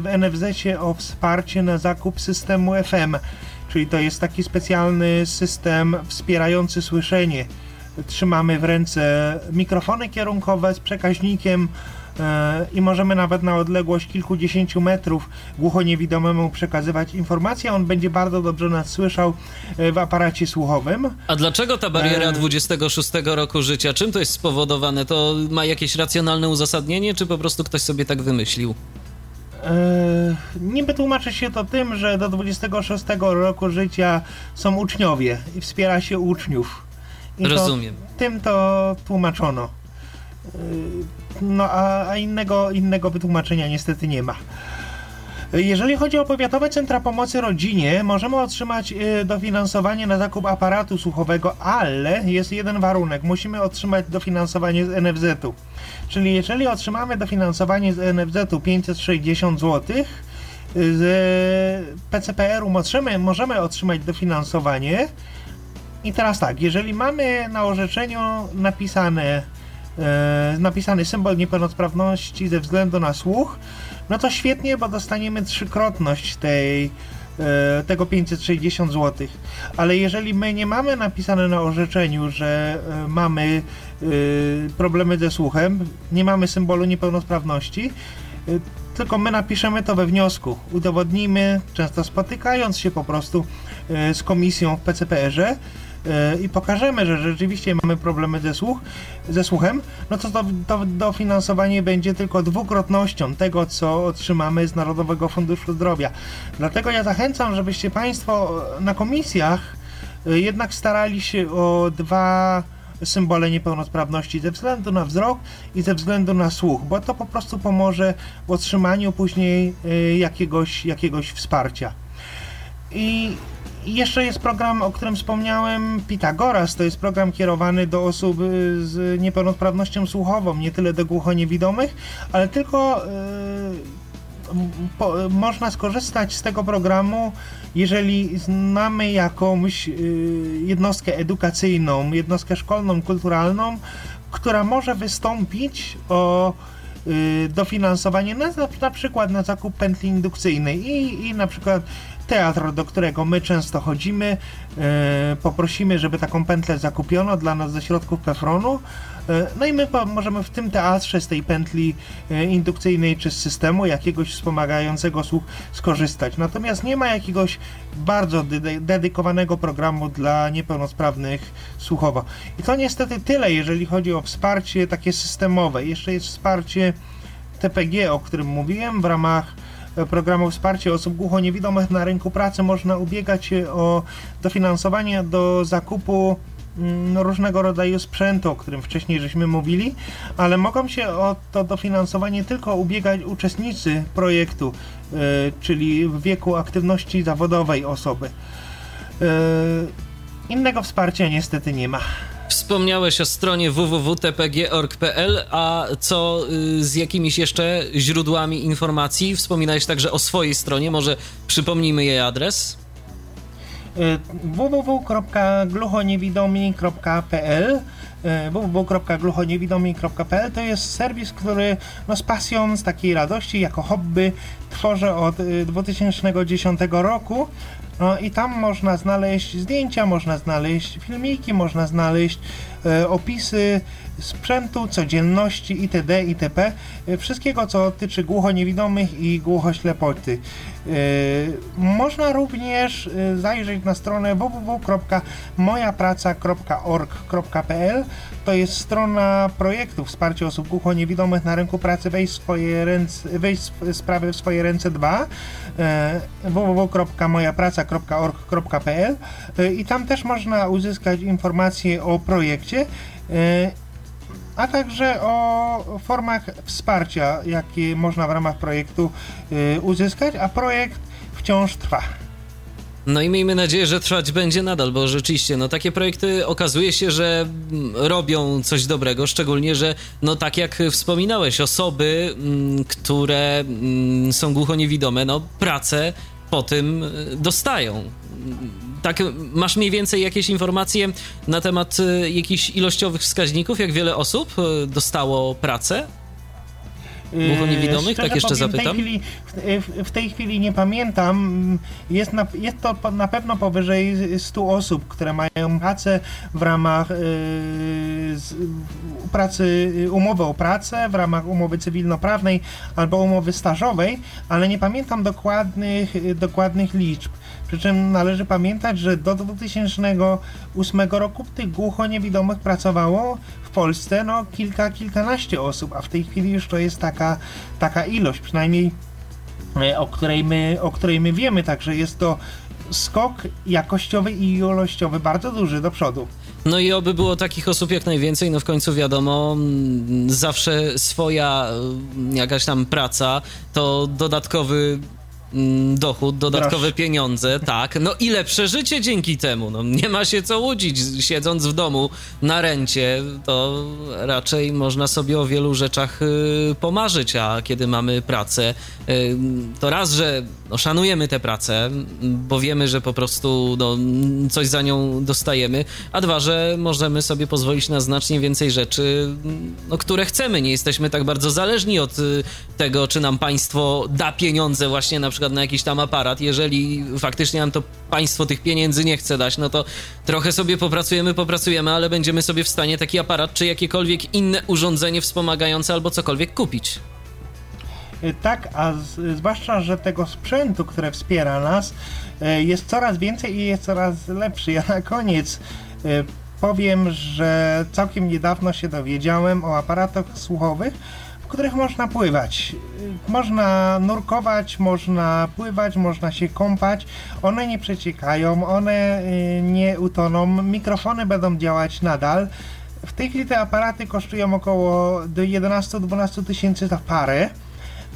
Speaker 2: w NFZ o wsparcie na zakup systemu FM, czyli to jest taki specjalny system wspierający słyszenie. Trzymamy w ręce mikrofony kierunkowe z przekaźnikiem e, i możemy nawet na odległość kilkudziesięciu metrów głuchoniewidomemu przekazywać informacje. On będzie bardzo dobrze nas słyszał e, w aparacie słuchowym.
Speaker 1: A dlaczego ta bariera 26 e, roku życia? Czym to jest spowodowane? To ma jakieś racjonalne uzasadnienie, czy po prostu ktoś sobie tak wymyślił?
Speaker 2: Niby tłumaczy się to tym, że do 26 roku życia są uczniowie i wspiera się uczniów.
Speaker 1: I Rozumiem.
Speaker 2: To, tym to tłumaczono. No a, a innego, innego wytłumaczenia niestety nie ma. Jeżeli chodzi o powiatowe centra pomocy rodzinie, możemy otrzymać y, dofinansowanie na zakup aparatu słuchowego, ale jest jeden warunek. Musimy otrzymać dofinansowanie z NFZ-u. Czyli jeżeli otrzymamy dofinansowanie z NFZ-u 560 zł, z PCPR-u możemy, możemy otrzymać dofinansowanie. I teraz tak, jeżeli mamy na orzeczeniu napisane, napisany symbol niepełnosprawności ze względu na słuch, no to świetnie, bo dostaniemy trzykrotność tej, e, tego 560 zł. Ale jeżeli my nie mamy napisane na orzeczeniu, że e, mamy e, problemy ze słuchem, nie mamy symbolu niepełnosprawności, tylko my napiszemy to we wniosku, udowodnimy, często spotykając się po prostu z komisją w PCPR-ze, E, i pokażemy, że rzeczywiście mamy problemy ze, słuch, ze słuchem, no to, to, to dofinansowanie będzie tylko dwukrotnością tego, co otrzymamy z Narodowego Funduszu Zdrowia. Dlatego ja zachęcam, żebyście Państwo na komisjach e, jednak starali się o dwa symbole niepełnosprawności ze względu na wzrok i ze względu na słuch, bo to po prostu pomoże w otrzymaniu później e, jakiegoś, jakiegoś wsparcia. I i jeszcze jest program, o którym wspomniałem, Pitagoras. To jest program kierowany do osób y, z niepełnosprawnością słuchową, nie tyle do głuchoniewidomych, ale tylko yy, po, można skorzystać z tego programu, jeżeli znamy jakąś yy, jednostkę edukacyjną, jednostkę szkolną, kulturalną, która może wystąpić o y, dofinansowanie na, na przykład na zakup pętli indukcyjnej i, i na przykład teatr, do którego my często chodzimy. E, poprosimy, żeby taką pętlę zakupiono dla nas ze środków Pefronu. E, no i my możemy w tym teatrze z tej pętli e, indukcyjnej czy z systemu jakiegoś wspomagającego słuch skorzystać. Natomiast nie ma jakiegoś bardzo dedykowanego programu dla niepełnosprawnych słuchowo. I to niestety tyle, jeżeli chodzi o wsparcie takie systemowe. Jeszcze jest wsparcie TPG, o którym mówiłem w ramach programu wsparcia osób głuchoniewidomych na rynku pracy można ubiegać się o dofinansowanie do zakupu mm, różnego rodzaju sprzętu, o którym wcześniej żeśmy mówili, ale mogą się o to dofinansowanie tylko ubiegać uczestnicy projektu, e, czyli w wieku aktywności zawodowej osoby. E, innego wsparcia niestety nie ma.
Speaker 1: Wspomniałeś o stronie www.tpg.org.pl, a co y, z jakimiś jeszcze źródłami informacji? Wspominałeś także o swojej stronie, może przypomnijmy jej adres?
Speaker 2: Y, www.gluchoniewidomi.pl y, www.gluchoniewidomi.pl to jest serwis, który no, z pasją, z takiej radości, jako hobby tworzę od 2010 roku i tam można znaleźć zdjęcia, można znaleźć filmiki, można znaleźć e, opisy sprzętu, codzienności itd. itp. E, wszystkiego, co tyczy głuchoniewidomych i głuchoślepoty. E, można również zajrzeć na stronę www.mojapraca.org.pl To jest strona projektu wsparcia osób głuchoniewidomych na rynku pracy Weź, swoje ręce, weź sprawy w swoje ręce 2 www.mojapraca.org www.wiedza.org.pl i tam też można uzyskać informacje o projekcie a także o formach wsparcia, jakie można w ramach projektu uzyskać, a projekt wciąż trwa.
Speaker 1: No i miejmy nadzieję, że trwać będzie nadal, bo rzeczywiście, no takie projekty okazuje się, że mm, robią coś dobrego, szczególnie, że no tak jak wspominałeś, osoby, mm, które mm, są głuchoniewidome, no pracę po tym y, dostają. Tak, masz mniej więcej jakieś informacje na temat y, jakichś ilościowych wskaźników, jak wiele osób y, dostało pracę? Głuchoniewidomych? tak jeszcze
Speaker 2: powiem,
Speaker 1: zapytam.
Speaker 2: W tej, chwili, w, w tej chwili nie pamiętam. Jest, na, jest to na pewno powyżej 100 osób, które mają pracę w ramach yy, pracy, umowy o pracę, w ramach umowy cywilnoprawnej albo umowy stażowej, ale nie pamiętam dokładnych, dokładnych liczb. Przy czym należy pamiętać, że do 2008 roku tych głuchoniewidomych pracowało Polsce no kilka, kilkanaście osób, a w tej chwili już to jest taka, taka ilość, przynajmniej e, o której, my, o której my wiemy, także jest to skok jakościowy i ilościowy bardzo duży do przodu.
Speaker 1: No i oby było takich osób jak najwięcej, no w końcu wiadomo, mm, zawsze swoja mm, jakaś tam praca to dodatkowy dochód, dodatkowe Proszę. pieniądze, tak. No i lepsze życie dzięki temu. No, nie ma się co łudzić. Siedząc w domu na rencie, to raczej można sobie o wielu rzeczach y, pomarzyć, a kiedy mamy pracę, y, to raz, że no, szanujemy tę pracę, bo wiemy, że po prostu no, coś za nią dostajemy, a dwa, że możemy sobie pozwolić na znacznie więcej rzeczy, no, które chcemy. Nie jesteśmy tak bardzo zależni od y, tego, czy nam państwo da pieniądze właśnie na przykład na jakiś tam aparat. Jeżeli faktycznie nam to państwo tych pieniędzy nie chce dać, no to trochę sobie popracujemy, popracujemy, ale będziemy sobie w stanie taki aparat czy jakiekolwiek inne urządzenie wspomagające albo cokolwiek kupić.
Speaker 2: Y, tak, a z, zwłaszcza, że tego sprzętu, które wspiera nas, y, jest coraz więcej i jest coraz lepszy. <laughs> Ja na koniec y, powiem, że całkiem niedawno się dowiedziałem o aparatach słuchowych, w których można pływać. Można nurkować, można pływać, można się kąpać. One nie przeciekają, one nie utoną. Mikrofony będą działać nadal. W tej chwili te aparaty kosztują około 11-12 tysięcy za parę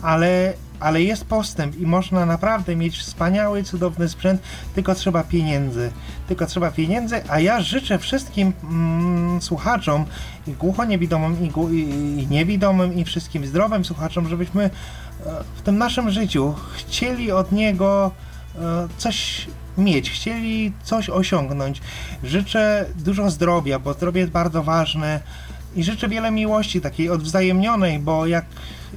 Speaker 2: ale, ale jest postęp i można naprawdę mieć wspaniały, cudowny sprzęt, tylko trzeba pieniędzy. Tylko trzeba pieniędzy, a ja życzę wszystkim mm, słuchaczom, i głuchoniewidomym, i, i, i niewidomym, i wszystkim zdrowym słuchaczom, żebyśmy e, w tym naszym życiu chcieli od niego e, coś mieć, chcieli coś osiągnąć. Życzę dużo zdrowia, bo zdrowie jest bardzo ważne i życzę wiele miłości, takiej odwzajemnionej, bo jak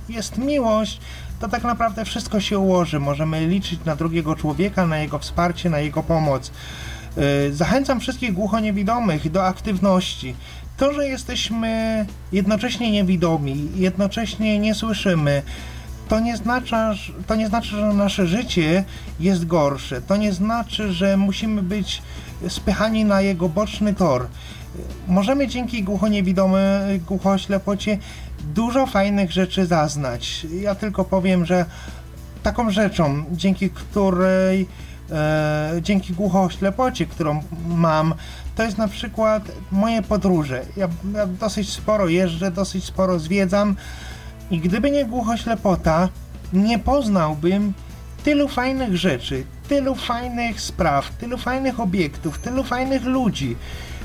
Speaker 2: jest miłość, to tak naprawdę wszystko się ułoży. Możemy liczyć na drugiego człowieka, na jego wsparcie, na jego pomoc. Y, zachęcam wszystkich głuchoniewidomych do aktywności. To, że jesteśmy jednocześnie niewidomi, jednocześnie nie słyszymy, to nie, znaczy, to nie znaczy, że nasze życie jest gorsze. To nie znaczy, że musimy być spychani na jego boczny tor. Możemy dzięki głuchoniewidomej, głuchoślepocie dużo fajnych rzeczy zaznać. Ja tylko powiem, że taką rzeczą, dzięki której, e, dzięki głuchoślepocie, którą mam, to jest na przykład moje podróże. Ja, ja dosyć sporo jeżdżę, dosyć sporo zwiedzam i gdyby nie głuchoślepota, nie poznałbym tylu fajnych rzeczy, tylu fajnych spraw, tylu fajnych obiektów, tylu fajnych ludzi.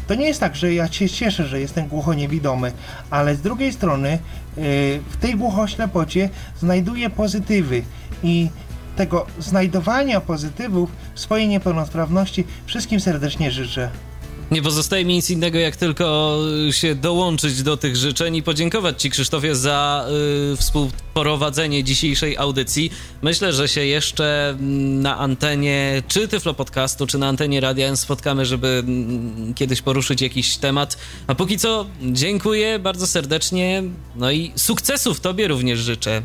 Speaker 2: To nie jest tak, że ja się cieszę, że jestem głuchoniewidomy, ale z drugiej strony yy, w tej głuchoślepocie znajduję pozytywy i tego znajdowania pozytywów w swojej niepełnosprawności wszystkim serdecznie życzę.
Speaker 1: Nie pozostaje mi nic innego, jak tylko się dołączyć do tych życzeń i podziękować Ci, Krzysztofie, za y, współprowadzenie dzisiejszej audycji. Myślę, że się jeszcze na antenie czy Tyflo Podcastu, czy na antenie Radia spotkamy, żeby mm, kiedyś poruszyć jakiś temat. A póki co dziękuję bardzo serdecznie, no i sukcesów Tobie również życzę.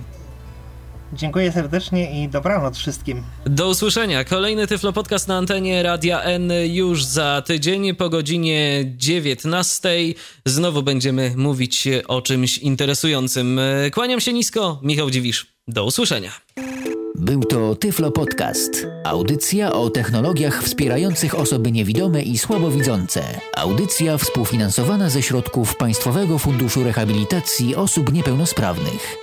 Speaker 2: Dziękuję serdecznie i dobranoc wszystkim.
Speaker 1: Do usłyszenia. Kolejny Tyflo Podcast na antenie Radia N już za tydzień po godzinie 19. Znowu będziemy mówić o czymś interesującym. Kłaniam się nisko, Michał Dziwisz. Do usłyszenia.
Speaker 4: Był to Tyflo Podcast. Audycja o technologiach wspierających osoby niewidome i słabowidzące. Audycja współfinansowana ze środków Państwowego Funduszu Rehabilitacji Osób Niepełnosprawnych.